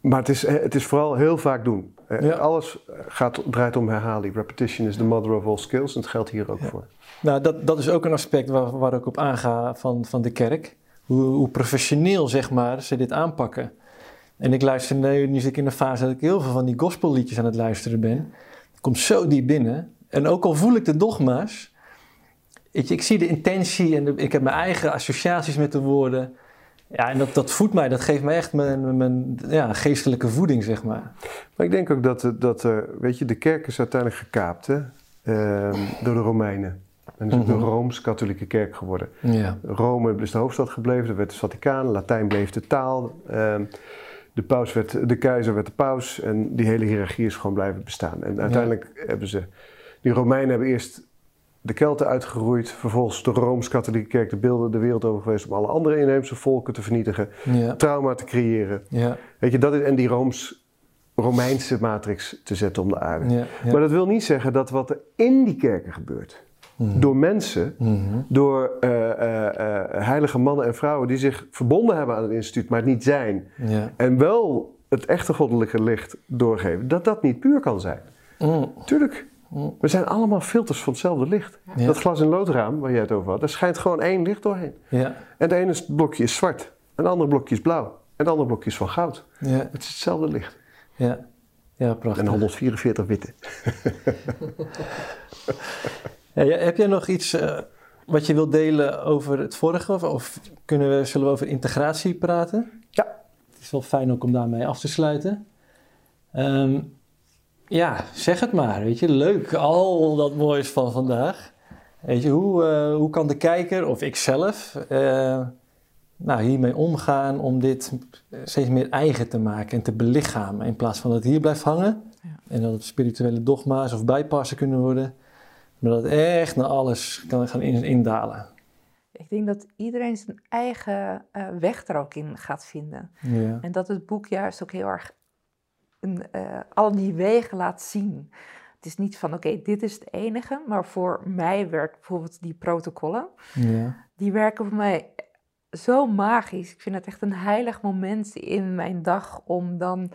maar het is, eh, het is vooral heel vaak doen. Ja. Alles gaat, draait om herhaling. Repetition is the mother of all skills. En dat geldt hier ook voor. Nou, dat, dat is ook een aspect waar, waar ik op aanga van, van de kerk. Hoe, hoe professioneel, zeg maar, ze dit aanpakken. En ik luister nu, nu zit ik in de fase dat ik heel veel van die gospelliedjes aan het luisteren ben. Ik kom zo diep binnen. En ook al voel ik de dogma's, je, ik zie de intentie en de- ik heb mijn eigen associaties met de woorden. Ja, en dat, dat voedt mij, dat geeft mij echt mijn, mijn ja, geestelijke voeding, zeg maar. Maar ik denk ook dat, dat er, weet je, de kerk is uiteindelijk gekaapt hè? Ehm, door de Romeinen. En is ook Mhm. de Rooms-Katholieke kerk geworden. Ja. Rome is de hoofdstad gebleven, er werd het Vaticaan, Latijn bleef de taal. ehm, de, paus werd, de keizer werd de paus en die hele hiërarchie is gewoon blijven bestaan. En uiteindelijk hebben ze, die Romeinen hebben eerst de Kelten uitgeroeid, vervolgens de Rooms-Katholieke kerk de beelden de wereld over geweest om alle andere inheemse volken te vernietigen, Ja. trauma te creëren. Ja. Weet je, dat is, en die Rooms, Romeinse matrix te zetten om de aarde. Ja. Maar dat wil niet zeggen dat wat er in die kerken gebeurt, Mhm. door mensen, Mhm. door eh, eh, eh, heilige mannen en vrouwen die zich verbonden hebben aan het instituut, maar het niet zijn, Ja. en wel het echte goddelijke licht doorgeven, dat dat niet puur kan zijn. Mm. Tuurlijk. We zijn allemaal filters van hetzelfde licht. Ja. Dat glas- en loodraam waar jij het over had, daar schijnt gewoon één licht doorheen. Ja. En het ene blokje is zwart, en het andere blokje is blauw, en het andere blokje is van goud. Ja. Het is hetzelfde licht. Ja. Ja, prachtig. En 144 witte. Heb jij nog iets eh, wat je wilt delen over het vorige? Of, of kunnen we, zullen we over integratie praten? Ja. Het is wel fijn ook om daarmee af te sluiten. Ehm, ja, zeg het maar. Weet je, leuk. Al dat moois van vandaag. Weet je, hoe, eh, hoe kan de kijker of ik zelf eh, nou, hiermee omgaan om dit steeds meer eigen te maken en te belichamen in plaats van dat het hier blijft hangen Ja. en dat het spirituele dogma's of bijpassen kunnen worden, maar dat het echt naar alles kan gaan in- indalen. Ik denk dat iedereen zijn eigen eh, weg er ook in gaat vinden. Ja. En dat het boek juist ook heel erg een, eh, al die wegen laat zien. Het is niet van, oké, dit is het enige, maar voor mij werkt bijvoorbeeld die protocollen. Ja. Die werken voor mij zo magisch. Ik vind het echt een heilig moment in mijn dag om dan...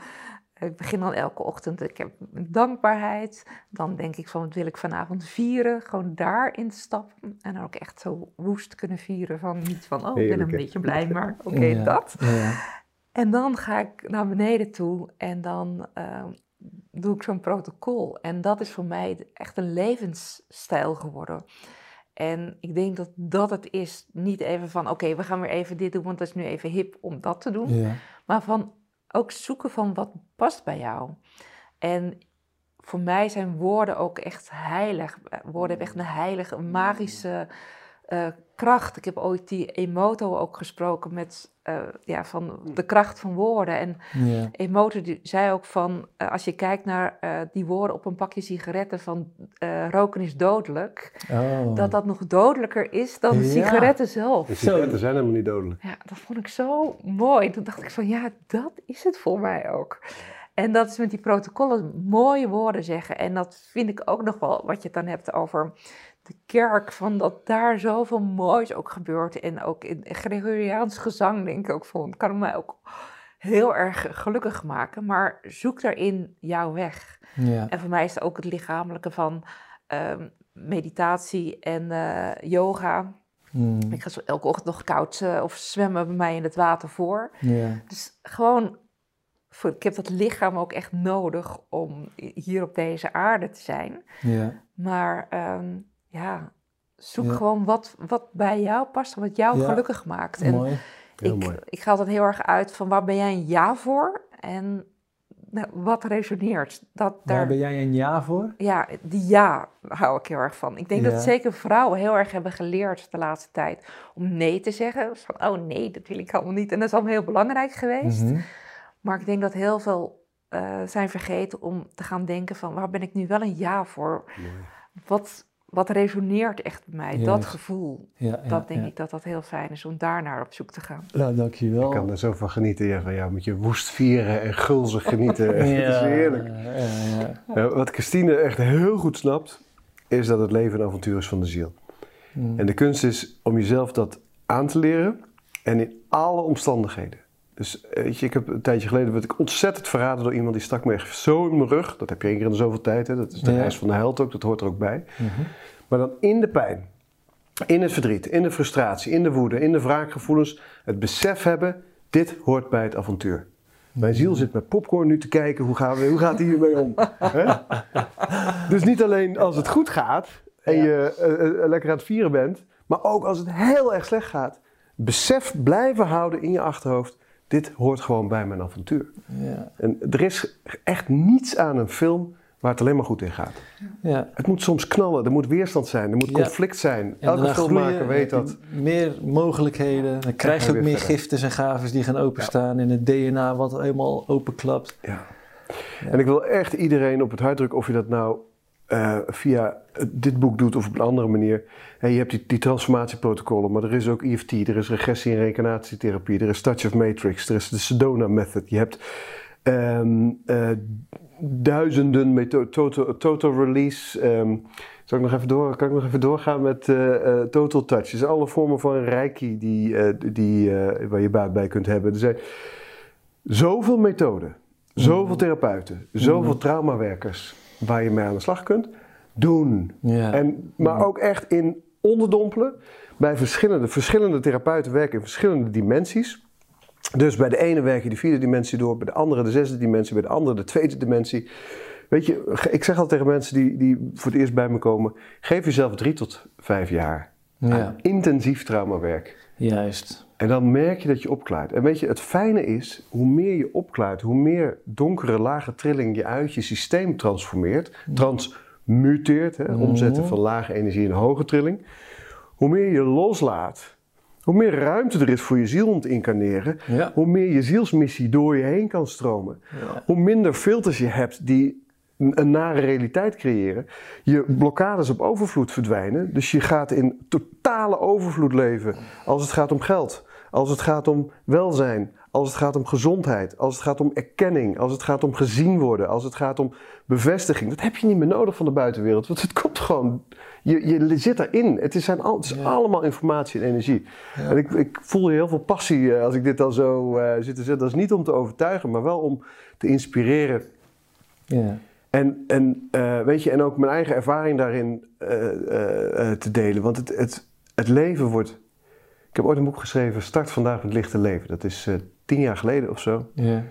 Ik begin dan elke ochtend, ik heb dankbaarheid. Dan denk ik van, wat wil ik vanavond vieren? Gewoon daarin stappen. En dan ook echt zo woest kunnen vieren van niet van, oh, ik ben een beetje blij, maar oké, Ja. dat. Ja. En dan ga ik naar beneden toe en dan eh, doe ik zo'n protocol. En dat is voor mij echt een levensstijl geworden. En ik denk dat dat het is. Niet even van, oké, we gaan weer even dit doen, want dat is nu even hip om dat te doen. Ja. Maar van ook zoeken van wat past bij jou. En voor mij zijn woorden ook echt heilig. Woorden hebben echt een heilige, magische eh, kracht. Ik heb ooit die Emoto ook gesproken met eh, ja, van de kracht van woorden. En Ja. Emoto die zei ook van, eh, als je kijkt naar eh, die woorden op een pakje sigaretten van eh, roken is dodelijk, Oh. dat dat nog dodelijker is dan de Ja. sigaretten zelf. De Zo. sigaretten zijn helemaal niet dodelijk. Ja, dat vond ik zo mooi. Toen dacht ik van ja, dat is het voor mij ook. En dat is met die protocollen mooie woorden zeggen. En dat vind ik ook nog wel, wat je het dan hebt over de kerk, van dat daar zoveel moois ook gebeurt. En ook in Gregoriaans gezang denk ik ook van, kan mij ook heel erg gelukkig maken. Maar zoek daarin jouw weg. Ja. En voor mij is het ook het lichamelijke van ehm, meditatie en eh, yoga. Mm. Ik ga zo elke ochtend nog koud eh, of zwemmen bij mij in het water voor. Ja. Dus gewoon, voor, ik heb dat lichaam ook echt nodig om hier op deze aarde te zijn. Ja. Maar ehm, ja, zoek Ja. gewoon wat, wat bij jou past, wat jou Ja. gelukkig maakt. En Mooi. Heel ik, mooi. ik ga altijd heel erg uit van waar ben jij een ja voor en nou, wat resoneert. Dat, Daar daar, ben jij een ja voor? ja, die ja hou ik heel erg van. Ik denk Ja. dat zeker vrouwen heel erg hebben geleerd de laatste tijd om nee te zeggen. Dus van, oh nee, dat wil ik allemaal niet. En dat is allemaal heel belangrijk geweest. Mhm. Maar ik denk dat heel veel eh, zijn vergeten om te gaan denken van, waar ben ik nu wel een ja voor? Wat, wat resoneert echt bij mij? Dat gevoel. Ja, ja, dat denk ja. ik dat dat heel fijn is om daar naar op zoek te gaan. Nou, dankjewel. Ik kan er zo van genieten. Ja, van jou moet je woest vieren en gulzig genieten. Het is heerlijk. Ja, ja. Ja, wat Christine echt heel goed snapt, is dat het leven een avontuur is van de ziel. Mm. En de kunst is om jezelf dat aan te leren en in alle omstandigheden. Dus eh, weet je, ik heb een tijdje geleden werd ik ontzettend verraden door iemand die stak me echt zo in mijn rug. Dat heb je één keer in de zoveel tijd. Hè. Dat is de Ja. reis van de held ook, dat hoort er ook bij. Mhm. Maar dan in de pijn, in het verdriet, in de frustratie, in de woede, in de wraakgevoelens, het besef hebben, dit hoort bij het avontuur. Mijn ziel zit met popcorn nu te kijken, hoe, gaan we, hoe gaat hij hiermee om? Dus niet alleen als het goed gaat en je eh, eh, lekker aan het vieren bent, maar ook als het heel erg slecht gaat. Besef blijven houden in je achterhoofd, dit hoort gewoon bij mijn avontuur. Ja. En er is echt niets aan een film waar het alleen maar goed in gaat. Ja. Het moet soms knallen, er moet weerstand zijn, er moet Ja. conflict zijn. Elke filmmaker groeien, weet dat. Meer mogelijkheden. Dan krijg je ook meer verder. giften en gaves die gaan openstaan. En het DNA wat helemaal openklapt. Ja. En ik wil echt iedereen op het hart drukken, of je dat nou eh, via dit boek doet of op een andere manier. Hè, je hebt die, die transformatieprotocollen, maar er is ook EFT, er is regressie- en reïncarnatietherapie, er is Touch of Matrix, er is de Sedona Method. Je hebt ehm, eh, duizenden methoden, total, total release. ehm, zal ik nog even door, kan ik nog even doorgaan met eh, Total Touch? Dus alle vormen van reiki die, die, waar je baat bij kunt hebben. Er zijn zoveel methoden, zoveel therapeuten, zoveel traumawerkers waar je mee aan de slag kunt. Doen. Ja. En, maar ook echt in onderdompelen. Bij verschillende, verschillende therapeuten werken in verschillende dimensies. Dus bij de ene werk je de vierde dimensie door, bij de andere de zesde dimensie, bij de andere de tweede dimensie. Weet je, ik zeg altijd tegen mensen die, die voor het eerst bij me komen: geef jezelf drie tot vijf jaar Ja. aan intensief traumawerk. Juist. En dan merk je dat je opklaart. En weet je, het fijne is, hoe meer je opklaart, hoe meer donkere, lage trilling je uit je systeem transformeert, transmuteert, hè, omzetten van lage energie in hoge trilling, hoe meer je loslaat, hoe meer ruimte er is voor je ziel om te incarneren, Ja. hoe meer je zielsmissie door je heen kan stromen, Ja. hoe minder filters je hebt die een, een nare realiteit creëren, je blokkades op overvloed verdwijnen. Dus je gaat in totale overvloed leven als het gaat om geld, als het gaat om welzijn, als het gaat om gezondheid, als het gaat om erkenning, als het gaat om gezien worden, als het gaat om bevestiging. Dat heb je niet meer nodig van de buitenwereld, want het komt gewoon. Je, je zit daarin. Het is, zijn al, het is Ja. allemaal informatie en energie. En ik, ik voel heel veel passie eh, als ik dit dan zo eh, zit te zetten. Dat is niet om te overtuigen, maar wel om te inspireren Ja. en, en, eh, weet je, en ook mijn eigen ervaring daarin te delen. Want het, het, het leven wordt. Ik heb ooit een boek geschreven, Start vandaag met lichte leven. Dat is eh, tien jaar geleden of zo. Ja.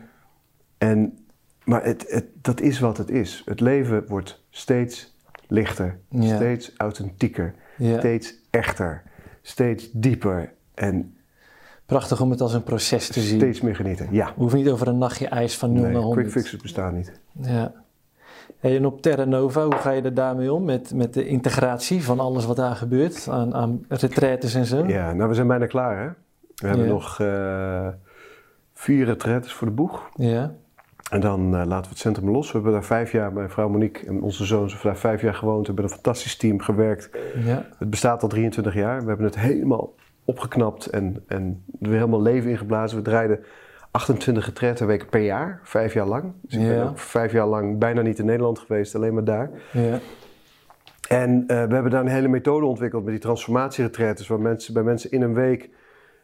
En, maar het, het, dat is wat het is. Het leven wordt steeds lichter, Ja. steeds authentieker, Ja. steeds echter, steeds dieper en Prachtig om het als een proces te zien. steeds meer genieten. Ja, We hoeven niet over een nachtje ijs van 0 naar nee, 100. quick fixes bestaan niet. Ja. Hey, en op Terra Nova, hoe ga je er daarmee om? Met, met de integratie van alles wat daar gebeurt, aan, aan retraites en zo? Ja, nou we zijn bijna klaar hè. We hebben Ja. nog eh, vier retraites voor de boeg. Ja. En dan eh, laten we het centrum los. We hebben daar vijf jaar, mijn vrouw Monique en onze zoon, hebben daar vijf jaar gewoond. We hebben een fantastisch team gewerkt. Ja. Het bestaat al 23 jaar. We hebben het helemaal opgeknapt en, en er weer helemaal leven ingeblazen. We draaiden 28 retraiteweken per jaar, vijf jaar lang. Dus ik ben ook vijf jaar lang bijna niet in Nederland geweest, alleen maar daar. Ja. En eh, we hebben daar een hele methode ontwikkeld met die transformatieretretes, waar mensen, bij mensen in een week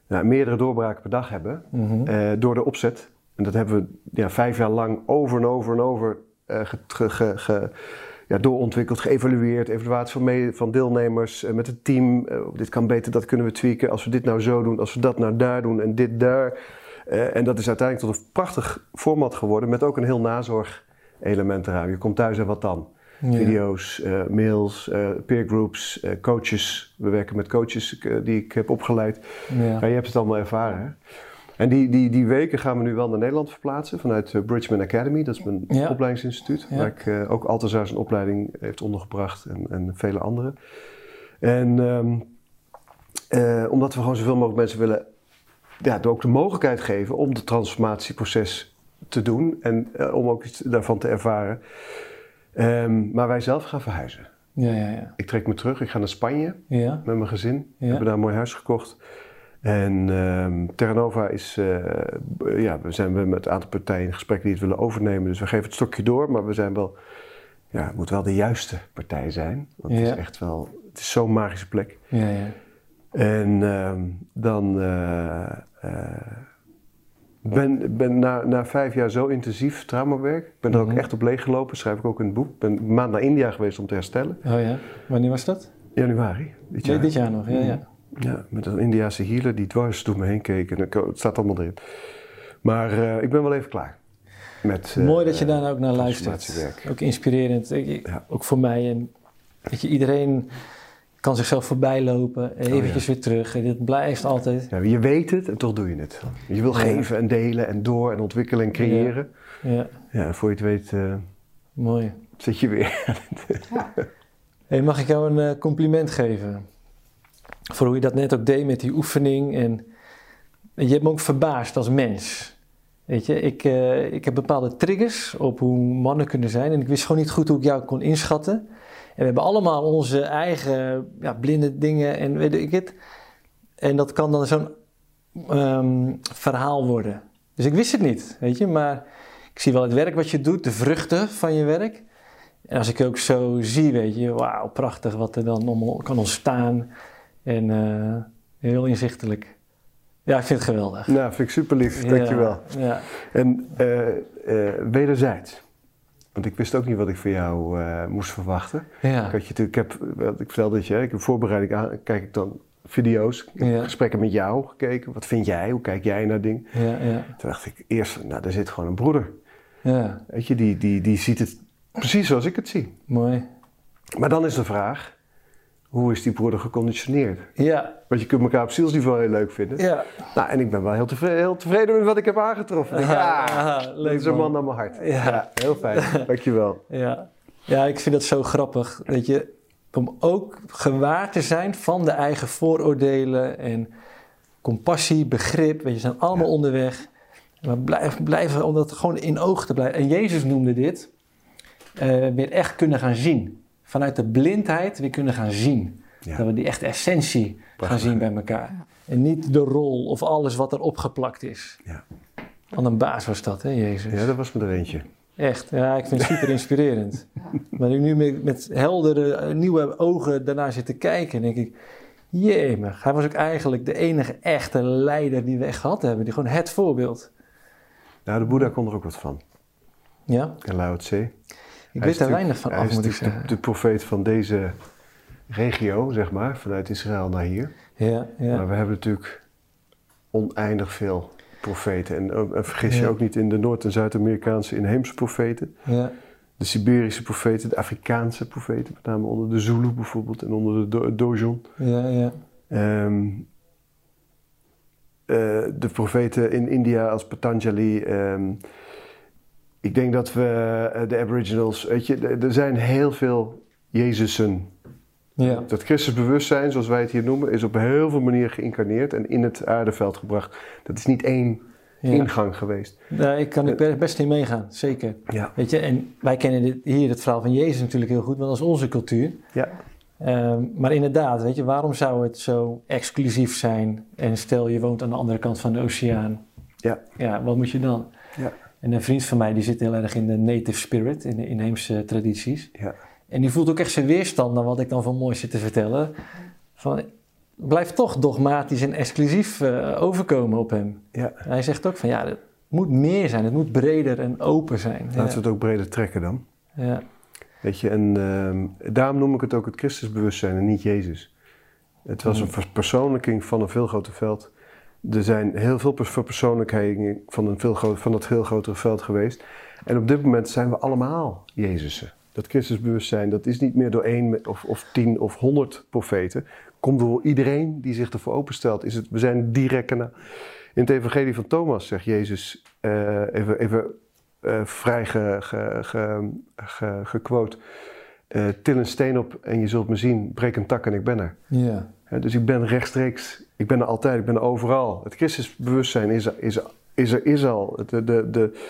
nou, meerdere doorbraken per dag hebben, Mhm. eh, door de opzet. En dat hebben we ja, vijf jaar lang over en over en over eh, ge- ge- ge- ge- ja, doorontwikkeld, geëvalueerd, evaluatie van, mee- van deelnemers met het team. Dit kan beter, dat kunnen we tweaken. Als we dit nou zo doen, als we dat nou daar doen en dit daar. Eh, en dat is uiteindelijk tot een prachtig format geworden met ook een heel nazorg-element eraan. Je komt thuis en wat dan? Ja. Video's, eh, mails, eh peergroups, coaches. We werken met coaches die ik heb opgeleid. Ja. Ja, je hebt het allemaal ervaren. Hè? En die, die, die weken gaan we nu wel naar Nederland verplaatsen vanuit Bridgman Academy. Dat is mijn Ja. opleidingsinstituut. Waar ik ook Altazaar zijn opleiding heeft ondergebracht en, en vele andere. En ehm, eh, omdat we gewoon zoveel mogelijk mensen willen ja, ook de mogelijkheid geven om het transformatieproces te doen. En eh, om ook iets daarvan te ervaren. Ehm, maar wij zelf gaan verhuizen. Ja, ja, ja. Ik trek me terug. Ik ga naar Spanje met mijn gezin. We hebben daar een mooi huis gekocht. En ehm Terra Nova is, eh, ja, we zijn met een aantal partijen in gesprek die het willen overnemen. Dus we geven het stokje door, maar we zijn wel, ja, het moet wel de juiste partij zijn. Want het is echt wel, het is zo'n magische plek. Ja, ja. En ehm, dan eh, eh, ben, ben na, na vijf jaar zo intensief traumawerk. Ik ben er ook Mhm. echt op leeggelopen, schrijf ik ook in het boek. Ik ben een maand naar India geweest om te herstellen. Oh ja. Wanneer was dat? Januari dit Nee, jaar. dit jaar nog. Ja, ja. Ja, met een Indiase healer die dwars door me heen keek. En ik- het staat allemaal erin. Maar eh, ik ben wel even klaar. Met, Mooi dat je daar nou ook naar luistert. Ook inspirerend. Ik- Ja. Ook voor mij. En, weet je, iedereen kan zichzelf voorbij lopen. Eventjes weer terug. En dit blijft altijd. Ja, je weet het en toch doe je het. Je wil Ja. geven en delen en door en ontwikkelen en creëren. Ja, Ja, en voor je het weet eh, mooi. zit je weer. Hey, mag ik jou een eh, compliment geven? Voor hoe je dat net ook deed met die oefening. En, en je hebt me ook verbaasd als mens. Weet je, ik, eh, ik heb bepaalde triggers op hoe mannen kunnen zijn. En ik wist gewoon niet goed hoe ik jou kon inschatten. En we hebben allemaal onze eigen ja, blinde dingen en weet ik het. En dat kan dan zo'n ehm, verhaal worden. Dus ik wist het niet, weet je. Maar ik zie wel het werk wat je doet, de vruchten van je werk. En als ik ook zo zie, weet je, wauw, prachtig wat er dan kan ontstaan. En eh, heel inzichtelijk. Ja, ik vind het geweldig. nou, vind ik super lief. Dankjewel. Ja, ja. En eh, eh, wederzijds. Want ik wist ook niet wat ik van jou eh, moest verwachten. ja. Ik, had je ik, heb, ik vertelde dat je, ik heb voorbereiding aan, kijk ik dan video's, Ja. gesprekken met jou gekeken. Wat vind jij? Hoe kijk jij naar dingen? ja, ja, Toen dacht ik eerst, nou, daar zit gewoon een broeder. ja. Weet je, die, die, die ziet het precies zoals ik het zie. Mooi. Maar dan is de vraag, hoe is die broeder geconditioneerd? Ja, Want je kunt elkaar op zielsniveau heel leuk vinden. ja. Nou, en ik ben wel heel tevreden, heel tevreden met wat ik heb aangetroffen. Ja, Aha, dat leuk is een man. man naar mijn hart. Ja. heel fijn. Dankjewel. Ja. ja, ik vind dat zo grappig. Weet je, om ook gewaar te zijn van de eigen vooroordelen en compassie, begrip. Weet je, zijn allemaal onderweg. Maar blijf, blijven om dat gewoon in oog te blijven. En Jezus noemde dit eh, weer echt kunnen gaan zien. Vanuit de blindheid weer kunnen gaan zien. Ja. Dat we die echte essentie gaan zien bij elkaar. En niet de rol of alles wat er opgeplakt is. Ja. Wat een baas was dat, hè, Jezus? ja, dat was me er eentje. Echt, ja, ik vind het super inspirerend. maar ik nu met, met heldere, eh, nieuwe ogen daarna zit te kijken, denk ik, jemig. Hij was ook eigenlijk de enige echte leider die we echt gehad hebben. Die gewoon het voorbeeld. Nou, de Boeddha kon er ook wat van. Ja, En Lao Tse. Ik Hij weet natuurlijk- weinig van af, moet ik zeggen. de, de profeet van deze regio, zeg maar, vanuit Israël naar hier. Ja, ja, Maar we hebben natuurlijk oneindig veel profeten. En, vergis je Ja. ook niet in de Noord- en Zuid-Amerikaanse inheemse profeten. ja, De Siberische profeten, de Afrikaanse profeten, met name onder de Zulu bijvoorbeeld en onder de Do- Dojon. ja, ja, Ehm, eh, de profeten in India als Patanjali. ehm, ik denk dat we eh, de Aboriginals, weet je, er- zijn heel veel Jezusen. ja. Dat christelijk bewustzijn, zoals wij het hier noemen, is op heel veel manieren geïncarneerd en in het aardeveld gebracht. Dat is niet één ja. ingang geweest. Nee, ik kan er best in meegaan, zeker. Ja. Weet je, en wij kennen dit, hier het verhaal van Jezus natuurlijk heel goed, want dat is onze cultuur. Ja. Ehm, maar inderdaad, weet je, waarom zou het zo exclusief zijn? En stel je woont aan de andere kant van de oceaan. Ja. Ja, wat moet je dan? Ja. En een vriend van mij die zit heel erg in de native spirit, in de inheemse tradities. Ja. En die voelt ook echt zijn weerstand naar wat ik dan van mooi zit te vertellen. Van, blijf toch dogmatisch en exclusief eh, overkomen op hem. Ja. Hij zegt ook van ja, het moet meer zijn, het moet breder en open zijn. Laten we het ook breder trekken dan. ja. Weet je, en ehm, daarom noem ik het ook het Christusbewustzijn en niet Jezus. Het was een verpersoonlijking van een veel groter veld. Er zijn heel veel verpersoonlijkheden van, een veel groot, van dat veel grotere veld geweest. En op dit moment zijn we allemaal Jezusen. Dat Christusbewustzijn, dat is niet meer door één of, of tien of honderd profeten. Komt door iedereen die zich ervoor openstelt. Is het, we zijn direct na. In het evangelie van Thomas zegt Jezus, eh, even, even eh, vrij ge, ge, ge, ge- gequote. eh, til een steen op en je zult me zien. Breek een tak en ik ben er. ja. Dus ik ben rechtstreeks, ik ben er altijd, ik ben er overal. Het Christusbewustzijn is er, is er, is er, is al. Het, de, de, de,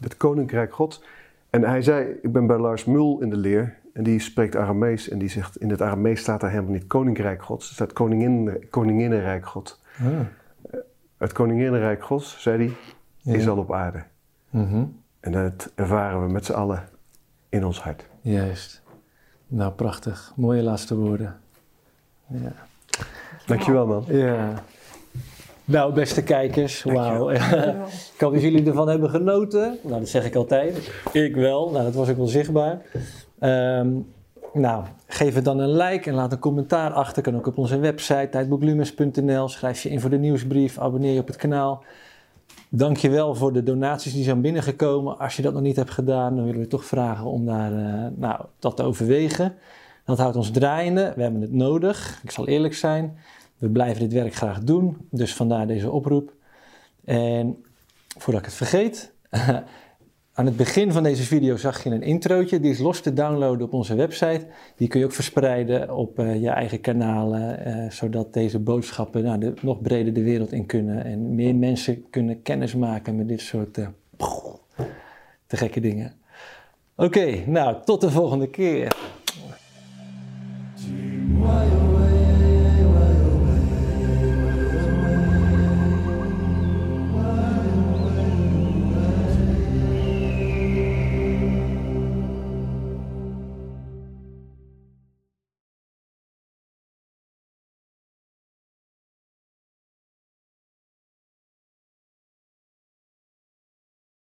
het koninkrijk God. En hij zei, ik ben bij Lars Mul in de leer. En die spreekt Aramees. En die zegt, in het Aramees staat er helemaal niet koninkrijk Gods. Er staat koningin, koninginnenrijk God. Ah. Het koninginnenrijk Gods, zei hij, Ja. is al op aarde. Mhm. En dat ervaren we met z'n allen in ons hart. Juist. Nou, prachtig. Mooie laatste woorden. Ja. Dankjewel man. ja. Nou, beste kijkers, wauw. Ik hoop dat jullie ervan hebben genoten. Nou, dat zeg ik altijd. Ik wel. Nou, dat was ook wel zichtbaar. Ehm, nou, geef het dan een like en laat een commentaar achter. Kan ook op onze website tijdboeklumens.nl. Schrijf je in voor de nieuwsbrief. Abonneer je op het kanaal. Dankjewel voor de donaties die zijn binnengekomen. Als je dat nog niet hebt gedaan, dan willen we toch vragen om daar, uh, nou, dat te overwegen. Dat houdt ons draaiende. We hebben het nodig. Ik zal eerlijk zijn. We blijven dit werk graag doen. Dus vandaar deze oproep. En voordat ik het vergeet. Aan het begin van deze video zag je een introotje. Die is los te downloaden op onze website. Die kun je ook verspreiden op uh, je eigen kanalen. Uh, zodat deze boodschappen nou, de, nog breder de wereld in kunnen. En meer mensen kunnen kennis maken met dit soort uh, te gekke dingen. Oké, nou tot de volgende keer.